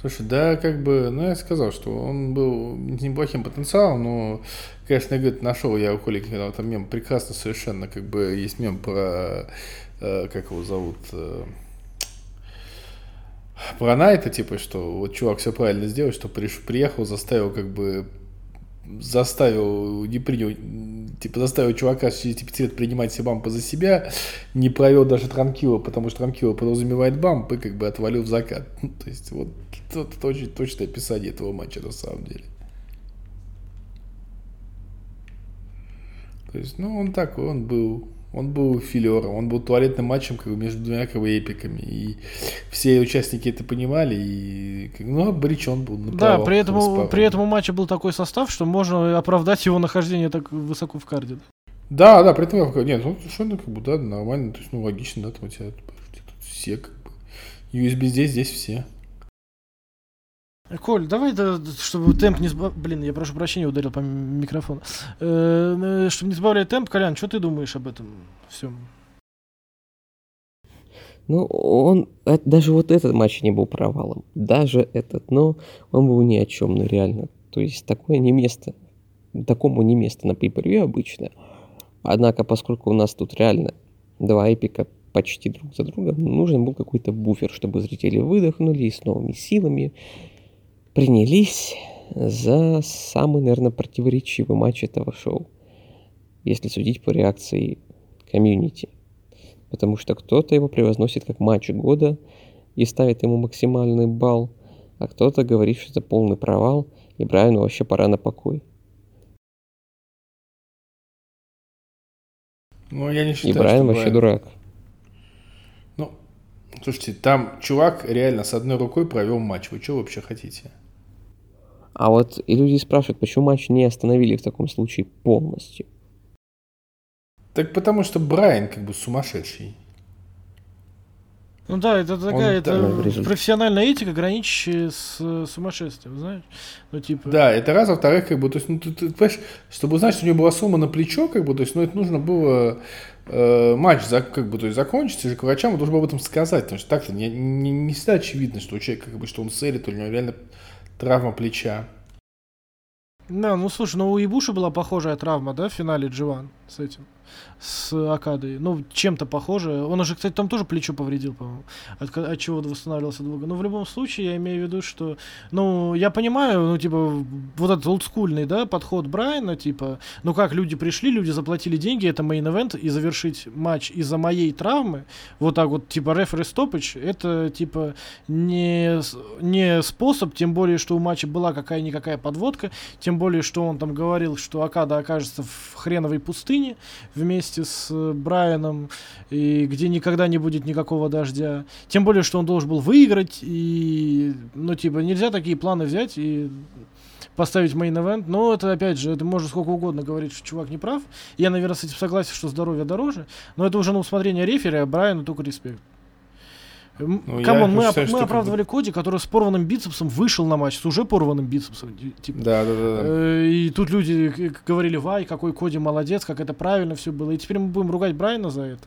Слушай, да, как бы, ну, я сказал, что он был с неплохим потенциалом, но, конечно, я говорю, нашел я у Коли когда там мем прекрасно совершенно, как бы, есть мем про, э, как его зовут, э, про Найта, типа, что вот чувак все правильно сделал, что приш- приехал, заставил, как бы, заставил, не принял, типа, заставил чувака через типа, лет принимать все бампы за себя, не провел даже Транкила, потому что Транкила подразумевает бамп, и как бы отвалил в закат. [laughs] Ну, То есть, вот это, это очень точное описание этого матча на самом деле. То есть, ну, он такой, он был, он был филером, он был туалетным матчем как бы, между двумя как бы, эпиками. И все участники это понимали, и ну, обречен был на Да, при этом, при этом у матча был такой состав, что можно оправдать его нахождение так высоко в карде. Да, да, при этом, нет, ну, совершенно как бы, да, нормально, то есть, ну, логично, да, там у тебя тут все как бы, USB здесь, здесь все. Коль, давай, да, чтобы темп не сбав... Блин, я прошу прощения, ударил по микрофону. Э, э, чтобы не сбавлять темп, Колян, что ты думаешь об этом всем? Ну, он... это- даже вот этот матч не был провалом. Даже этот. Но он был ни о чем, ну, реально. То есть, такое не место. Такому не место на pay обычно. Однако, поскольку у нас тут реально два эпика почти друг за другом, нужен был какой-то буфер, чтобы зрители выдохнули и с новыми силами принялись за самый, наверное, противоречивый матч этого шоу. Если судить по реакции комьюнити. Потому что кто-то его превозносит как матч года и ставит ему максимальный балл, а кто-то говорит, что это полный провал, и Брайану вообще пора на покой. Ну, я не И считаю, Брайан что вообще Брайан- дурак. Ну, слушайте, там чувак реально с одной рукой провел матч. Вы что вообще хотите? А вот и люди спрашивают, почему матч не остановили в таком случае полностью. Так потому что Брайан как бы сумасшедший. Ну да, это такая Он это профессиональная этика, граничащая с э, сумасшествием, знаешь? Ну, типа... Да, это раз, во-вторых, как бы, то есть, ну, ты, ты понимаешь, чтобы узнать, что у него была сумма на плечо, как бы, то есть, ну, это нужно было э, матч, за, как бы, то есть, закончить, и к врачам он должен был об этом сказать, потому что так-то не, не, не всегда очевидно, что у человека, как бы, что он селит, у него реально травма плеча. Да, ну слушай, ну у Ибуши была похожая травма, да, в финале G1 с этим, с Акадой. Ну, чем-то похожая. Он уже, кстати, там тоже плечо повредил, по-моему, от, от чего восстанавливался долго. Но в любом случае, я имею в виду, что, ну, я понимаю, ну, типа, вот этот олдскульный, да, подход Брайана, типа, ну как, люди пришли, люди заплатили деньги, это main event, и завершить матч из-за моей травмы, вот так вот, типа, рефери стопыч, это, типа, не, не способ, тем более, что у матча была какая-никакая подводка, тем более, что он там говорил, что Окада окажется в хреновой пустыне вместе с э, Брайаном, и где никогда не будет никакого дождя. Тем более, что он должен был выиграть, и, ну, типа, нельзя такие планы взять и поставить main event. Но это, опять же, это можно сколько угодно говорить, что чувак не прав. Я, наверное, с этим согласен, что здоровье дороже. Но это уже на усмотрение рефери, а Брайану только респект. Ну, come on, мы, считаю, оп- мы как оправдывали Коди, который с порванным бицепсом вышел на матч, с уже порванным бицепсом. Типа. Да, да, да. да. Э, И тут люди говорили, вай, какой Коди молодец, как это правильно все было. И теперь мы будем ругать Брайана за это.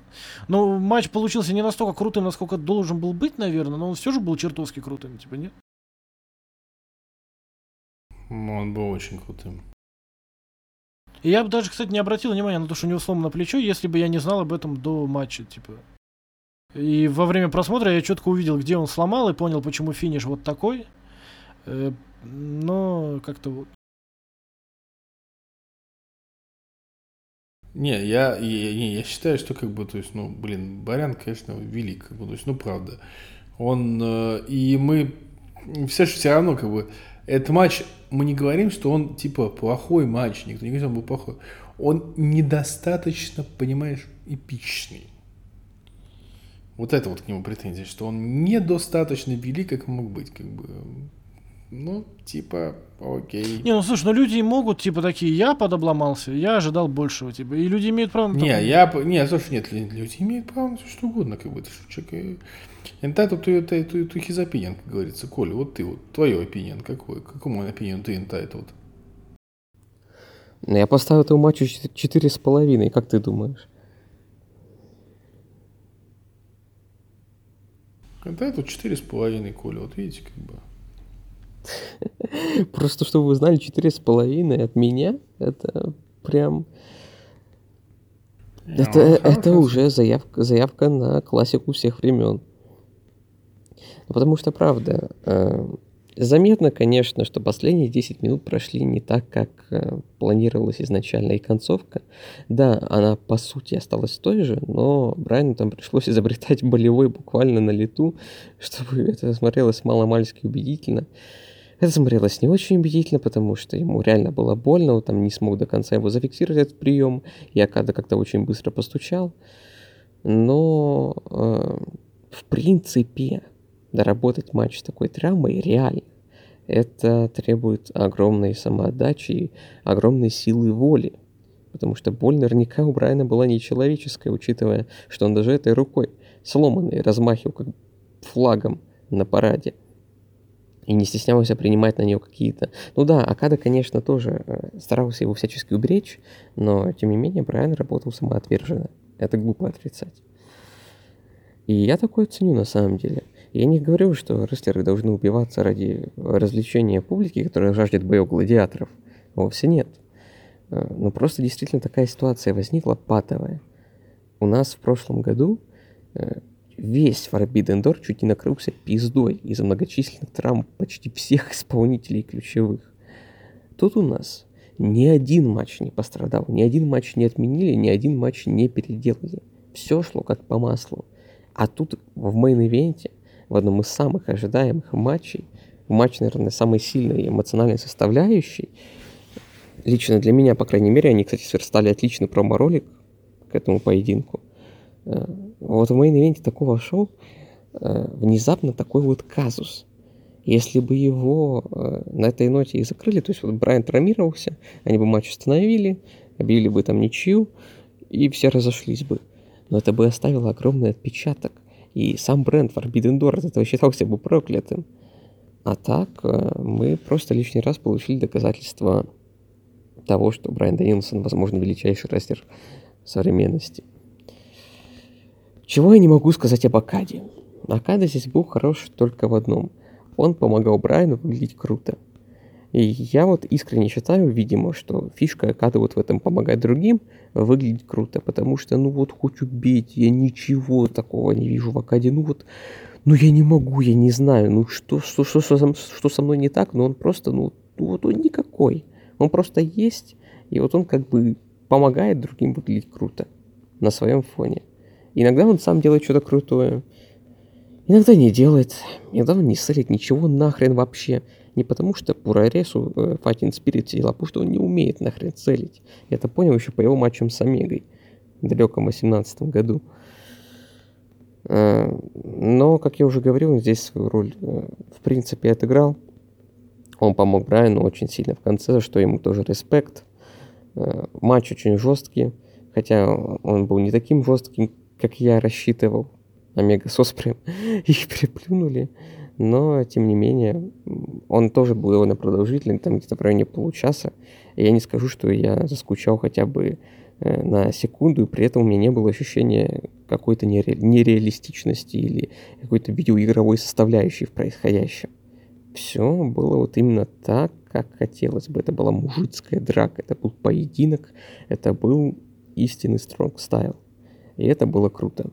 Но матч получился не настолько крутым, насколько должен был быть, наверное, но он все же был чертовски крутым, типа, нет? Ну, Он был очень крутым. И я бы даже, кстати, не обратил внимания на то, что у него сломано плечо, если бы я не знал об этом до матча, типа. И во время просмотра я четко увидел, где он сломал, и понял, почему финиш вот такой. Э, Но как-то вот. Не, я, я, не, я считаю, что как бы, то есть, ну, блин, Барян, конечно, велик, как бы, то есть, ну, правда. Он, э, и мы, все же все равно, как бы, этот матч, мы не говорим, что он, типа, плохой матч, никто не говорит, что он был плохой. Он недостаточно, понимаешь, эпичный. Вот это вот к нему претензия, что он недостаточно велик, как мог быть, как бы. Ну, типа, окей. Не, ну слушай, ну люди могут, типа, такие, я подобломался, я ожидал большего, типа, и люди имеют право на Не, я... Не, слушай, нет, лю- люди имеют право на всё что угодно, как бы, ты что, человек... Entitled to, to, to, to his opinion, как говорится. Коля, вот ты, вот, твое opinion, какой? Какому opinion ты entitled? Но я поставил этому матчу чет- четыре с половиной, как ты думаешь? Entitled четыре с половиной, Коля, вот видите, как бы. [laughs] Просто чтобы вы знали, четыре с половиной от меня, это прям... Это, ну, это хорошая уже заявка, заявка на классику всех времен. Ну, потому что, правда, э, заметно, конечно, что последние 10 минут прошли не так, как э, планировалось изначально и концовка. Да, она по сути осталась той же, но Брайану там пришлось [laughs] изобретать болевой буквально на лету, чтобы это смотрелось мало-мальски убедительно. Это смотрелось не очень убедительно, потому что ему реально было больно, он там не смог до конца его зафиксировать этот прием, и Акада как-то очень быстро постучал. Но, э, в принципе, доработать матч с такой травмой реально. Это требует огромной самоотдачи и огромной силы воли. Потому что боль наверняка у Брайана была нечеловеческая, учитывая, что он даже этой рукой сломанной размахивал как флагом на параде. И не стеснялся принимать на нее какие-то... Ну да, Акада, конечно, тоже э, старался его всячески уберечь, но, тем не менее, Брайан работал самоотверженно. Это глупо отрицать. И я такое ценю на самом деле. Я не говорю, что рестлеры должны убиваться ради развлечения публики, которая жаждет боев гладиаторов. Вовсе нет. Э, Но просто действительно такая ситуация возникла патовая. У нас в прошлом году э, весь Forbidden Door чуть не накрылся пиздой из-за многочисленных травм почти всех исполнителей ключевых. Тут у нас ни один матч не пострадал, ни один матч не отменили, ни один матч не переделали. Все шло как по маслу. А тут в main event е, в одном из самых ожидаемых матчей, матч, наверное, самой сильной эмоциональной составляющей, лично для меня, по крайней мере, они, кстати, сверстали отличный промо-ролик к этому поединку. Э, Вот в main event е такого шоу э, внезапно такой вот казус. Если бы его э, на этой ноте и закрыли, то есть вот Брайан травмировался, они бы матч остановили, объявили бы там ничью, и все разошлись бы. Но это бы оставило огромный отпечаток. И сам бренд Forbidden Door от этого считался бы проклятым. А так э, мы просто лишний раз получили доказательство того, что Брайан Дэнилсон, возможно, величайший рестлер современности. Чего я не могу сказать об Акаде? Акада здесь был хорош только в одном. Он помогал Брайану выглядеть круто. И я вот искренне считаю, видимо, что фишка Акады вот в этом помогать другим выглядеть круто, потому что, ну вот, хоть убейте, я ничего такого не вижу в Акаде, ну вот, ну я не могу, я не знаю, ну что, что, что, что, что со мной не так, но он просто, ну, ну вот он никакой, он просто есть, и вот он как бы помогает другим выглядеть круто на своем фоне. Иногда он сам делает что-то крутое, иногда не делает, иногда он не селит ничего нахрен вообще. Не потому что Пураресу э, Fighting Spirit сидел, а потому что он не умеет нахрен целить. Я это понял еще по его матчам с Омегой в далеком 18 году. Э, Но, как я уже говорил, он здесь свою роль э, в принципе отыграл. Он помог Брайану очень сильно в конце, за что ему тоже респект. Э, Матч очень жесткий, хотя он был не таким жестким, как я рассчитывал. Омега с Оспреем [laughs] их переплюнули. Но, тем не менее, он тоже был довольно продолжительный, там где-то в районе получаса. И я не скажу, что я заскучал хотя бы э, на секунду, и при этом у меня не было ощущения какой-то нере- нереалистичности или какой-то видеоигровой составляющей в происходящем. Все было вот именно так, как хотелось бы. Это была мужицкая драка, это был поединок, это был истинный стронг стайл. И это было круто.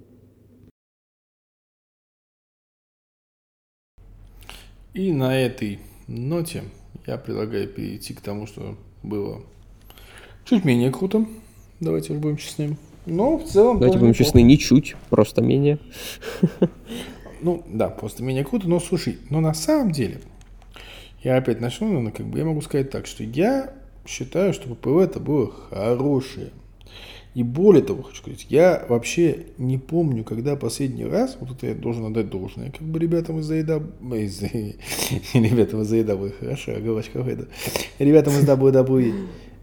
И на этой ноте я предлагаю перейти к тому, что было чуть менее круто. Давайте уж будем честны. Но в целом... Давайте будем неплохо. честны, ничуть, просто менее. [laughs] Ну, да, просто менее круто. Но слушай, но на самом деле, я опять начну, но как бы я могу сказать так, что я считаю, что ППВ это было хорошее. И более того, хочу сказать, я вообще не помню, когда последний раз, вот это я должен отдать должное, как бы ребятам из AEW, из, [laughs] ребятам из AEW, хорошо, оговорочка это, ребятам из WWE,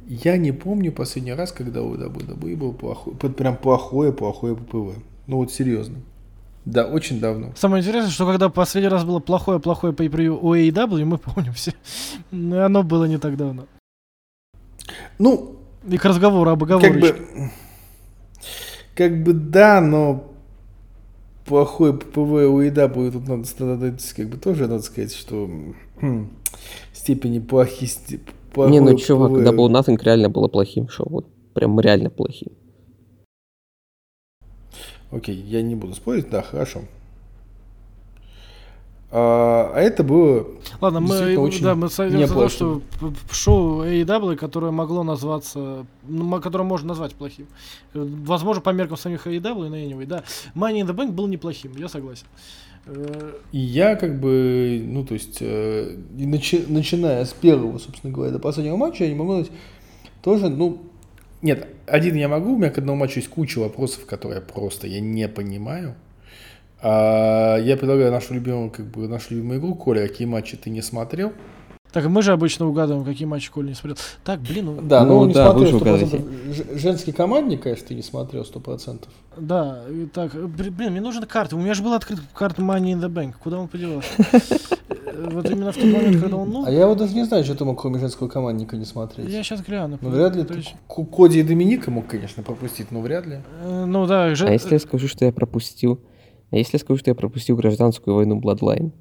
я не помню последний раз, когда у WWE был плохой, под- прям плохое, плохое ППВ. Ну вот серьезно. Да, очень давно. Самое интересное, что когда последний раз было плохое-плохое по у AEW, мы помним все. Но [laughs] оно было не так давно. Ну, И к разговору об как оговорочке. бы, как бы да, но плохое ППВ у AEW тут надо, надо, как бы тоже надо сказать, что хм, степени плохи, сте- Не, ну плохое чувак, ППВ. Double Nothing реально было плохим шоу. Вот прям реально плохим. Окей, я не буду спорить, да, хорошо. А, а это было Ладно, мы, очень да, мы сойдемся за то, что шоу AEW, которое могло назваться, ну, которое можно назвать плохим. Возможно, по меркам самих AEW, но anyway, да. Money in the Bank был неплохим, я согласен. И я как бы, ну то есть, э, начи- начиная с первого, собственно говоря, до последнего матча, я не могу сказать, тоже, ну, нет, один я могу, у меня к одному матчу есть куча вопросов, которые просто я не понимаю. А я предлагаю нашу любимую, как бы, нашу любимую игру, Коля, какие матчи ты не смотрел? Так, мы же обычно угадываем, какие матчи Коля не смотрел. Так, блин, ну, Да, Ну ну, не да, смотрел же 100%. угадываете. Ж- Женский командник, конечно, ты не смотрел 100%. да, и так, блин, мне нужна карта. У меня же была открыта карта Money in the Bank. Куда он подевался? Э, Вот именно в тот момент, когда он, ну, А я вот даже не знаю, что ты мог кроме женского командника не смотреть. я сейчас гляну. Ну, вряд ли То ты Коди и Доминика мог, конечно, пропустить, но вряд ли. э, Ну да, А если я скажу, что я пропустил... А если я скажу, что я пропустил гражданскую войну Bloodline?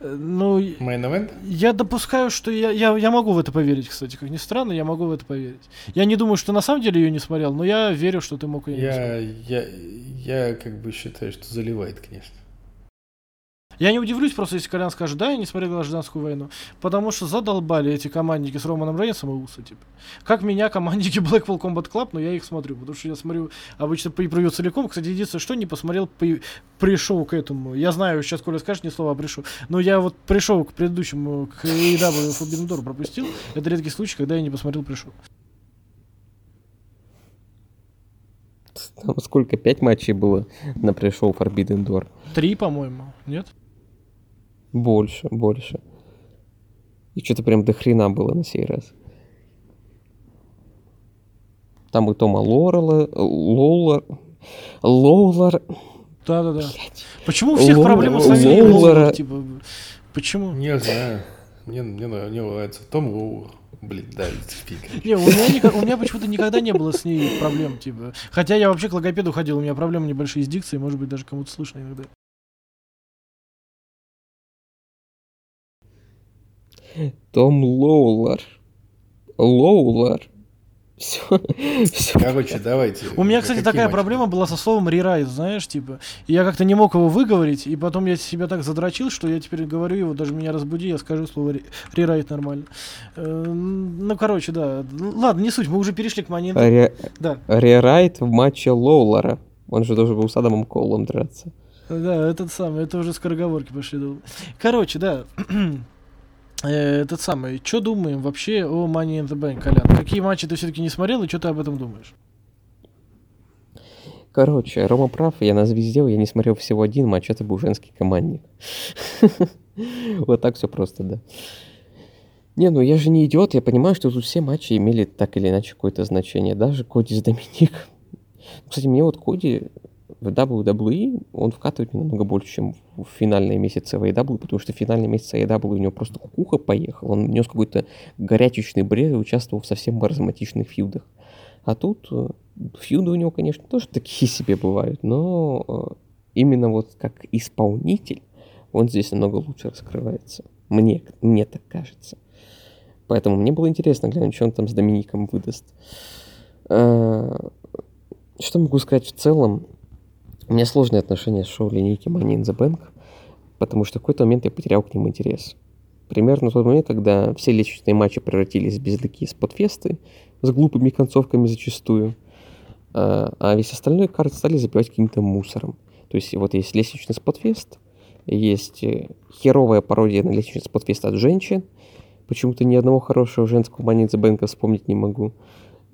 ну, Main event? Я допускаю, что я, я, я могу в это поверить, кстати. Как ни странно, я могу в это поверить. Я не думаю, что на самом деле ее не смотрел, но я верю, что ты мог ее не посмотреть. Я, я, я как бы считаю, что заливает, конечно. Я не удивлюсь просто, если Колян скажет, да, я не смотрел гражданскую войну. Потому что задолбали эти командники с Романом Рейнсом и Уса, типа. Как меня командники Blackpool Combat Club, но я их смотрю, потому что я смотрю обычно по превью целиком. Кстати, единственное, что не посмотрел, при- пришел к этому. Я знаю, сейчас Коля скажет ни слова, а пришел. Но я вот пришел к предыдущему, к AEW Forbidden Door пропустил. Это редкий случай, когда я не посмотрел, пришел. Там сколько? Пять матчей было на пришел Forbidden Door? Три, по-моему, нет? Больше, больше. И что-то прям до хрена было на сей раз. Там и Тома Лорела, Лоулар, Лоулар, Да-да-да. Почему у всех Лоу- проблемы с фамилией типа? Почему? Не знаю. Мне, мне, мне нравится Том Лоуэр. Блин, да, фига. Не, у меня, никак- у меня почему-то никогда не было с ней проблем, типа. Хотя я вообще к логопеду ходил, у меня проблемы небольшие с дикцией, может быть, даже кому-то слышно иногда. Том Лоулар. Лоулар. Все. Все. Короче, давайте. У меня, кстати, такая матчи? проблема была со словом рерайт, знаешь, типа. Я как-то не мог его выговорить, и потом я себя так задрочил, что я теперь говорю его, даже меня разбуди, я скажу слово ре- рерайт нормально. Э, Ну, короче, да. Ладно, не суть, мы уже перешли к монетам. Ре- Да, Рерайт в матче Лоулара. Он же должен был с Адамом Колом драться. Да, этот самый, это уже скороговорки пошли. Короче, да. Э, Этот самый, что думаем вообще о Money in the Bank, Колян? Какие матчи ты все-таки не смотрел и что ты об этом думаешь? Короче, Рома прав, я на звезде, я не смотрел всего один матч, это был женский командник. [laughs] Вот так все просто, да. Не, ну я же не идиот, я понимаю, что тут все матчи имели так или иначе какое-то значение. Даже Коди с Доминик. Кстати, мне вот Коди в WWE, он вкатывает намного больше, чем в финальные месяцы в AEW, потому что в финальные месяцы AEW у него просто кукуха поехал, он нес какой-то горячечный бред и участвовал в совсем маразматичных фьюдах. А тут э, фьюды у него, конечно, тоже такие [laughs] себе бывают, но э, именно вот как исполнитель он здесь намного лучше раскрывается. Мне, мне так кажется. Поэтому мне было интересно глянуть, что он там с Домиником выдаст. Э, Что могу сказать в целом? У меня сложные отношения с шоу линейки Money in the Bank, потому что в какой-то момент я потерял к ним интерес. Примерно в тот момент, когда все личностные матчи превратились в безликие спотфесты с глупыми концовками зачастую, а а весь остальной карт стали забивать каким-то мусором. То есть вот есть лестничный спотфест, есть э, херовая пародия на лестничный спотфест от женщин, почему-то ни одного хорошего женского Money in the Bank вспомнить не могу.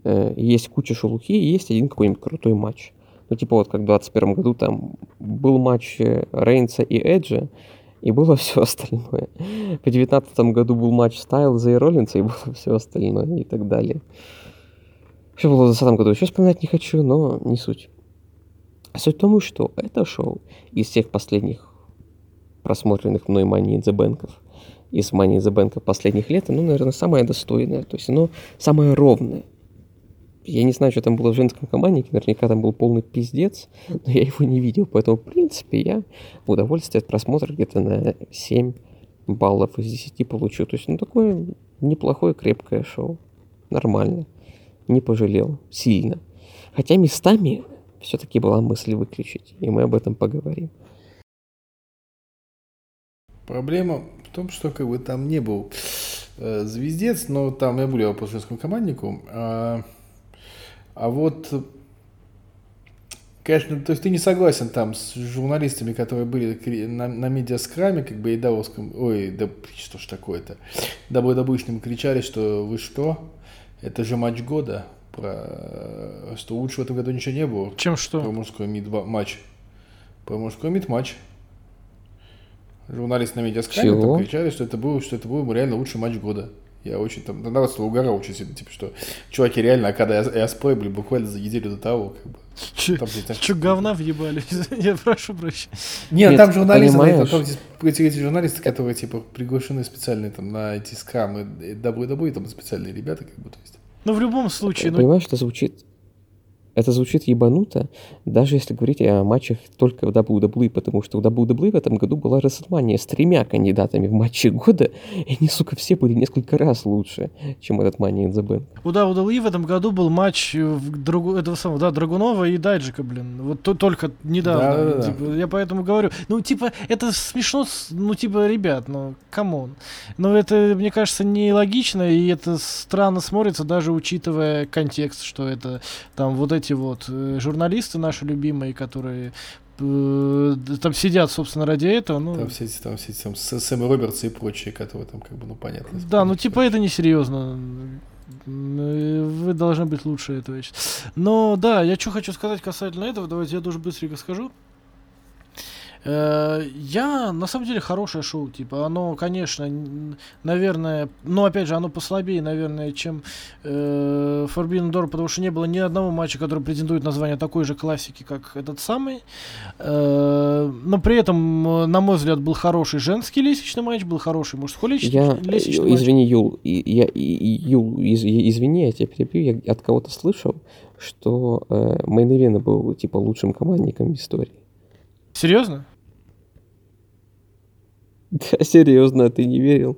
э, есть куча шелухи, есть один какой-нибудь крутой матч. Ну, типа вот как в 21 году там был матч э, Рейнса и Эджа, и было [laughs] все остальное. В 19 году был матч Стайлза и Роллинса, и было все остальное, и так далее. Что было в 20 году, еще вспоминать не хочу, но не суть. Суть в том, что это шоу из всех последних просмотренных мной Money in the Bank'ов, из Money in the Bank последних лет, оно, наверное, самое достойное, то есть оно самое ровное. Я не знаю, что там было в женском команднике, наверняка там был полный пиздец, но я его не видел, поэтому, в принципе, я в удовольствие от просмотра где-то на 7 баллов из 10 получу. То есть, ну, такое неплохое, крепкое шоу. Нормально. Не пожалел. Сильно. Хотя местами все-таки была мысль выключить, и мы об этом поговорим. Проблема в том, что как бы там не был э, звездец, но там я были по женскому команднику. А, а вот, конечно, то есть ты не согласен там с журналистами, которые были на, на медиаскраме, как бы и даосском, ой, да что ж такое-то, WWE кричали, что вы что, это же матч года, про, что лучше в этом году ничего не было. Чем Про что? мужской мид матч. Про мужской мид матч. Журналисты на там кричали, что это был, что это был реально лучший матч года. Я очень там, на народ угорал очень сильно, типа, что чуваки реально, а когда я, я спой, блин, буквально за неделю до того, как бы. Че, Там, говна въебали? [laughs] Я прошу прощения. Не, Нет, там журналисты, понимаешь? там, эти, эти, эти журналисты, которые, типа, приглашены специально там на эти скамы, и WWE, там специальные ребята, как бы, то есть. Ну, в любом случае, ну, Понимаешь, это звучит... Это звучит ебануто, даже если говорить о матчах только в WWE, потому что в WWE в этом году была WrestleMania с тремя кандидатами в матче года, [laughs] и они, сука, все были несколько раз лучше, чем этот Money in the Bank. у WWE в этом году был матч э, в другу, этого самого, да, Драгунова и Дайджака, блин. Вот то- только недавно. Да-да-да. Типа, я поэтому говорю. Ну, типа, это смешно, ну, типа, ребят, ну, come on. Но это, мне кажется, нелогично, и это странно смотрится, даже учитывая контекст, что это там вот эти вот э, журналисты наши любимые, которые э, там сидят, собственно, ради этого, ну... Там все эти, там все эти, там, Сэм Робертс и прочие, которые там, как бы, ну, понятно. Да, ну типа это несерьезно. Вы должны быть лучше этого. Но да, я что хочу сказать касательно этого, давайте я тоже быстренько скажу. Э, Я, на самом деле, хорошее шоу, типа, оно, конечно, наверное, но, опять же, оно послабее, наверное, чем э, Forbidden Door, потому что не было ни одного матча, который претендует на звание такой же классики, как этот самый. Э, но при этом, э, на мой взгляд, был хороший женский лестничный матч, был хороший мужской лестничный, Я, лестничный э, матч. извини, Юл, я, Юл, из- извини, я тебя перебью, я от кого-то слышал, что э, Мейн был, типа, лучшим командником в истории. Серьезно? Да, [laughs] серьезно, а ты не верил?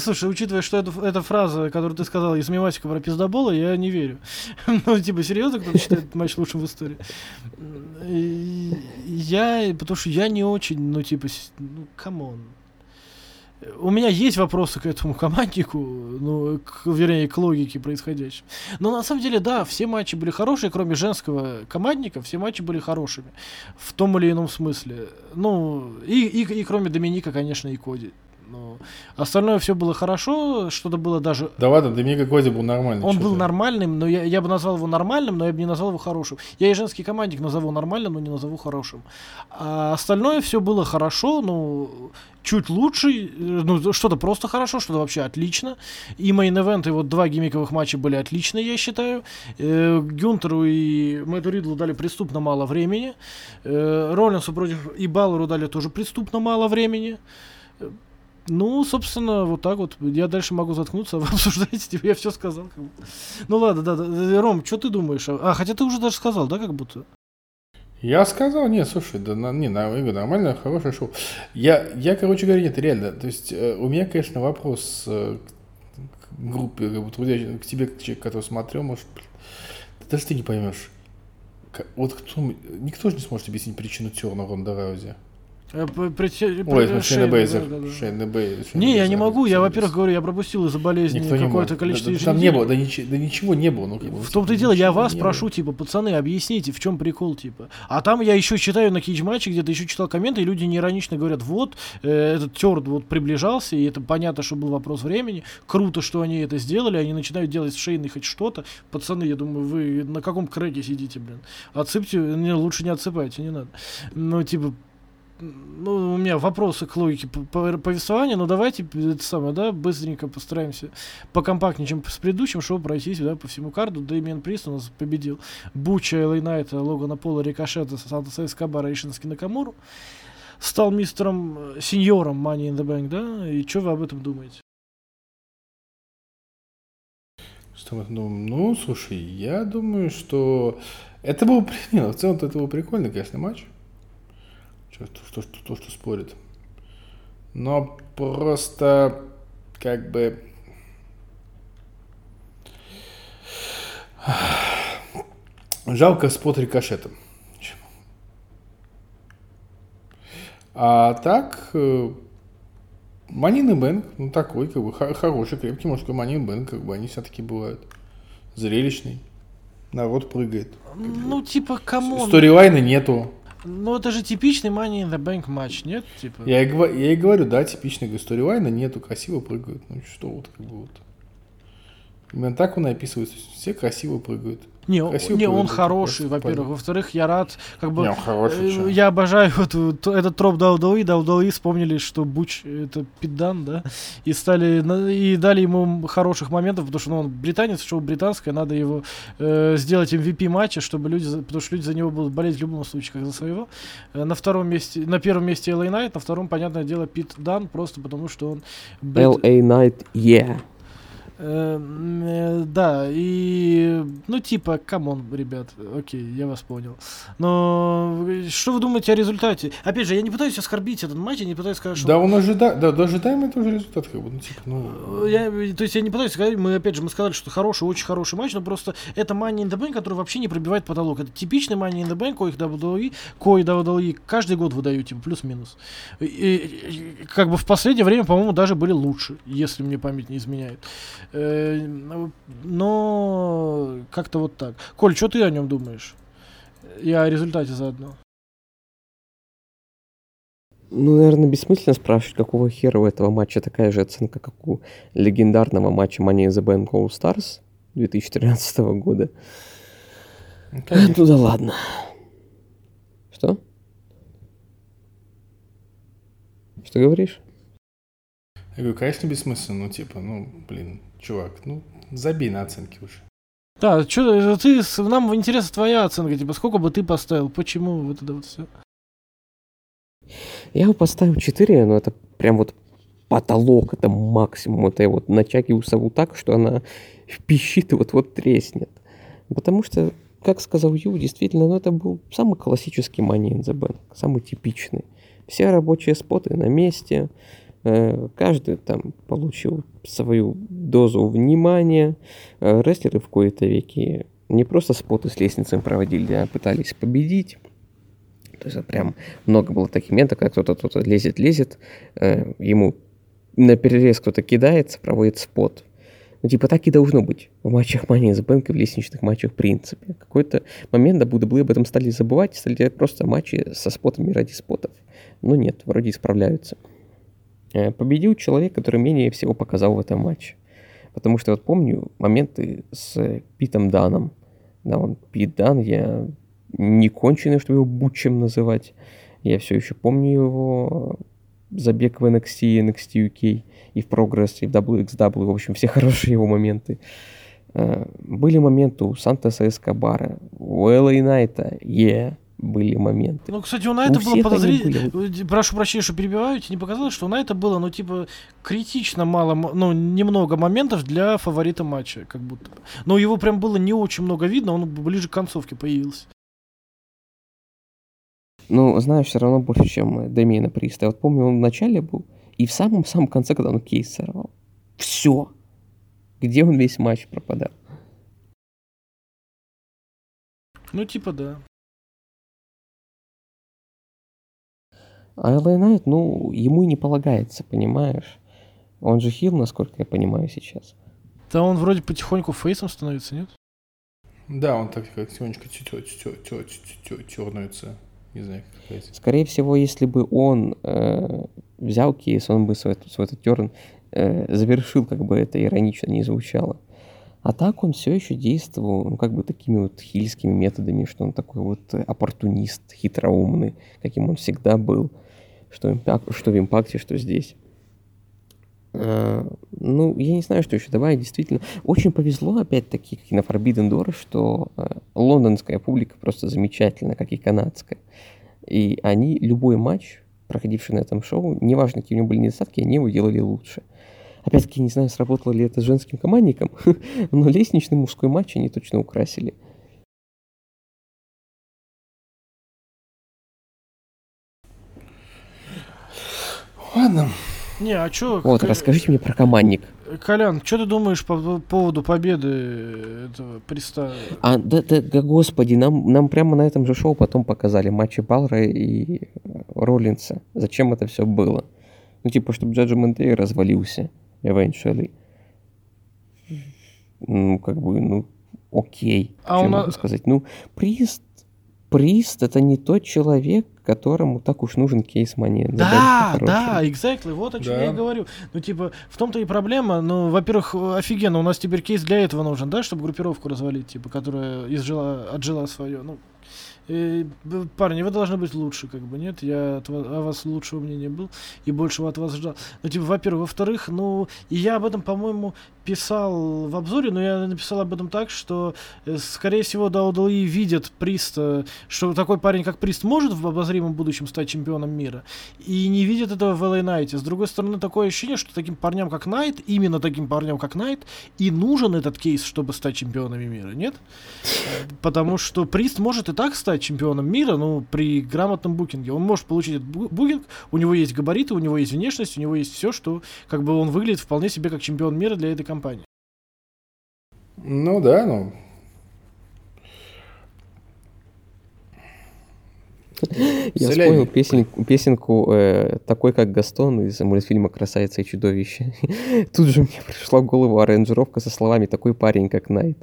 Слушай, учитывая, что это, эта фраза, которую ты сказал из мемасика про пиздобола, я не верю. [laughs] Ну, типа, серьезно, кто-то считает матч лучшим в истории? Я, потому что я не очень, ну, типа, ну, come on. У меня есть вопросы к этому команднику, ну, к, вернее, к логике происходящего. Но на самом деле, да, все матчи были хорошие, кроме женского командника, все матчи были хорошими. В том или ином смысле. Ну, и, и, и кроме Доминика, конечно, и Коди. Ну, остальное все было хорошо, что-то было даже... Да ладно, Доминго Коди был нормальный. Он был нормальным, но я, я бы назвал его нормальным, но я бы не назвал его хорошим. Я и женский командник назову нормальным, но не назову хорошим. А остальное все было хорошо, ну, чуть лучше, э, ну, что-то просто хорошо, что-то вообще отлично. И мейн-эвент, и вот два гиммиковых матча были отличные, я считаю. Э, Гюнтеру и Мэтту Ридлу дали преступно мало времени. Э, Роллинсу против и Баллару дали тоже преступно мало времени. Ну, собственно, вот так вот. Я дальше могу заткнуться, а [laughs] вы обсуждаете, типа, я все сказал. как. Ну ладно, да, да. Ром, что ты думаешь? А, хотя ты уже даже сказал, да, как будто? Я сказал, нет, слушай, да на- не, на- я говорю, нормальное, хорошее шоу. Я, я, короче говоря, нет, реально, то есть э, у меня, конечно, вопрос э, к к группе, как бы, трудящим- к тебе, как человек, который смотрел, может, даже ты не поймешь. К- Вот кто, никто же не сможет объяснить причину Терна в Ронда Раузе. Э, пред- Ой, Шейна Шейна, Бейзер. да, да, да. Шейна Бей- Шейна Не, я не Бейзер, могу. Я, во-первых, Бейзер. говорю, я пропустил из-за болезни Никто какое-то количество Да, Там не было, да, ничего, да ничего не было. Ну, как бы, В том-то и дело, я вас прошу, было. типа, пацаны, объясните, в чем прикол, типа. А там я еще читаю на кейдж матче, где-то еще читал комменты, и люди неиронично говорят, вот, э, этот терд вот приближался, и это понятно, что был вопрос времени. Круто, что они это сделали, они начинают делать с Шейной хоть что-то. Пацаны, я думаю, вы на каком крэке сидите, блин? Отсыпьте, не, лучше не отсыпайте, не надо. Ну, типа, ну, у меня вопросы к логике повествования, но давайте это самое, да, быстренько постараемся покомпактнее, чем с предыдущим шоу пройтись, да, по всему карду. Дэмиан Прист у нас победил Буча, Элэй Найта, Логана Пола, Рикошета, Сантоса Эскобара и Шински Накамуру. Стал мистером, э, сеньором Money in the Bank, да? И что вы об этом думаете? Ну, слушай, я думаю, что это был, при- [laughs] не, ну, в целом это был прикольный, конечно, матч. Что, что, что, то, что спорит. Но просто как бы жалко спот рикошетом. А так, Money in the Bank, ну такой, как бы, хо- хороший, крепкий мужской Money in the Bank, как бы, они все-таки бывают. Зрелищный. Народ прыгает. Ну, типа, come on. Storyline а нету. Ну, это же типичный Money in the Bank матч, нет? Типа. Я и, я и говорю, да, типичный говорю, storyline а нету, красиво прыгают. Ну что вот, как бы вот. Именно так он и описывается. Все красиво прыгают. Не, не, он хороший, просто во-первых. Во-вторых, я рад, как бы... Не, он хороший, э, я обожаю вот, вот этот троп WWE, WWE вспомнили, что Буч это Пит Данн, да, и стали, на- и дали ему хороших моментов, потому что ну, он британец, шоу британское, надо его э, сделать MVP матча, чтобы люди, за- потому что люди за него будут болеть в любом случае, как за своего. Э, на втором месте, на первом месте LA Knight, на втором, понятное дело, Пит Дан, просто потому что он... брит- LA Knight, yeah. Э, м, э, да, и, ну, типа, come on, ребят, окей, я вас понял. Но что вы думаете о результате? Опять же, я не пытаюсь оскорбить этот матч, я не пытаюсь сказать, что... Да, он ожидает, да, да, ожидаемый тоже результат, как бы, ну, типа, ну... Я, то есть я не пытаюсь сказать, мы опять же мы сказали, что хороший, очень хороший матч, но просто это Money in the Bank, который вообще не пробивает потолок. Это типичный Money in the Bank, коих WWE, кой WWE каждый год выдают, типа плюс-минус. И- и как бы в последнее время, по-моему, даже были лучше, если мне память не изменяет. Э, но как-то вот так. Коль, что ты о нем думаешь? И о результате заодно. Ну, наверное, бессмысленно спрашивать, какого хера у этого матча такая же оценка, как у легендарного матча Money in the Bank All Stars 2013 года. ну, конечно. Ну да ладно. Что? Что говоришь? Я говорю, конечно, бессмысленно, ну, типа, ну, блин, чувак, ну, забей на оценки уже. Да, что ты, нам интересна твоя оценка, типа, сколько бы ты поставил, почему вот это вот все. Я его поставил 4, но это прям вот потолок, это максимум. Это я вот натягиваю сову так, что она пищит и вот-вот треснет. Потому что, как сказал Ю, действительно, ну, это был самый классический Money in the Bank, самый типичный. Все рабочие споты на месте, каждый там получил свою дозу внимания. Э, Рестлеры в кои-то веки не просто споты с лестницами проводили, а пытались победить. То есть прям много было таких моментов, когда кто-то кто лезет, лезет, э, ему на перерез кто-то кидается, проводит спот. Ну, типа, так и должно быть в матчах in the Bank и в лестничных матчах в принципе. Какой-то момент WWE об этом стали забывать, стали делать просто матчи со спотами ради спотов. Но нет, вроде исправляются. Э, Победил человек, который менее всего показал в этом матче. Потому что вот помню моменты с Питом Даном. Да, он Пит Дан, я не конченый, чтобы его Бутчем называть. Я все еще помню его забег в NXT, NXT UK, и в Progress, и в WXW, в общем, все [laughs] хорошие его моменты. Э, Были моменты у Сантоса Эскобара, у LA Найта, yeah, были моменты. Ну, кстати, у Найта У было подозрительно. были. Прошу прощения, что перебиваю, тебе не показалось, что у Найта было, ну, типа, критично мало, ну, немного моментов для фаворита матча, как будто. Но его прям было не очень много видно, он ближе к концовке появился. Ну, знаешь, все равно больше, чем Дэмиена Приста. Я вот помню, он в начале был, и в самом-самом конце, когда он кейс сорвал. Все. Где он весь матч пропадал? Ну, типа, да. А LA Knight, ну, ему и не полагается, понимаешь? Он же хил, насколько я понимаю сейчас. Да он вроде потихоньку фейсом становится, нет? Да, он так как тихонечко тернуется. Не знаю, как сказать. Скорее всего, если бы он э, взял кейс, он бы свой, свой этот терн э, завершил, как бы это иронично не звучало. А так он все еще действовал, ну, как бы такими вот хильскими методами, что он такой вот оппортунист, хитроумный, каким он всегда был, что, импак- что в импакте, что здесь. А, ну, я не знаю, что еще добавить. Действительно, очень повезло, опять-таки, как и на Forbidden Door, что э, лондонская публика просто замечательна, как и канадская. И они любой матч, проходивший на этом шоу, неважно, какие у него были недостатки, они его делали лучше. Опять-таки, не знаю, сработало ли это с женским командником, [laughs] но лестничный мужской матч они точно украсили. Ладно. Не, а чё... Вот, К- расскажите мне про командник. Колян, что ты думаешь по поводу победы этого приста? А, да, да, да, господи, нам, нам прямо на этом же шоу потом показали матчи Балра и э, Роллинса. Зачем это все было? Ну, типа, чтобы Judgment Day развалился eventually. Ну, как бы, ну, окей. А что у нас- могу сказать? Ну, Прист, Прист это не тот человек, которому так уж нужен кейс Money in the Bank Да, да, exactly, вот о чем Да. я и говорю. Ну, типа, в том-то и проблема, ну, во-первых, офигенно, у нас теперь кейс для этого нужен, да, чтобы группировку развалить, типа, которая изжила, отжила свое, ну, б- парни, вы должны быть лучше, как бы, нет? Я от ва- о вас лучшего мнения был и большего от вас ждал. Ну, типа, во-первых. Во-вторых, ну, и я об этом, по-моему, писал в обзоре, но я написал об этом так, что, э, скорее всего, WWE видят Приста, что такой парень, как Прист, может в обозримом будущем стать чемпионом мира, и не видят этого в LA Knight. С другой стороны, такое ощущение, что таким парням, как Найт, именно таким парням, как Найт, и нужен этот кейс, чтобы стать чемпионами мира, нет? Потому что Прист может и так стать чемпионом мира, ну, при грамотном букинге. Он может получить этот бу- букинг, у него есть габариты, у него есть внешность, у него есть все, что, как бы, он выглядит вполне себе как чемпион мира для этой компании. Ну да, ну. Я Солями. вспомнил песенку, песенку э, такой, как Гастон из мультфильма «Красавица и чудовище». [laughs] Тут же мне пришла в голову аранжировка со словами «такой парень, как Найт».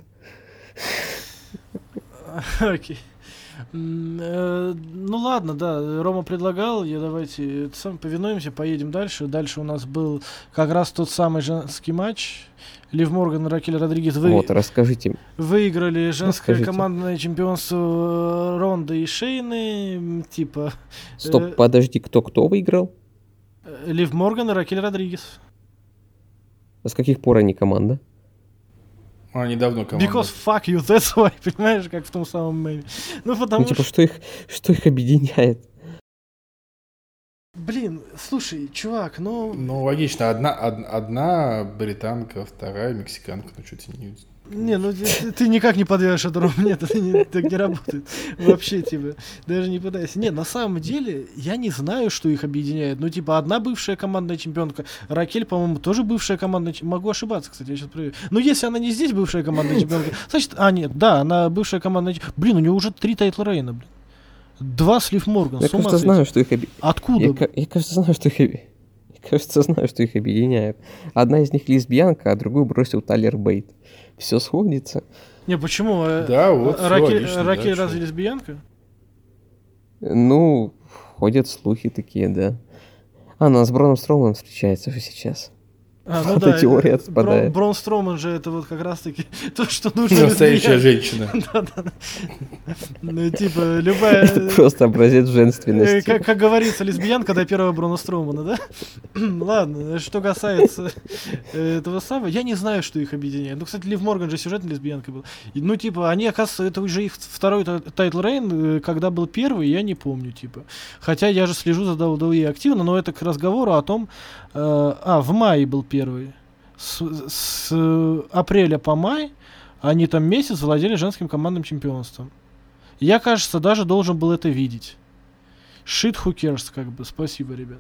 [laughs] Окей. Э, Ну ладно, да, Рома предлагал, я давайте сам повинуемся, поедем дальше. Дальше у нас был как раз тот самый женский матч. Лив Морган и Ракель Родригес вы, Вот, расскажите. выиграли женское Расскажите. командное чемпионство Ронда и Шейны. Типа Стоп, Э, подожди, кто-кто выиграл? э, Лив Морган и Ракель Родригес. А с каких пор они команда? Они давно команда. Because fuck you, that's why, [laughs] понимаешь, как в том самом меме. Ну потому Ну, типа, что, что их, что их объединяет? блин, слушай, чувак, ну... Ну, логично. Одна, од- одна британка, вторая мексиканка. Ну, что тебе не... Не, ну ты, ты- никак не подвяжешь эту Рому. Нет, это не, так не работает. Вообще, типа, даже не пытайся. Не, на самом деле, я не знаю, что их объединяет. Ну, типа, одна бывшая командная чемпионка. Ракель, по-моему, тоже бывшая командная чемпионка. Могу ошибаться, кстати, я сейчас проверю. Но если она не здесь бывшая командная чемпионка, [laughs] значит, а, нет, да, она бывшая командная чемпионка. Блин, у нее уже три тайтла Рейна, блин. Два с Лив Морган. Я, кажется, знаю, что их объединяет. Откуда? Я, я, кажется, знаю, что их объ- Я, кажется, знаю, что их объединяет. Одна из них лесбиянка, а другую бросил Тайлер Бейт. Все сходится. Не, почему? Э, Да, вот, Ракель, логично, да, Ракель чё. разве лесбиянка? Ну, ходят слухи такие, да. А, она с Броном Строуманом встречается же сейчас. А, ну Эта да, теория это- отпадает. Брон, Брон Строман же это вот как раз-таки [laughs] то, что нужно Настоящая лесбиянке. женщина. [laughs] Ну, типа, любая... [laughs] Это просто образец э, женственности. Как, как говорится, лесбиянка до первого Брона Строумана, да? [clears throat] Ладно, что касается э, этого самого, я не знаю, что их объединяет. Ну, кстати, Лив Морган же сюжетной лесбиянкой был. И, Ну, типа, они, оказывается, это уже их второй ta- title reign, э, когда был первый, я не помню, типа. Хотя я же слежу за WWE активно, но это к разговору о том... э, а, в мае был первый. С, с, э, апреля по май они там месяц владели женским командным чемпионством. Я, кажется, даже должен был это видеть. shit who cares, как бы, спасибо, ребят.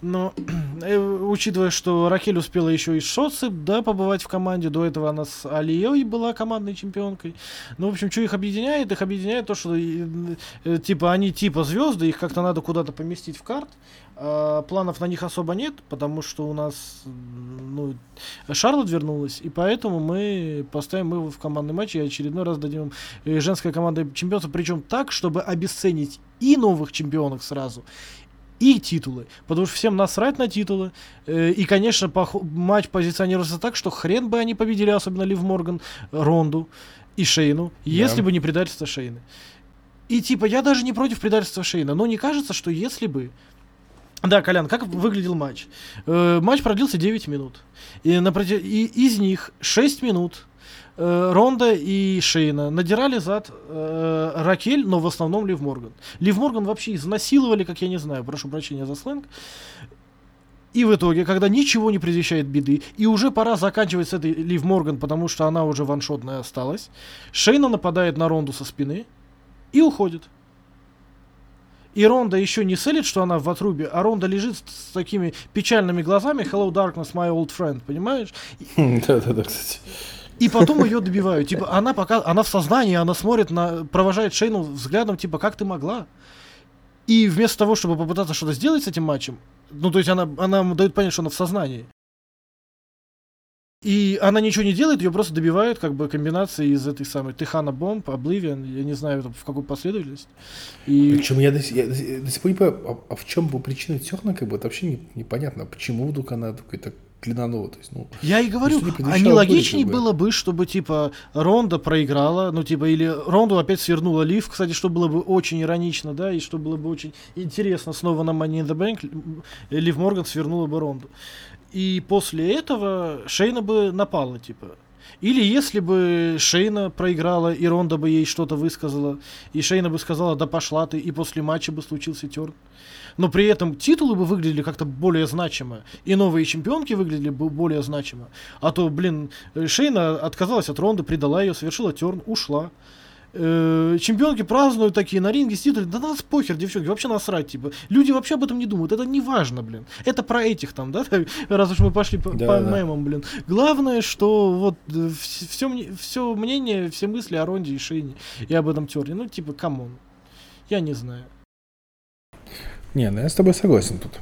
Но, [clears throat] э, учитывая, что Ракель успела еще и Шоцы, да, побывать в команде, до этого она с Алией была командной чемпионкой. Ну, в общем, что их объединяет? Их объединяет то, что, э, э, типа, они типа звезды, их как-то надо куда-то поместить в карт. А, планов на них особо нет, потому что у нас, ну, Шарлот вернулась, и поэтому мы поставим его в командный матч и очередной раз дадим э, женской команде чемпионство, причем так, чтобы обесценить и новых чемпионок сразу, и титулы. Потому что всем насрать на титулы. Э, И, конечно, матч позиционируется так, что хрен бы они победили, особенно Лив Морган, Ронду и Шейну, если бы не предательство Шейны. И типа, я даже не против предательства Шейна, но не кажется, что если бы... Да, Колян, как выглядел матч? Э, матч продлился 9 минут. И, на проти- и из них 6 минут э, Ронда и Шейна надирали зад э, Ракель, но в основном Лив Морган. Лив Морган вообще изнасиловали, как я не знаю, прошу прощения за сленг. И в итоге, когда ничего не предвещает беды, и уже пора заканчивать с этой Лив Морган, потому что она уже ваншотная осталась, Шейна нападает на Ронду со спины и уходит. И Ронда еще не селит, что она в отрубе, а Ронда лежит с, с такими печальными глазами Hello Darkness, my old friend, понимаешь? [laughs] Да-да-да, кстати. И потом ее добивают. Типа, она пока, она в сознании, она смотрит на, провожает Шейну взглядом, типа, как ты могла? И вместо того, чтобы попытаться что-то сделать с этим матчем, ну, то есть она, она дает понять, что она в сознании. И она ничего не делает, ее просто добивают, как бы, комбинацией из этой самой Техана Бомб, Обливион, я не знаю, в какой последовательности. И... Причем я до, сих- я до сих пор не понимаю, а, а в чем была причина терна, как бы, это вообще не- непонятно. Почему вдруг она какой-то клинанова, то есть, ну... Я и говорю, а не логичнее как бы. было бы, чтобы, типа, Ронда проиграла, ну, типа, или Ронду опять свернула Лив, кстати, что было бы очень иронично, да, и что было бы очень интересно снова на Money in the Bank, Лив Морган свернула бы Ронду. И после этого Шейна бы напала, типа. Или если бы Шейна проиграла, и Ронда бы ей что-то высказала, и Шейна бы сказала, да пошла ты, и после матча бы случился терн. Но при этом титулы бы выглядели как-то более значимо, и новые чемпионки выглядели бы более значимо. А то, блин, Шейна отказалась от Ронды, предала ее, совершила терн, ушла. Э, Чемпионки празднуют такие на ринге с титулами. Да нас похер, девчонки, вообще насрать, типа. Люди вообще об этом не думают, это не важно, блин. Это про этих там, да, [laughs] раз уж мы пошли по, Да, по да. мемам, блин. Главное, что вот все, все мнение, все мысли о Ронде и Шейне и об этом turn е. Ну, типа, come on. Я не знаю. Не, ну я с тобой согласен тут.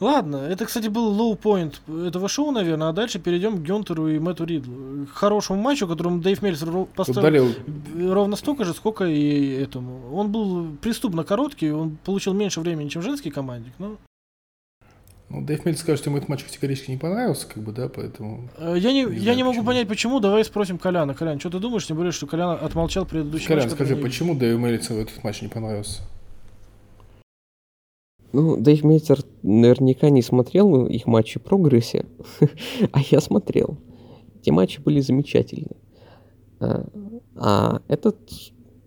Ладно, это, кстати, был low point этого шоу, наверное, а дальше перейдем к Гюнтеру и Мэтту Ридлу. К хорошему матчу, которому Дэйв ро- поставил Ударил ровно столько же, сколько и этому. Он был преступно короткий, он получил меньше времени, чем женский командник, но... Ну, Дэйв Мельц скажет, что ему этот матч категорически не понравился, как бы, да, поэтому... э, Я не, Не я знаю, не могу почему. понять, почему. Давай спросим Коляна. Колян, что ты думаешь? Тем более, что Колян отмолчал предыдущий Колян, матч. который скажи, не- почему Дэйв Мельцу этот матч не понравился? Ну, Дэйв Мельцер наверняка не смотрел их матчи прогрессе, [laughs] а я смотрел. Те матчи были замечательны. А, а этот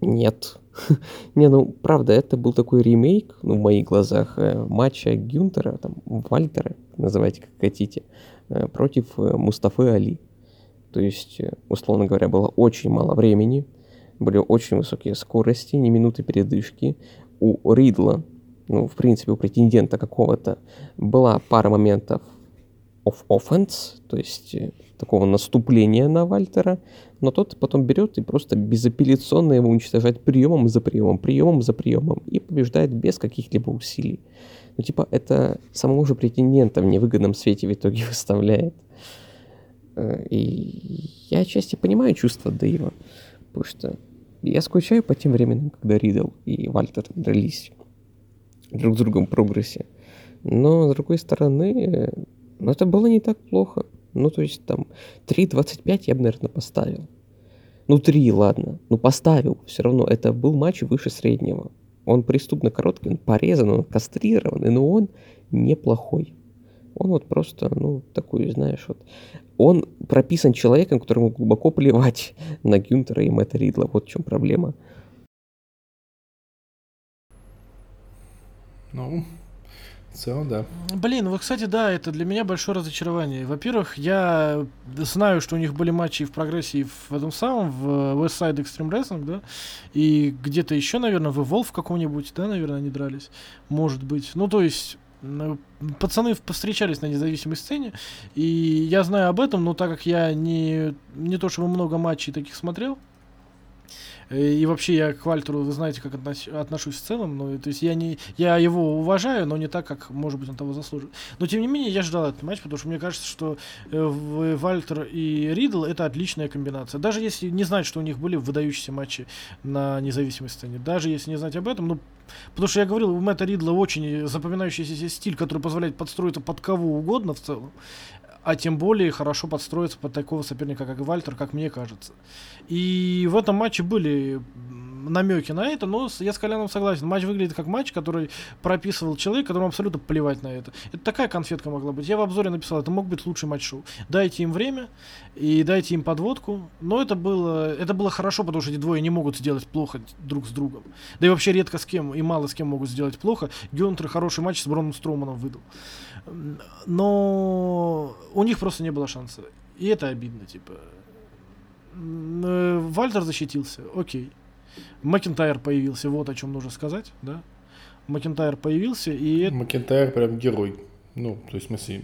нет. [laughs] Не, ну, правда, это был такой ремейк, ну, в моих глазах, э, матча Гюнтера, там, Вальтера, называйте как хотите, э, против э, Мустафы Али. То есть, условно говоря, было очень мало времени, были очень высокие скорости, не минуты передышки. У Ридла, ну, в принципе, у претендента какого-то была пара моментов of offense, то есть э, такого наступления на Вальтера, но тот потом берет и просто безапелляционно его уничтожает приемом за приемом, приемом за приемом и побеждает без каких-либо усилий. Ну, типа, это самого же претендента в невыгодном свете в итоге [laughs] выставляет. Э, И я отчасти понимаю чувства Дэйва, потому что я скучаю по тем временам, когда Ридл и Вальтер дрались друг с другом прогрессе. Но, с другой стороны, ну, это было не так плохо. Ну, то есть, там, 3.25 я бы, наверное, поставил. Ну, 3, ладно. Ну, поставил. Все равно, это был матч выше среднего. Он преступно короткий, он порезан, он кастрированный, но он неплохой. Он вот просто, ну, такой, знаешь, вот... Он прописан человеком, которому глубоко плевать на Гюнтера и Мэтта Ридла. Вот в чем проблема. Ну, В целом, да. Блин, вот, кстати, да, это для меня большое разочарование. Во-первых, я знаю, что у них были матчи и в прогрессе, и в этом самом, в West Side Extreme Wrestling, да, и где-то еще, наверное, в Evolve каком-нибудь, да, наверное, они дрались, может быть. Ну, то есть, ну, пацаны повстречались на независимой сцене, и я знаю об этом, но так как я не, не то чтобы много матчей таких смотрел, и вообще я к Вальтеру, вы знаете, как относ- отношусь в целом. Ну, то есть я не, я его уважаю, но не так, как, может быть, он того заслуживает. Но тем не менее, я ждал этот матч, потому что мне кажется, что э, Вальтер и Ридл это отличная комбинация. Даже если не знать, что у них были выдающиеся матчи на независимой сцене, даже если не знать об этом, ну, потому что я говорил, у Мэтта Ридла очень запоминающийся стиль, который позволяет подстроиться под кого угодно в целом, а тем более хорошо подстроиться под такого соперника, как Вальтер, как мне кажется. И в этом матче были намеки на это, но я с Коляном согласен. Матч выглядит как матч, который прописывал человек, которому абсолютно плевать на это. Это такая конфетка могла быть. Я в обзоре написал, это мог быть лучший матч шоу. Дайте им время и дайте им подводку. Но это было, это было хорошо, потому что эти двое не могут сделать плохо друг с другом. Да и вообще редко с кем и мало с кем могут сделать плохо. Гюнтер хороший матч с Броном Строуманом выдал. Но у них просто не было шанса. И это обидно, типа. Э, Вальтер защитился, окей. Макентайр появился, вот о чем нужно сказать, да? Макентайр появился, и. Макентайр прям герой. Ну, то есть, в смысле,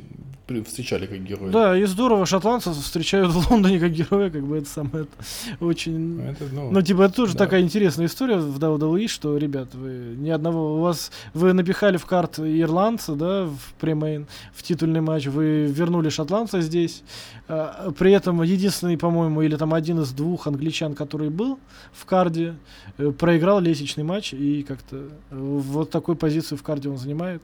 встречали как героя. Да, и здорово, шотландцев встречают в Лондоне как героя, как бы это самое это очень... Это, ну, Ну, типа, это тоже да. такая интересная история в WWE, что, ребят, вы ни одного... У вас... Вы напихали в карт ирландца, да, в премейн, в титульный матч, вы вернули шотландца здесь. а, при этом единственный, по-моему, или там один из двух англичан, который был в карде, э, проиграл лестничный матч, и как-то э, вот такую позицию в карде он занимает.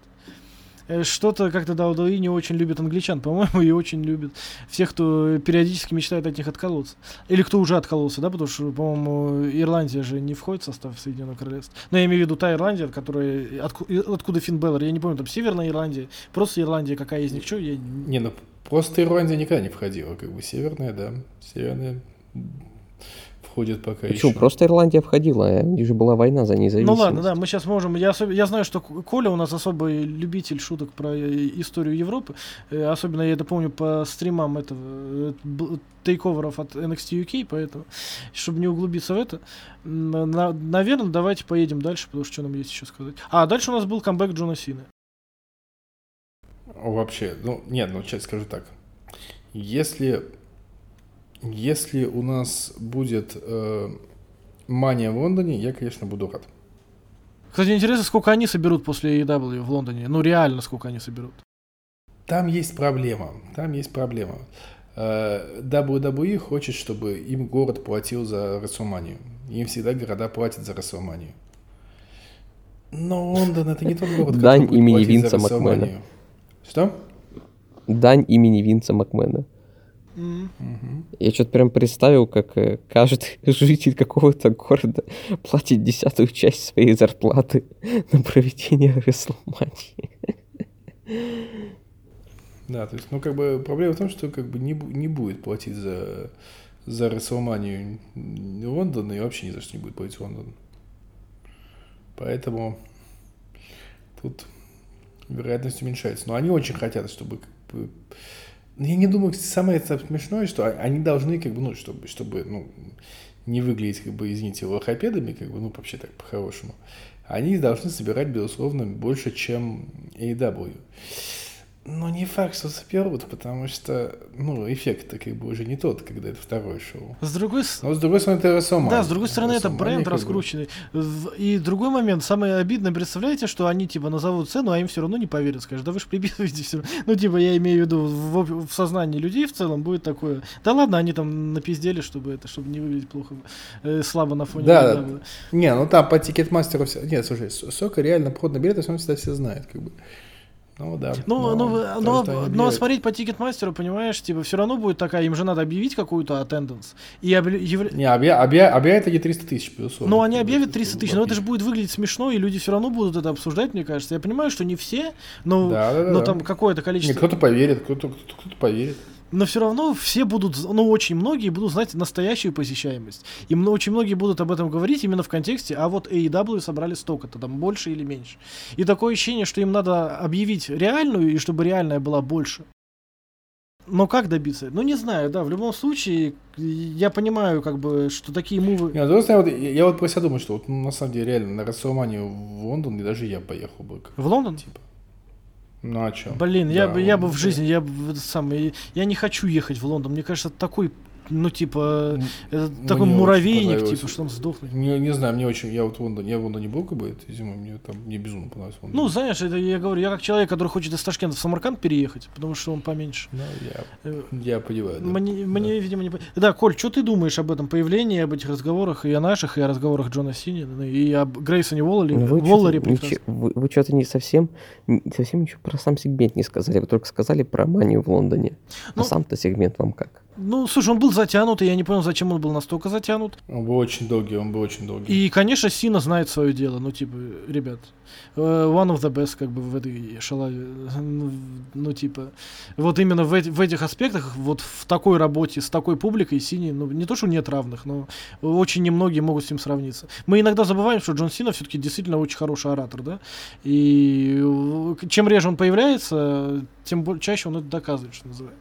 Э, Что-то как-то WWE не очень любит англичан, [laughs] по-моему, и очень любит всех, кто периодически мечтает от них отколоться. Или кто уже откололся, да, потому что, по-моему, Ирландия же не входит в состав Соединенного Королевства. Но я имею в виду та Ирландия, которая... отку- и- откуда Финн Беллар, я не помню, там Северная Ирландия, просто Ирландия, какая из них, что, я... Не, ну просто Ирландия никогда не входила, как бы северная, да. Северная входит пока Почему? еще. Просто Ирландия входила, а у них же была война за Ну независимость. ладно, да, мы сейчас можем. Я, особ- я знаю, что Коля у нас особый любитель шуток про э, историю Европы. Э, Особенно я это помню по стримам этого э, тейковеров от NXT UK, поэтому, чтобы не углубиться в это, наверное, давайте поедем дальше, потому что что нам есть еще сказать. А, дальше у нас был камбэк Джона Сины. Вообще, ну, нет, ну, сейчас скажу так. Если, если у нас будет э, мания в Лондоне, я, конечно, буду рад. Кстати, интересно, сколько они соберут после AEW в Лондоне. Ну, реально, сколько они соберут. Там есть проблема. Там есть проблема. Э, WWE хочет, чтобы им город платил за Расселманию. Им всегда города платят за Расселманию. Но Лондон это не тот город, Дань который будет имени Винса за Макмена. Что? Дань имени Винса Макмена. Я что-то прям представил, как э, каждый [laughs] житель какого-то города платит десятую часть своей зарплаты [laughs] на проведение Рестлмании. Да, то есть, ну, как бы, проблема в том, что, как бы, не, не будет платить за, за Расселманию Лондон и вообще ни за что не будет платить Лондон. Поэтому тут вероятность уменьшается. Но они очень хотят, чтобы, как бы, я не думаю, самое смешное, что они должны, как бы, ну, чтобы, чтобы, ну, не выглядеть, как бы, извините, лохопедами, как бы, ну, вообще так, по-хорошему. Они должны собирать, безусловно, больше, чем AEW. Но не факт, что соберут, потому что, ну, эффект как бы уже не тот, когда это второе шоу. С другой с- Но с другой стороны, это Расселмания. Да, с другой стороны, это Расселмания, бренд раскрученный. И другой момент, самое обидное, представляете, что они типа назовут цену, а им все равно не поверят, скажут, да вы же приписываете все. Ну, типа, я имею в виду, в, в сознании людей в целом будет такое. Да ладно, они там напиздели, чтобы это, чтобы не выглядеть плохо, э, слабо на фоне. Да, AEW. Не, ну там по Ticketmaster у все... Нет, слушай, Сока реально проход на билеты, он всегда все знает, как бы. Ну да. Ну, ну, но, что они но объявят. смотреть по Ticketmaster у, понимаешь, типа, все равно будет такая, им же надо объявить какую-то attendance. И объ- явля- Не, объя... объя... объявят они 300 тысяч, безусловно. Ну, они объявят это 300 тысяч, но это же будет выглядеть смешно, и люди все равно будут это обсуждать, мне кажется. Я понимаю, что не все, но, Да, да, но да. там какое-то Не, количество... кто-то поверит, кто-то, кто-то поверит. Но все равно все будут, ну, очень многие будут знать настоящую посещаемость. И очень многие будут об этом говорить именно в контексте, а вот AEW собрали столько-то, там, больше или меньше. И такое ощущение, что им надо объявить реальную, и чтобы реальная была больше. Но как добиться? Ну, не знаю, да, в любом случае, я понимаю, как бы, что такие мувы... Не, с другой стороны, вот я, я вот про себя думаю, что вот, ну, на самом деле реально на Расселманию в Лондон и даже я поехал бы. как- В Лондон? Типа. Ну а что? Блин, я бы, я бы в жизни, я бы самое, я не хочу ехать в Лондон. Мне кажется, такой, ну типа, это Мне такой муравейник, типа, что он сдохнет. Не, не знаю, мне очень, я вот в Лондоне, я в Лондоне был как бы этой зимой, мне там, мне безумно понравилось Лондон. Ну, знаешь, это я говорю, я как человек, который хочет из Ташкента в Самарканд переехать, потому что он поменьше. Ну, я, Э, я понимаю, да. Мне, мне, видимо, не... Да, Коль, что ты думаешь об этом появлении, об этих разговорах, и о наших, и о разговорах Джона Сини, ну, и об Грейсоне Уоллере, Ну, Вы Уоллере что-то, прекрасно. вы, вы что-то не совсем, не совсем ничего про сам сегмент не сказали. Вы только сказали про манию в Лондоне. Ну, а сам-то сегмент вам как? Ну, слушай, он был затянут, и я не понял, зачем он был настолько затянут. Он был очень долгий, он был очень долгий. И, конечно, Сина знает свое дело. Ну, типа, ребят, э, one of the best, как бы, в этой шалаве. [laughs] Ну, типа, вот именно в, эти- в этих аспектах, вот в такой работе, с такой публикой Сини, ну, не то, что нет равных, но очень немногие могут с ним сравниться. Мы иногда забываем, что Джон Сина все-таки действительно очень хороший оратор, да? И чем реже он появляется, тем чаще он это доказывает, что называется.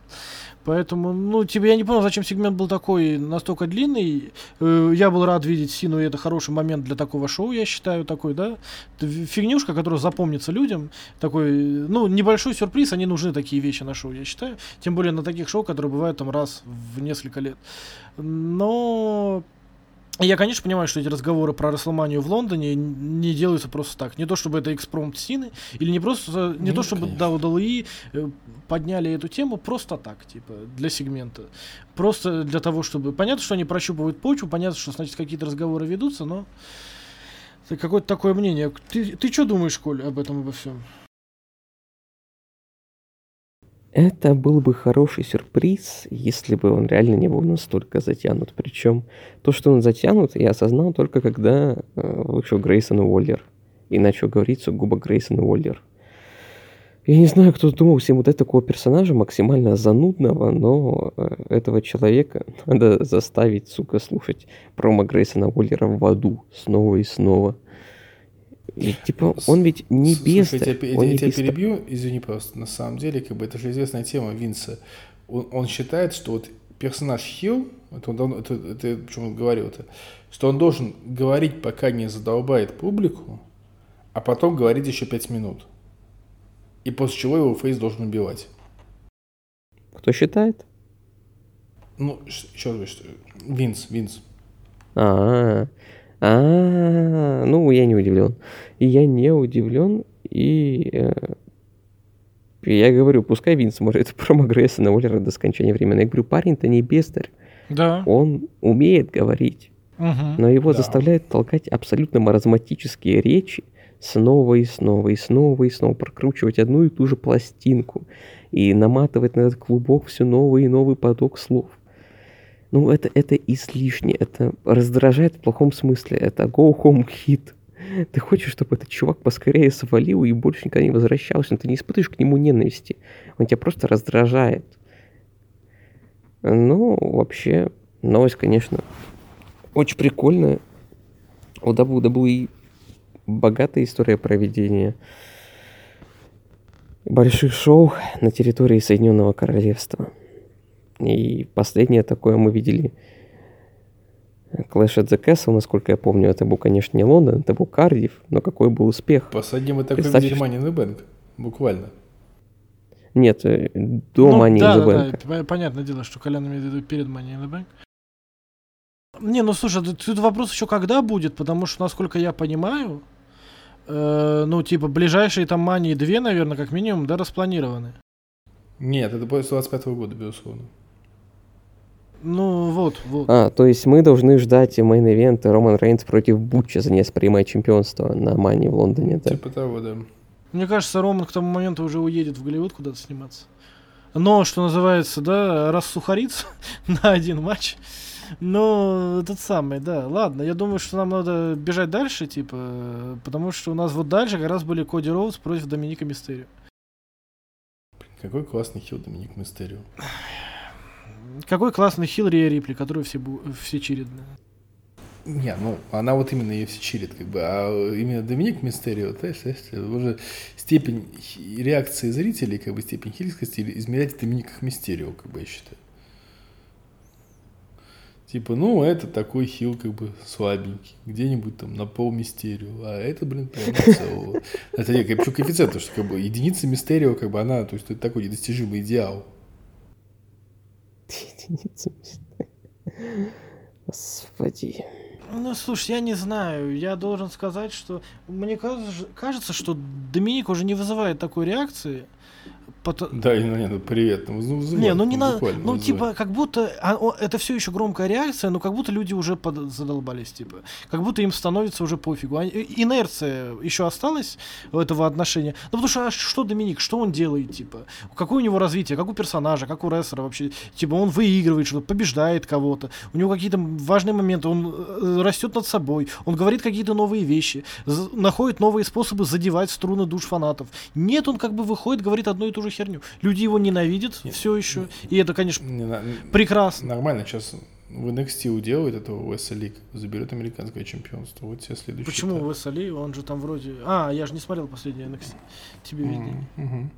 Поэтому, ну, тебе я не понял, зачем сегмент был такой настолько длинный. Э, Я был рад видеть Сину, и это хороший момент для такого шоу, я считаю, такой, да. Фигнюшка, которая запомнится людям. Такой, ну, небольшой сюрприз, они нужны такие вещи на шоу, я считаю. Тем более на таких шоу, которые бывают там раз в несколько лет. Но я, конечно, понимаю, что эти разговоры про Расселманию в Лондоне не делаются просто так. Не то, чтобы это экспромт Сины, или не просто, не Ну, то, чтобы. WWE э, подняли эту тему просто так, типа, для сегмента. Просто для того, чтобы... Понятно, что они прощупывают почву, понятно, что, значит, какие-то разговоры ведутся, но... Какое-то такое мнение. Ты, ты что думаешь, Коль, об этом, обо всем? Это был бы хороший сюрприз, если бы он реально не был настолько затянут. Причем то, что он затянут, я осознал только когда э, вышел Грейсон Уоллер. И начал говорить сугубо Грейсон Уоллер. Я не знаю, кто думал всем вот такого персонажа, максимально занудного, но э, этого человека [laughs] надо заставить, сука, слушать промо Грейсона Уоллера в аду снова и снова. Типа, он ведь не без... я тебя, он я не тебя перебью, извини просто. На самом деле, как бы это же известная тема Винса. Он, он считает, что вот персонаж Хилл, это он давно, это, это почему он говорил это, что он должен говорить, пока не задолбает публику, а потом говорить еще пять минут. И после чего его фейс должен убивать. Кто считает? Ну, еще раз, Винс, Винс. А, а, ну я не удивлен. И я не удивлен, и э, я говорю, пускай Винс смотрит [laughs] промо Грейсона Уоллера до скончания времени. Я говорю, парень-то не бестарь, Да. он умеет говорить, Мгм. но его Да. заставляют толкать абсолютно маразматические речи снова и снова, и снова и снова, прокручивать одну и ту же пластинку и наматывать на этот клубок все новый и новый поток слов. Ну, это, это излишне, это раздражает в плохом смысле, это go home hit. Ты хочешь, чтобы этот чувак поскорее свалил и больше никогда не возвращался, но ты не испытываешь к нему ненависти. Он тебя просто раздражает. Ну, вообще, новость, конечно, очень прикольная. У WWE богатая история проведения больших шоу на территории Соединенного Королевства. И последнее такое мы видели Clash at the Castle, насколько я помню, это был, конечно, не Лондон, это был Кардив, но какой был успех. Последним мы такой Представьте, видели что- Money in the Bank. Буквально. Нет, э, до Ну, Money in да, the да, Bank. да, понятное дело, что Колян имеет в виду перед Money in the Bank. Не, ну слушай, тут, вопрос еще когда будет, потому что, насколько я понимаю, э, ну, типа, ближайшие там мании две, наверное, как минимум, да, распланированы. Нет, это после 25 года, безусловно. Ну, вот, вот. А, то есть мы должны ждать main event Роман Рейнс против Бутча за неоспоримое чемпионство на Мании в Лондоне, да? Типа того, да. Мне кажется, Роман к тому моменту уже уедет в Голливуд куда-то сниматься. Но, что называется, да, рассухариться [laughs] на один матч. Но этот самый, да, ладно, я думаю, что нам надо бежать дальше, типа, потому что у нас вот дальше как раз были Коди Роуз против Доминика Мистерио. Какой классный хил Доминик Мистерио. Какой классный хил Рия Рипли, который все, все чирят. Не, ну, она вот именно ее все чилит, как бы, а именно Доминик Мистерио, знаешь, знаешь, уже степень реакции зрителей, как бы степень хильскости измерять Доминиках Мистерио, как бы, я считаю. Типа, ну, это такой хил, как бы, слабенький, где-нибудь там на пол Мистерио, а это, блин, прям целого. Это я причем коэффициент, потому что, как бы, единица Мистерио, как бы, она, то есть, это такой недостижимый идеал. [laughs] Единица мечты. Господи. Ну, слушай, я не знаю. Я должен сказать, что мне кажется, кажется, что Доминик уже не вызывает такой реакции. пото- Да, и, ну, нет, ну, привет, ну, вызывает, Не, ну не надо. Ну, вызывает. типа, как будто а, о, это все еще громкая реакция, но как будто люди уже под- задолбались, типа. Как будто им становится уже пофигу. Они- инерция еще осталась у этого отношения. Ну, потому что а что Доминик, что он делает, типа? Какое у него развитие, как у персонажа, как у рестлера вообще? Типа, он выигрывает что-то, побеждает кого-то. У него какие-то важные моменты, он э, растет над собой, он говорит какие-то новые вещи, находит новые способы задевать струны душ фанатов. Нет, он как бы выходит, говорит одну и ту же херню. Люди его ненавидят Нет. все еще. И это, конечно, Не, прекрасно. Нормально, сейчас в NXT уделают этого Уэса заберет американское чемпионство. Вот тебе следующий. Почему этап. Весали? Он же там вроде... А, я же не смотрел последний NXT. Тебе виднее. Мгм.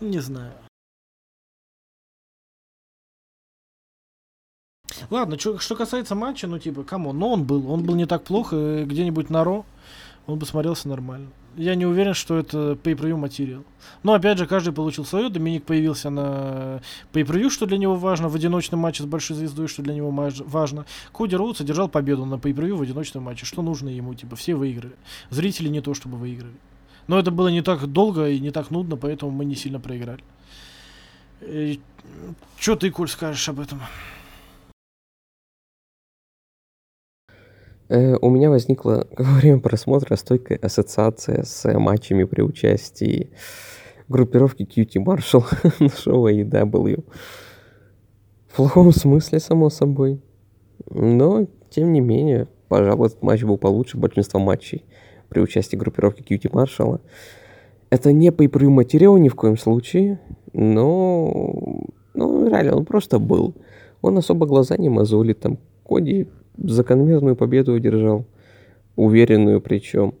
Не знаю. Ладно, чё- что касается матча, ну типа, кому? Но он был. Он был не так плохо. и Где-нибудь на Ро он бы смотрелся нормально. Я не уверен, что это pay-per-view материал. Но опять же, каждый получил свое. Доминик появился на pay-per-view, что для него важно, в одиночном матче с большой звездой, что для него важно. Коди Роудс одержал победу на pay-per-view в одиночном матче. Что нужно ему? Типа, все выиграли. Зрители не то, чтобы выиграли. Но это было не так долго и не так нудно, поэтому мы не сильно проиграли. Что ты, Коль, скажешь об этом? У меня возникла [laughs] во время просмотра стойкая ассоциация с э, матчами при участии группировки QT Marshall на шоу AEW. В плохом смысле, само собой. Но, тем не менее, пожалуй, этот матч был получше большинства матчей при участии группировки QT Marshall. Это не pay материал ни в коем случае, но... Ну, реально, он просто был. Он особо глаза не мозолит, там, Коди закономерную победу одержал, уверенную причем.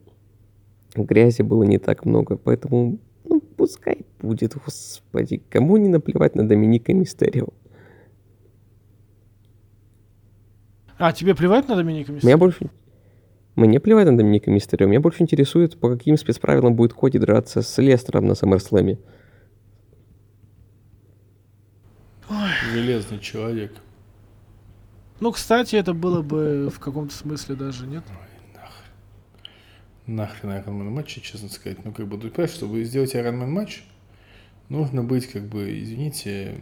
Грязи было не так много, поэтому, ну, пускай будет, господи, кому не наплевать на Доминика Мистерио. А, тебе плевать на Доминика Меня больше... Мне плевать на Доминика Мистерио, меня больше интересует, по каким спецправилам будет Коди драться с Лестером на SummerSlam. Железный человек. Ну, кстати, это было бы в каком-то смысле даже, нет? Ой, нахрен. Нахрен Ironman матчи, честно сказать. Ну, как бы, ты понимаешь, чтобы сделать Ironman матч, нужно быть, как бы, извините,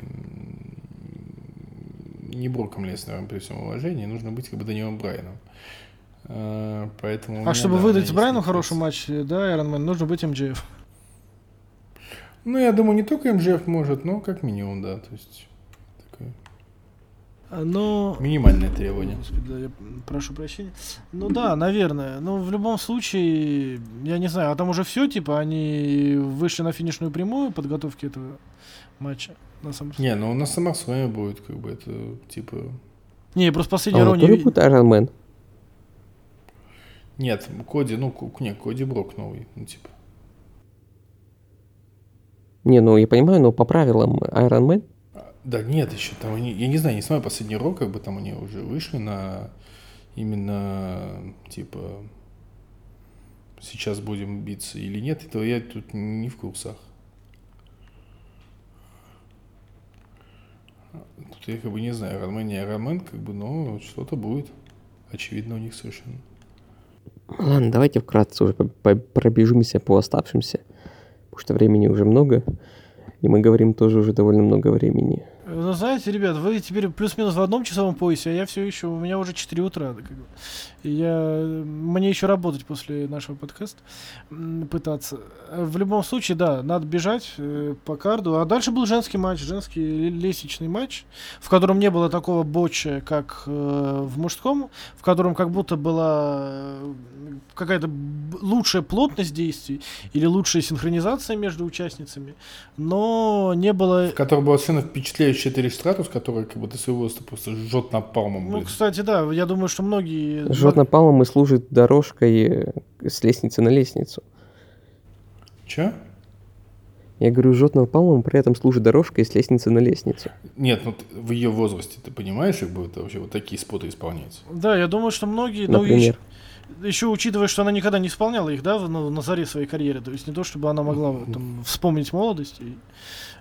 не Броком Леснером при всем уважении, нужно быть, как бы, Данилом Брайаном. А, Поэтому... А меня, чтобы да, выдать Брайану некоторые хороший матч, да, Iron Man, нужно быть МДФ. Ну, я думаю, не только МЖФ может, но как минимум, да. То есть, Но... минимальное требование. Господи, да, я прошу прощения. Ну да, наверное. Но в любом случае, я не знаю, а там уже все, типа, они вышли на финишную прямую подготовки этого матча. На самом Не, ну у нас сама с вами будет, как бы, это, типа... Не, я просто последний А который ви- будет Iron Man? Нет, Коди, ну, не, Коди Брок новый, ну, типа. Не, ну я понимаю, но по правилам Iron Man А, Да нет, еще там они, я не знаю, не знаю последний рок, как бы там они уже вышли на именно типа сейчас будем биться или нет, это я тут не в курсах. Тут я как бы не знаю, Роман не Роман, как бы, но что-то будет. Очевидно у них совершенно. Ладно, давайте вкратце уже пробежимся по оставшимся, потому что времени уже много, и мы говорим тоже уже довольно много времени. Ну, знаете, ребят, вы теперь плюс-минус в одном часовом поясе, а я все еще, у меня уже 4 утра. Я... Мне еще работать после нашего подкаста, пытаться. В любом случае, да, надо бежать э, по карду. А дальше был женский матч, женский ле- лестничный матч, в котором не было такого боча, как э, в мужском, в котором как будто была э, какая-то лучшая плотность действий или лучшая синхронизация между участницами, но не было... В котором была совершенно впечатляющая Тристратус, которая как будто своего просто жжет напалмом. Ну, блин. кстати, да, я думаю, что многие... Жжет напалмом и служит дорожкой э, с лестницы на лестницу. Че? Я говорю, жжет напалмом, при этом служит дорожкой с лестницы на лестницу. Нет, ну в ее возрасте, ты понимаешь, как бы это вообще вот такие споты исполняются? Да, я думаю, что многие... ну, Например. еще, учитывая, что она никогда не исполняла их, да, ну, на заре своей карьеры. То есть не то, чтобы она могла там, вспомнить молодость. и,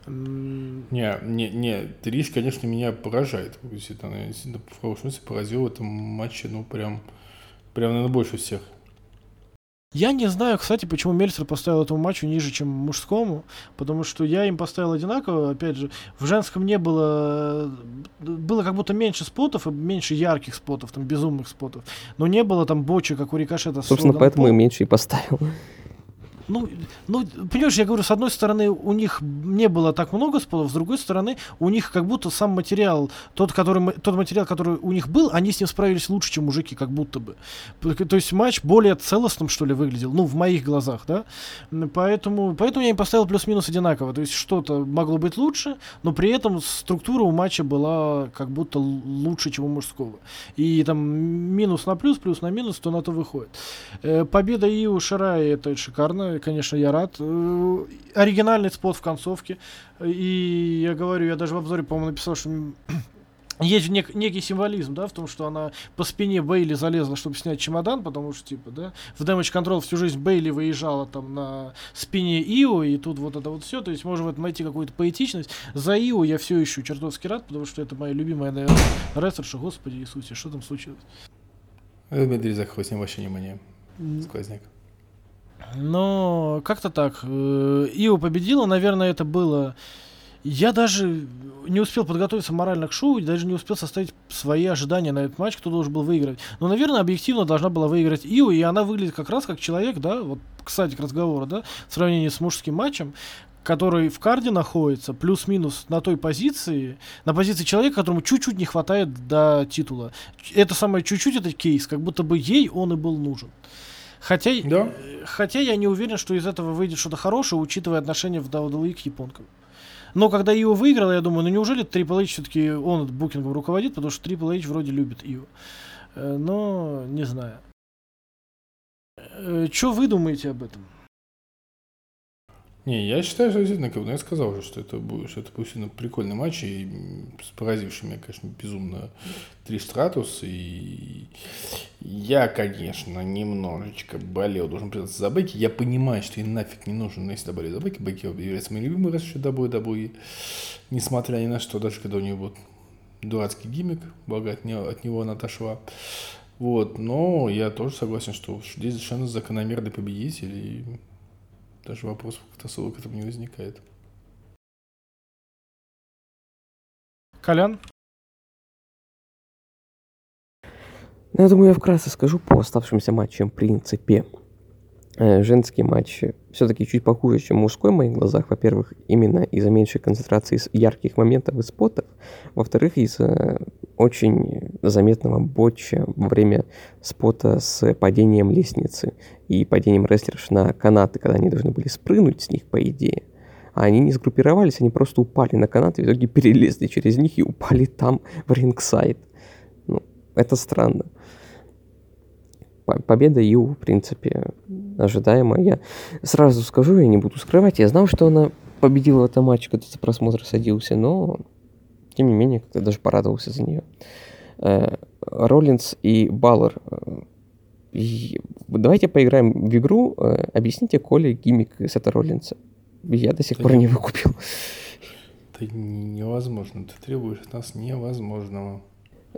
Не, не, не, Триш, конечно, меня поражает. Она в хорошем смысле поразила в этом матче, ну, прям, прям, наверное, больше всех. Я не знаю, кстати, почему Мельцер поставил этому матчу ниже, чем мужскому, потому что я им поставил одинаково. Опять же, в женском не было... Было как будто меньше спотов и меньше ярких спотов, там, безумных спотов. Но не было там бочи, как у Рикошета. с Собственно, поэтому и Полом. меньше и поставил. Ну, ну, понимаешь, я говорю, с одной стороны, у них не было так много спотов, с другой стороны, у них как будто сам материал, тот, который, тот материал, который у них был, они с ним справились лучше, чем мужики, как будто бы. То есть матч более целостным, что ли, выглядел, ну, в моих глазах, да. Поэтому, поэтому я им поставил плюс-минус одинаково. То есть что-то могло быть лучше, но при этом структура у матча была как будто лучше, чем у мужского. И там минус на плюс, плюс на минус, то на то выходит. Э, Победа Иу Шарай это шикарно, конечно, я рад. Э, Оригинальный спот в концовке. И я говорю, я даже в обзоре, по-моему, написал, что [clears throat] есть нек- некий символизм, да, в том, что она по спине Бейли залезла, чтобы снять чемодан, потому что, типа, да, в Damage Control всю жизнь Бейли выезжала там на спине Ио, и тут вот это вот все, то есть можем в этом найти какую-то поэтичность. За Ио я все еще чертовски рад, потому что это моя любимая, наверное, рестлерша, господи Иисусе, что там случилось? Дмитрий ним вообще внимание. Сквозняк. Но как-то так. Э, Ио победила, наверное, это было... Я даже не успел подготовиться морально к шоу, даже не успел составить свои ожидания на этот матч, кто должен был выиграть. Но, наверное, объективно должна была выиграть Ио, и она выглядит как раз как человек, да, вот, кстати, к разговору, да, в сравнении с мужским матчем, который в карде находится, плюс-минус на той позиции, на позиции человека, которому чуть-чуть не хватает до титула. Это самое чуть-чуть, это кейс, как будто бы ей он и был нужен. Хотя, Да. э, хотя я не уверен, что из этого выйдет что-то хорошее, учитывая отношение в WWE к японкам. Но когда Ио выиграл, я думаю, ну неужели Triple H все-таки он букингом руководит, потому что Triple H вроде любит Ио. Э, Но не знаю. Что вы думаете об этом? Не, я считаю, что действительно, как ну, я сказал уже, что это будет, что это будет действительно прикольный матч, и с поразившим меня, конечно, безумно три стратус, и я, конечно, немножечко болел, должен признаться, за Бекки, я понимаю, что и нафиг не нужен, но если болею за Бекки, Бекки является моим любимым раз еще WWE, несмотря ни на что, даже когда у нее вот дурацкий гиммик, благо от, него, от него она отошла, вот, но я тоже согласен, что здесь совершенно закономерный победитель, и даже вопросов как-то особо к этому не возникает. Колян? Ну, я думаю, я вкратце скажу по оставшимся матчам в принципе. Э, Женский матч все-таки чуть похуже, чем мужской в моих глазах. Во-первых, именно из-за меньшей концентрации ярких моментов и спотов. Во-вторых, из-за очень заметного ботча во время спота с падением лестницы и падением рестлерш на канаты, когда они должны были спрыгнуть с них, по идее. А они не сгруппировались, они просто упали на канаты, в итоге [laughs] перелезли через них и упали там в рингсайд. Ну, это странно. По- Победа Ю, в принципе, ожидаемая. Я сразу скажу, я не буду скрывать. Я знал, что она победила в этом матче, когда за просмотр садился, но тем не менее, как-то даже порадовался за нее. Э, Роллинс и Баллар. э, Давайте поиграем в игру. э, Объясните Коле гиммик Сета Роллинса. Я до сих пор не выкупил. Это невозможно. Ты требуешь от нас невозможного.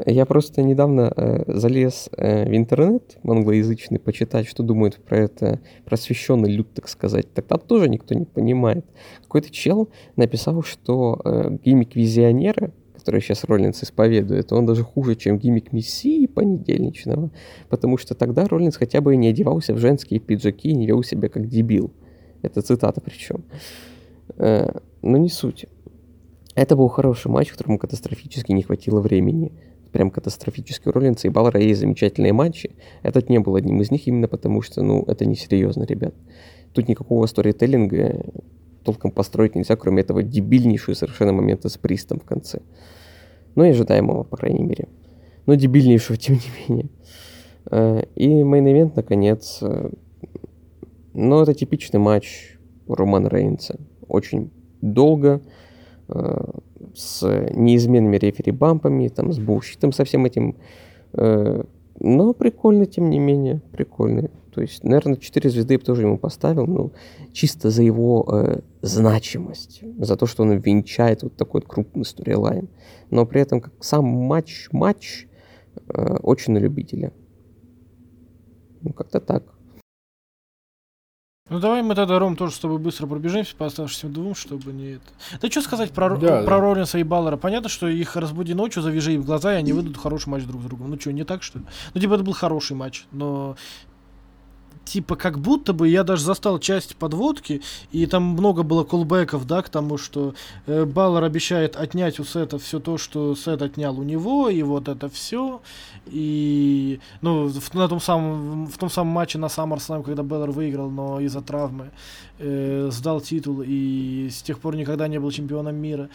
Я просто недавно э, залез э, в интернет англоязычный почитать, что думают про это просвещенный люд, так сказать. Так там тоже никто не понимает. Какой-то чел написал, что э, гиммик визионера, который сейчас Роллинс исповедует, он даже хуже, чем гиммик Мессии понедельничного, потому что тогда Роллинс хотя бы не одевался в женские пиджаки и не вел себя как дебил. Это цитата причем. Э, но не суть. Это был хороший матч, которому катастрофически не хватило времени. Прям катастрофически. У Роллинса и есть замечательные матчи. Этот не был одним из них именно потому, что, ну, это несерьезно, ребят. Тут никакого сторителлинга толком построить нельзя, кроме этого дебильнейшего совершенно момента с Пристом в конце. Ну и ожидаемого, по крайней мере. Но дебильнейшего, [laughs] тем не менее. Э, и main event, наконец. Э, ну, это типичный матч Романа Рейнса. Очень долго, э, с неизменными рефери- bump ами, там, с bullshit ом, со всем этим. Но прикольно, тем не менее, прикольно. То есть, наверное, 4 звезды я бы тоже ему поставил, ну, чисто за его э, значимость, за то, что он венчает вот такой вот крупный сторилайн. Но при этом, как сам матч, матч э, очень на любителя. Ну, как-то так. Ну давай мы тогда, Ром, тоже с тобой быстро пробежимся по оставшимся двум, чтобы не это. Да что сказать про, Да, про да. Роллинса и Баллера? Понятно, что их разбуди ночью, завяжи им глаза, и они выйдут хороший матч друг с другом. Ну что, не так, что ли? Ну, типа, это был хороший матч, но типа как будто бы я даже застал часть подводки, и там много было колбеков, да, к тому, что э, Баллар обещает отнять у Сета все то, что Сет отнял у него, и вот это все. И, ну, в, на том самом, в том самом матче на SummerSlam, когда Баллар выиграл, но из-за травмы э, сдал титул, и с тех пор никогда не был чемпионом мира.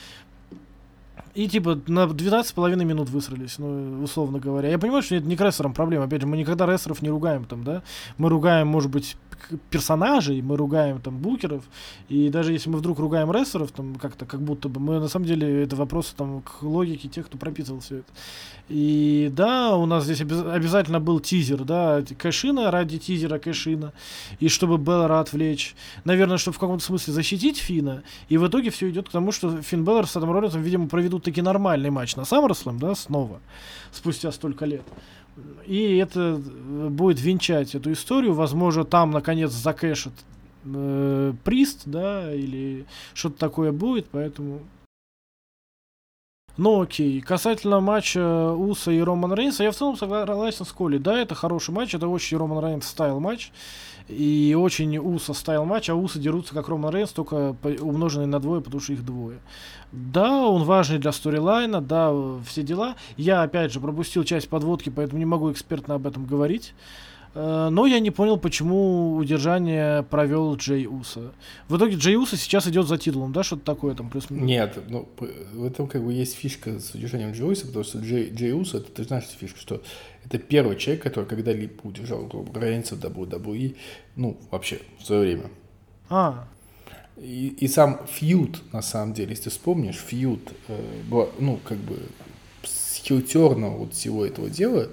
И типа на 12,5 минут высрались, ну, условно говоря. Я понимаю, что это не к рестлерам проблема. Опять же, мы никогда рестлеров не ругаем там, да. Мы ругаем, может быть, персонажей, мы ругаем там букеров. И даже если мы вдруг ругаем рестлеров, там как-то как будто бы, мы на самом деле это вопросы там к логике тех, кто прописывал все это. И да, у нас здесь обяз- обязательно был тизер, да, Кэшина ради тизера Кэшина. И чтобы Беллара отвлечь. Наверное, чтобы в каком-то смысле защитить Фина. И в итоге все идет к тому, что Финн Беллар с Адамом Роллинсом, видимо, проведут таки нормальный матч на SummerSlam, да, снова, спустя столько лет. И это э, будет венчать эту историю. Возможно, там, наконец, за cash ит э, Прист, да, или что-то такое будет, поэтому... Ну окей, касательно матча Уса и Роман Рейнса, я в целом согласен с Колей. Да, это хороший матч, это очень Роман Рейнс style матч. И очень Уса style матч, а Усы дерутся как Роман Рейнс, только умноженные на двое, потому что их двое. Да, он важный для сторилайна, да, все дела. Я, опять же, пропустил часть подводки, поэтому не могу экспертно об этом говорить. Э, Но я не понял, почему удержание провел Джей Уса. В итоге Джей Уса сейчас идет за титулом, да, что-то такое там плюс-минус? Нет, ну, в этом как бы есть фишка с удержанием Джей Уса, потому что Джей, Джей Уса, это, ты знаешь эту фишку, что это первый человек, который когда-либо удержал Рейнса в WWE, ну, вообще, в свое время. А, И, и сам фьюд, на самом деле, если ты вспомнишь, фьюд, э, была, ну, как бы, с вот всего этого дела,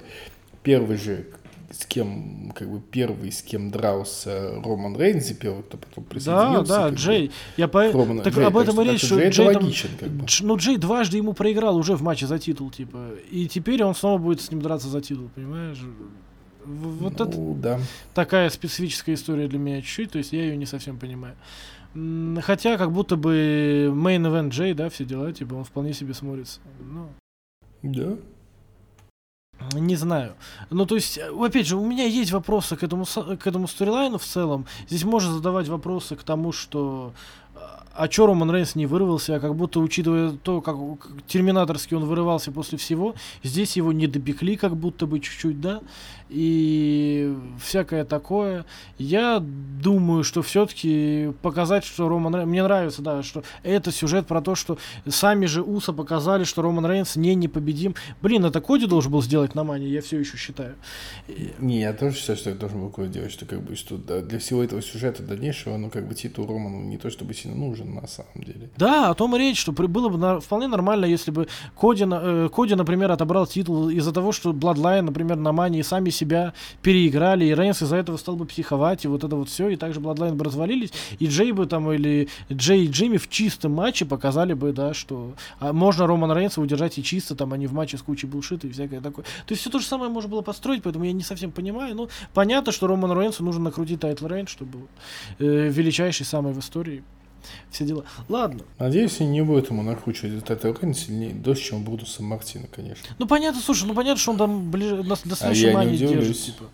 первый же, с кем, как бы, первый, с кем дрался Роман Рейнс, и первый, кто потом да, присоединился. да, бы, Джей. Я по... к Роману- Так Джей, об этом и речь, что Джей это Джей там... логичен, как бы. Ну, Джей дважды ему проиграл уже в матче за титул, типа. И теперь он снова будет с ним драться за титул, понимаешь? Вот это Ну, да. такая специфическая история для меня чуть-чуть, то есть я ее не совсем понимаю. Хотя, как будто бы main event Джей, да, все дела, типа, он вполне себе смотрится. Ну, Да. Не знаю. Ну, то есть, э, опять же, у меня есть вопросы к этому, к этому сторилайну в целом. Здесь можно задавать вопросы к тому, что а чё Роман Рейнс не вырвался, а как будто, учитывая то, как терминаторски он вырывался после всего, здесь его не допекли как будто бы чуть-чуть, да, и всякое такое. Я думаю, что все-таки показать, что Роман Рейнс... Мне нравится, да, что это сюжет про то, что сами же Уса показали, что Роман Рейнс не непобедим. Блин, это Коди должен был сделать на Мане, я все еще считаю. Не, я тоже считаю, что это должен был кое делать, что как бы что для всего этого сюжета дальнейшего, ну как бы титул Роману не то чтобы сильно нужен на самом деле. Да, о том и речь, что было бы на- вполне нормально, если бы Коди, э, Коди, например, отобрал титул из-за того, что Bloodline, например, на Мании сами себя переиграли, и Рейнс из-за этого стал бы психовать, и вот это вот все, и также Bloodline бы развалились, и Джей бы там, или Джей и Джимми в чистом матче показали бы, да, что а, можно Романа Рейнса удержать и чисто, там, а не в матче с кучей bullshit а и всякое такое. То есть все то же самое можно было построить, поэтому я не совсем понимаю, ну, понятно, что Роману Рейнсу нужно накрутить title reign, чтобы э, величайший самый в истории. Все дела. Ладно. Надеюсь, они не будут ему накручивать вот это Рейн сильнее, дольше, чем Брутуса Мартина, конечно. Ну понятно, слушай, ну понятно, что он там ближе на, до А следующей не мании держит, типа.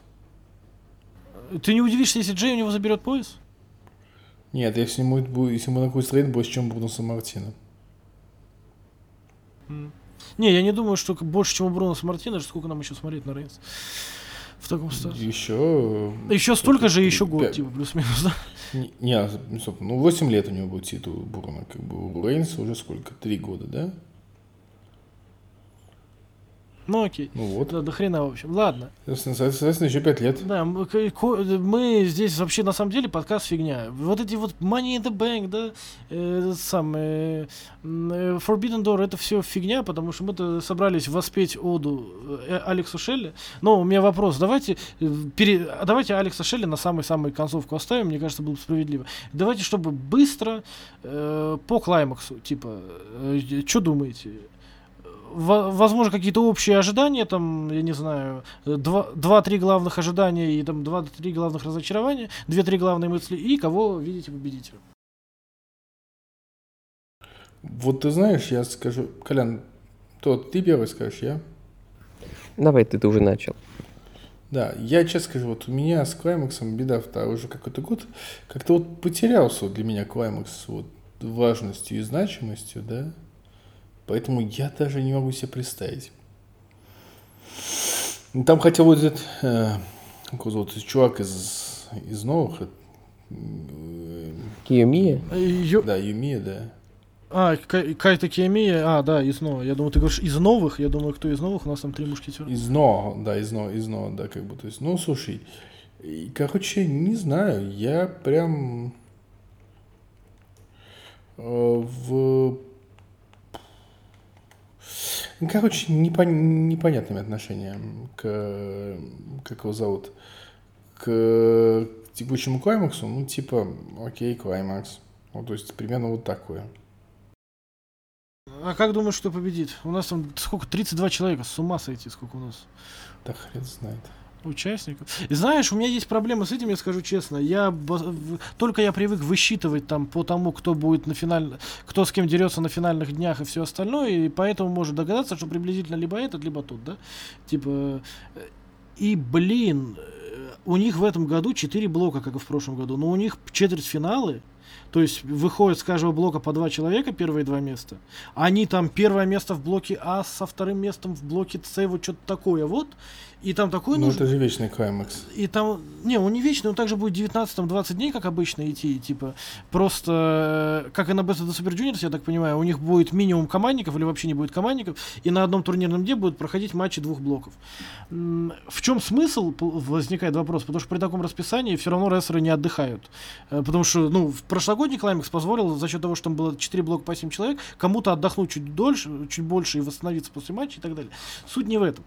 Ты не удивишься, если Джей у него заберет пояс? Нет, если ему, будет- если ему накрутит Рейн больше, чем Брутуса Мартина. Не, я не думаю, что больше, чем у Бруноса Мартина, сколько нам еще смотреть на Рейнс. В таком статусе. Еще... Еще столько же, еще год, Пять. типа, плюс-минус, да? Не, не, а, ну, сколько, ну, 8 лет у него будет титул Бурна, как бы у Рейнса уже сколько? Три года, да? Ну окей. Ну вот. Да, до хрена, в общем. Ладно. Соответственно, соответственно, еще 5 лет. Да, мы, мы здесь вообще на самом деле подкаст фигня. Вот эти вот Money in the Bank, да, э, этот самый м, э, Forbidden Door, это все фигня, потому что мы-то собрались воспеть оду э, Алексу Шелли. Но у меня вопрос, давайте, э, пере- давайте Алекса Шелли на самый-самый концовку оставим, мне кажется, было бы справедливо. Давайте, чтобы быстро э, по клаймаксу, типа, что думаете? Во- возможно, какие-то общие ожидания, там, я не знаю, э, два- два-три главных ожидания и там два-три главных разочарования, две-три главные мысли, и кого видите победителем. Вот ты знаешь, я скажу... Колян, то ты первый скажешь, я? Давай, ты, ты уже начал. Да, я честно скажу, вот у меня с Клаймаксом беда второй уже какой-то год. Как-то вот потерялся вот для меня Клаймакс вот важностью и значимостью, да? Поэтому я даже не могу себе представить. Там хотя вот этот, э, чувак из, из новых, э, Киомия? Э, ё- да, Юмия, да. А, Кай- Кайта Киемия, а, да, из новых. Я думаю, ты говоришь из новых, я думаю, кто из новых, у нас там три мушкетера. Из Но, да, из Но, из Но, да, как бы, то есть, ну, слушай, и, короче, не знаю, я прям э, в, короче, непон- непонятными отношением к, как его зовут, к текущему клаймаксу, ну, типа, окей, клаймакс, ну, то есть, примерно вот такое. А как думаешь, что победит? У нас там сколько? 32 человека, с ума сойти, сколько у нас Да хрен знает. Участников. И знаешь, у меня есть проблема с этим, я скажу честно. Я только я привык высчитывать там по тому, кто будет на финаль, кто с кем дерется на финальных днях и все остальное, и поэтому можно догадаться, что приблизительно либо этот, либо тот, да? Типа. э, И, блин, э, у них в этом году 4 блока, как и в прошлом году, но у них четвертьфиналы, то есть выходит с каждого блока по два человека, первые два места. Они там первое место в блоке А со вторым местом в блоке С, вот что-то такое вот. И там такой Ну, нужен... это же вечный клаймакс. И там, не, он не вечный, он также будет 19 там 20 дней, как обычно, идти, типа, просто, э, как и на Best of the Super Juniors, я так понимаю, у них будет минимум командников или вообще не будет командников, и на одном турнирном дне будут проходить матчи двух блоков. В чем смысл, возникает вопрос, потому что при таком расписании все равно рестлеры не отдыхают. Э, Потому что, ну, в прошлогодний Climax позволил за счет того, что там было 4 блока по 7 человек, кому-то отдохнуть чуть дольше, чуть больше и восстановиться после матча и так далее. Суть не в этом.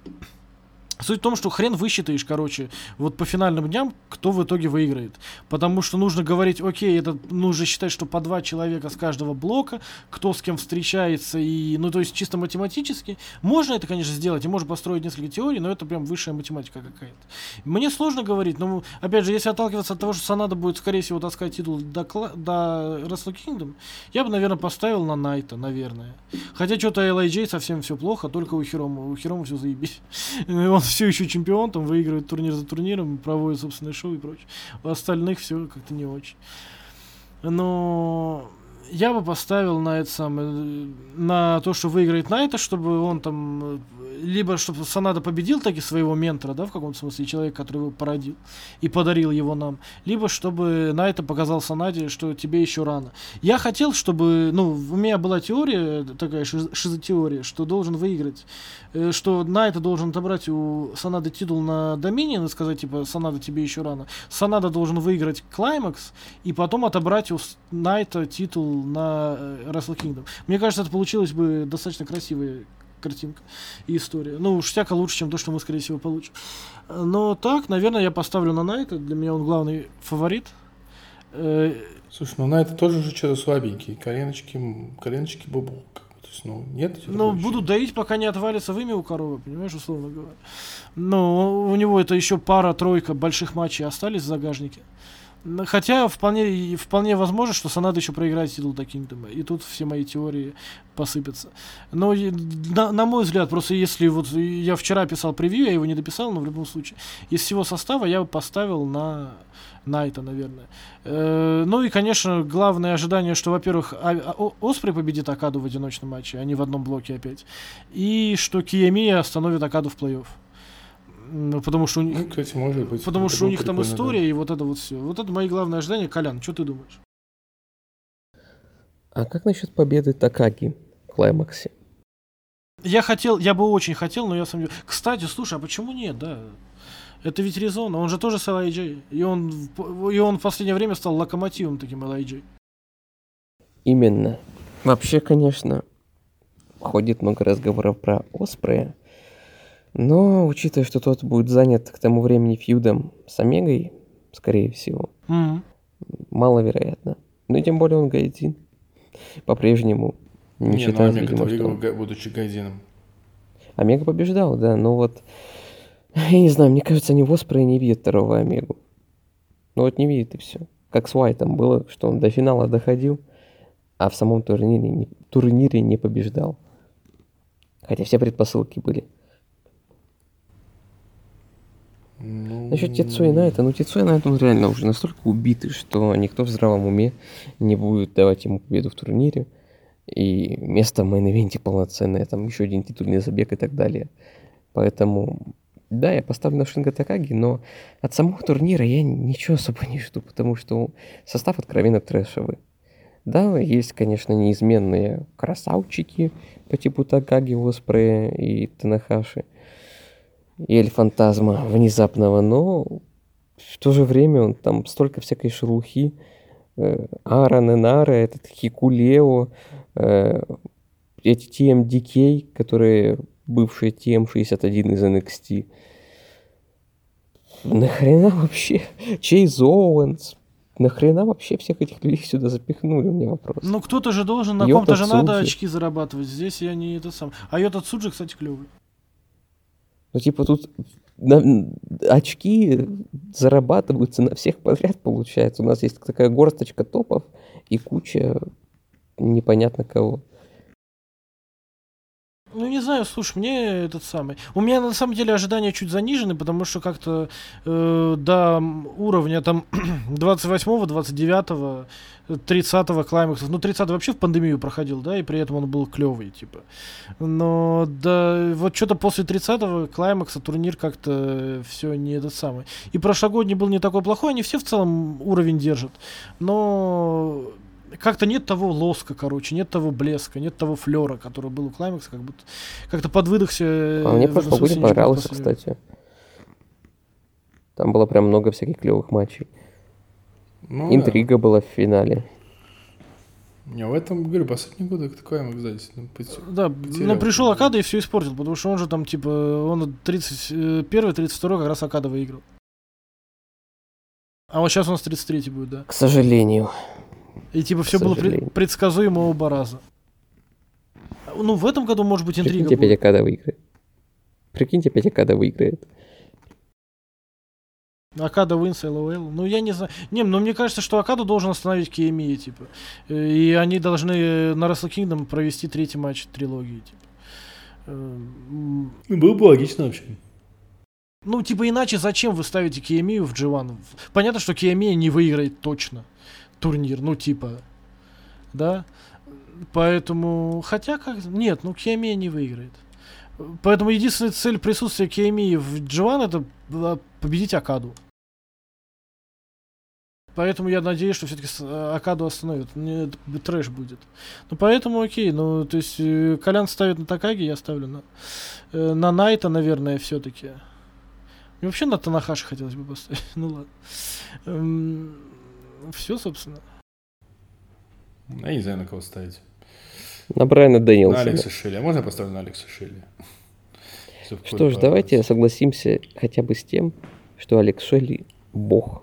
Суть в том, что хрен высчитаешь, короче, вот по финальным дням, кто в итоге выиграет. Потому что нужно говорить, окей, это нужно считать, что по два человека с каждого блока, кто с кем встречается, и, ну, то есть чисто математически. Можно это, конечно, сделать, и можно построить несколько теорий, но это прям высшая математика какая-то. Мне сложно говорить, но, опять же, если отталкиваться от того, что Санада будет, скорее всего, таскать титул до, до Wrestle Kingdom, я бы, наверное, поставил на Найта, наверное. Хотя что-то LIJ совсем все плохо, только у Хирома. У Хирома все заебись. [laughs] Он все еще чемпион, там выигрывает турнир за турниром, проводит собственное шоу и прочее. У остальных все как-то не очень. Но я бы поставил на это самое, на то, что выиграет Найта, чтобы он там, э, либо чтобы Санада победил таки своего ментора, да, в каком-то смысле, человек, который его породил и подарил его нам, либо чтобы Найта показал Санаде, что тебе еще рано. Я хотел, чтобы, ну, у меня была теория, такая шиз- шизотеория, что должен выиграть, э, что Найта должен отобрать у Санады титул на Доминион и сказать, типа, Санада тебе еще рано. Санада должен выиграть Клаймакс и потом отобрать у Найта титул на э, Wrestle Kingdom. Мне кажется, это получилось бы достаточно красивая картинка и история. Ну, уж всяко лучше, чем то, что мы, скорее всего, получим. Но так, наверное, я поставлю на Найта. Для меня он главный фаворит. Э, Слушай, ну на это тоже уже что-то слабенький. Коленочки, коленочки бы, То есть, ну, нет? Ну, такого буду еще? доить, пока не отвалится вымя у коровы, понимаешь, условно говоря. Но у него это еще пара-тройка больших матчей остались в загажнике. Хотя вполне, вполне возможно, что Санада еще проиграет титул Кингдома. И тут все мои теории посыпятся. Но на, на мой взгляд, просто если вот я вчера писал превью, я его не дописал, но в любом случае, из всего состава я бы поставил на Найта, наверное. Э, ну и, конечно, главное ожидание, что, во-первых, а- а- О- Оспрей победит Акаду в одиночном матче, а не в одном блоке опять. И что Киемия остановит Акаду в плей-офф. Потому что у них... Ну, кстати, может быть. Потому Это что у них там прикольно, да. история и вот это вот все. Вот это мои главные ожидания. Колян, что ты думаешь? А как насчет победы Такаги в клаймаксе? Я хотел, я бы очень хотел, но я сомневаюсь. Кстати, слушай, а почему нет, да? Это ведь Резона, он же тоже с LIJ. И он, и он в последнее время стал локомотивом таким LIJ. Именно. Вообще, конечно, ходит много разговоров про Оспрея, но учитывая, что тот будет занят к тому времени фьюдом с Омегой, скорее всего, Мгм. маловероятно. Ну и тем более он гайдин. По-прежнему не, Не, ну считает, Омега видимо, что... га- будучи Гайдином. Омега побеждал, да, но вот... Я не знаю, мне кажется, они в Оспрея не видят второго Омегу. Ну вот не видят и все. Как с Уайтом было, что он до финала доходил, а в самом турнире не, турнире не побеждал. Хотя все предпосылки были. Ну, Насчет Тецуи Найто, ну Тецуи Найто, он реально уже настолько убитый, что никто в здравом уме не будет давать ему победу в турнире. И место в main event е полноценное, там еще один титульный забег и так далее. Поэтому, да, я поставлю на Шинга Такаги, но от самого турнира я ничего особо не жду, потому что состав откровенно трэшевый. Да, есть, конечно, неизменные красавчики по типу Такаги, Оспрея и Танахаши. И Эль Фантазма внезапного, но в то же время он там столько всякой шелухи. Э, Аарон Энара, этот Хикулео, э, эти TMDK, которые бывшие TM61 из NXT. Нахрена вообще? Чейз Оуэнс? Нахрена вообще всех этих людей сюда запихнули, у меня вопрос. Ну, кто-то же должен, на ком-то же надо очки зарабатывать. Здесь я не это сам. А Йота Цуджи, кстати, клевый. Ну, типа, тут очки зарабатываются на всех подряд, получается. У нас есть такая горсточка топов и куча непонятно кого. Ну, не знаю, слушай, мне этот самый... У меня, на самом деле, ожидания чуть занижены, потому что как-то э, до уровня там 28-го, 29-го, 30-го клаймаксов... Ну, 30-й вообще в пандемию проходил, да, и при этом он был клевый, типа. Но да, вот что-то после 30-го клаймакса турнир как-то все не этот самый. И прошлогодний был не такой плохой, они все в целом уровень держат. Но как-то нет того лоска, короче, нет того блеска, нет того флера, который был у Клаймакса, как будто как-то подвыдохся. э, А мне прошлогодний смысле ничего понравился, кстати. Там было прям много всяких клевых матчей. ну да. Интрига была в финале. Не, в этом, говорю, последние годы такой кстати. ну, пот- Да, потерял. но пришел Акада и все испортил, потому что он же там, типа, он 31 32 как раз Акада выиграл. А вот сейчас у нас 33 будет, да. К сожалению. И типа все было пред- предсказуемо оба раза. Ну, в этом году, может быть, интрига Прикиньте, будет. Акада выиграет. Прикиньте, опять Акада выиграет. Акада Винс, ЛОЛ. Ну, я не знаю. Не, ну мне кажется, что Акаду должен остановить Киемия, типа. Э, И они должны э, на Wrestle Kingdom провести третий матч трилогии, типа. Э, Ну, было бы логично вообще. Ну, типа, иначе зачем вы ставите Киемию в G1? Понятно, что Киемия не выиграет точно турнир, ну, типа, да? Поэтому, хотя как... Нет, ну, Киемия не выиграет. Поэтому единственная цель присутствия Киемии в G1 это победить Акаду. Поэтому я надеюсь, что все-таки Акаду остановят. Мне это б- трэш будет. Ну, поэтому окей. Ну, то есть, э, Колян ставит на Такаги, я ставлю на, э, на Найта, наверное, все-таки. Мне вообще на Танахаши хотелось бы поставить. [laughs] ну ладно. Все, собственно. Я не знаю, на кого ставить. На Брайана На Дэнилсона. Алекса Шелли. А можно я поставлю на Алекса Шелли? Чтоб Что ж, давайте согласимся хотя бы с тем, что Алекс Шелли бог.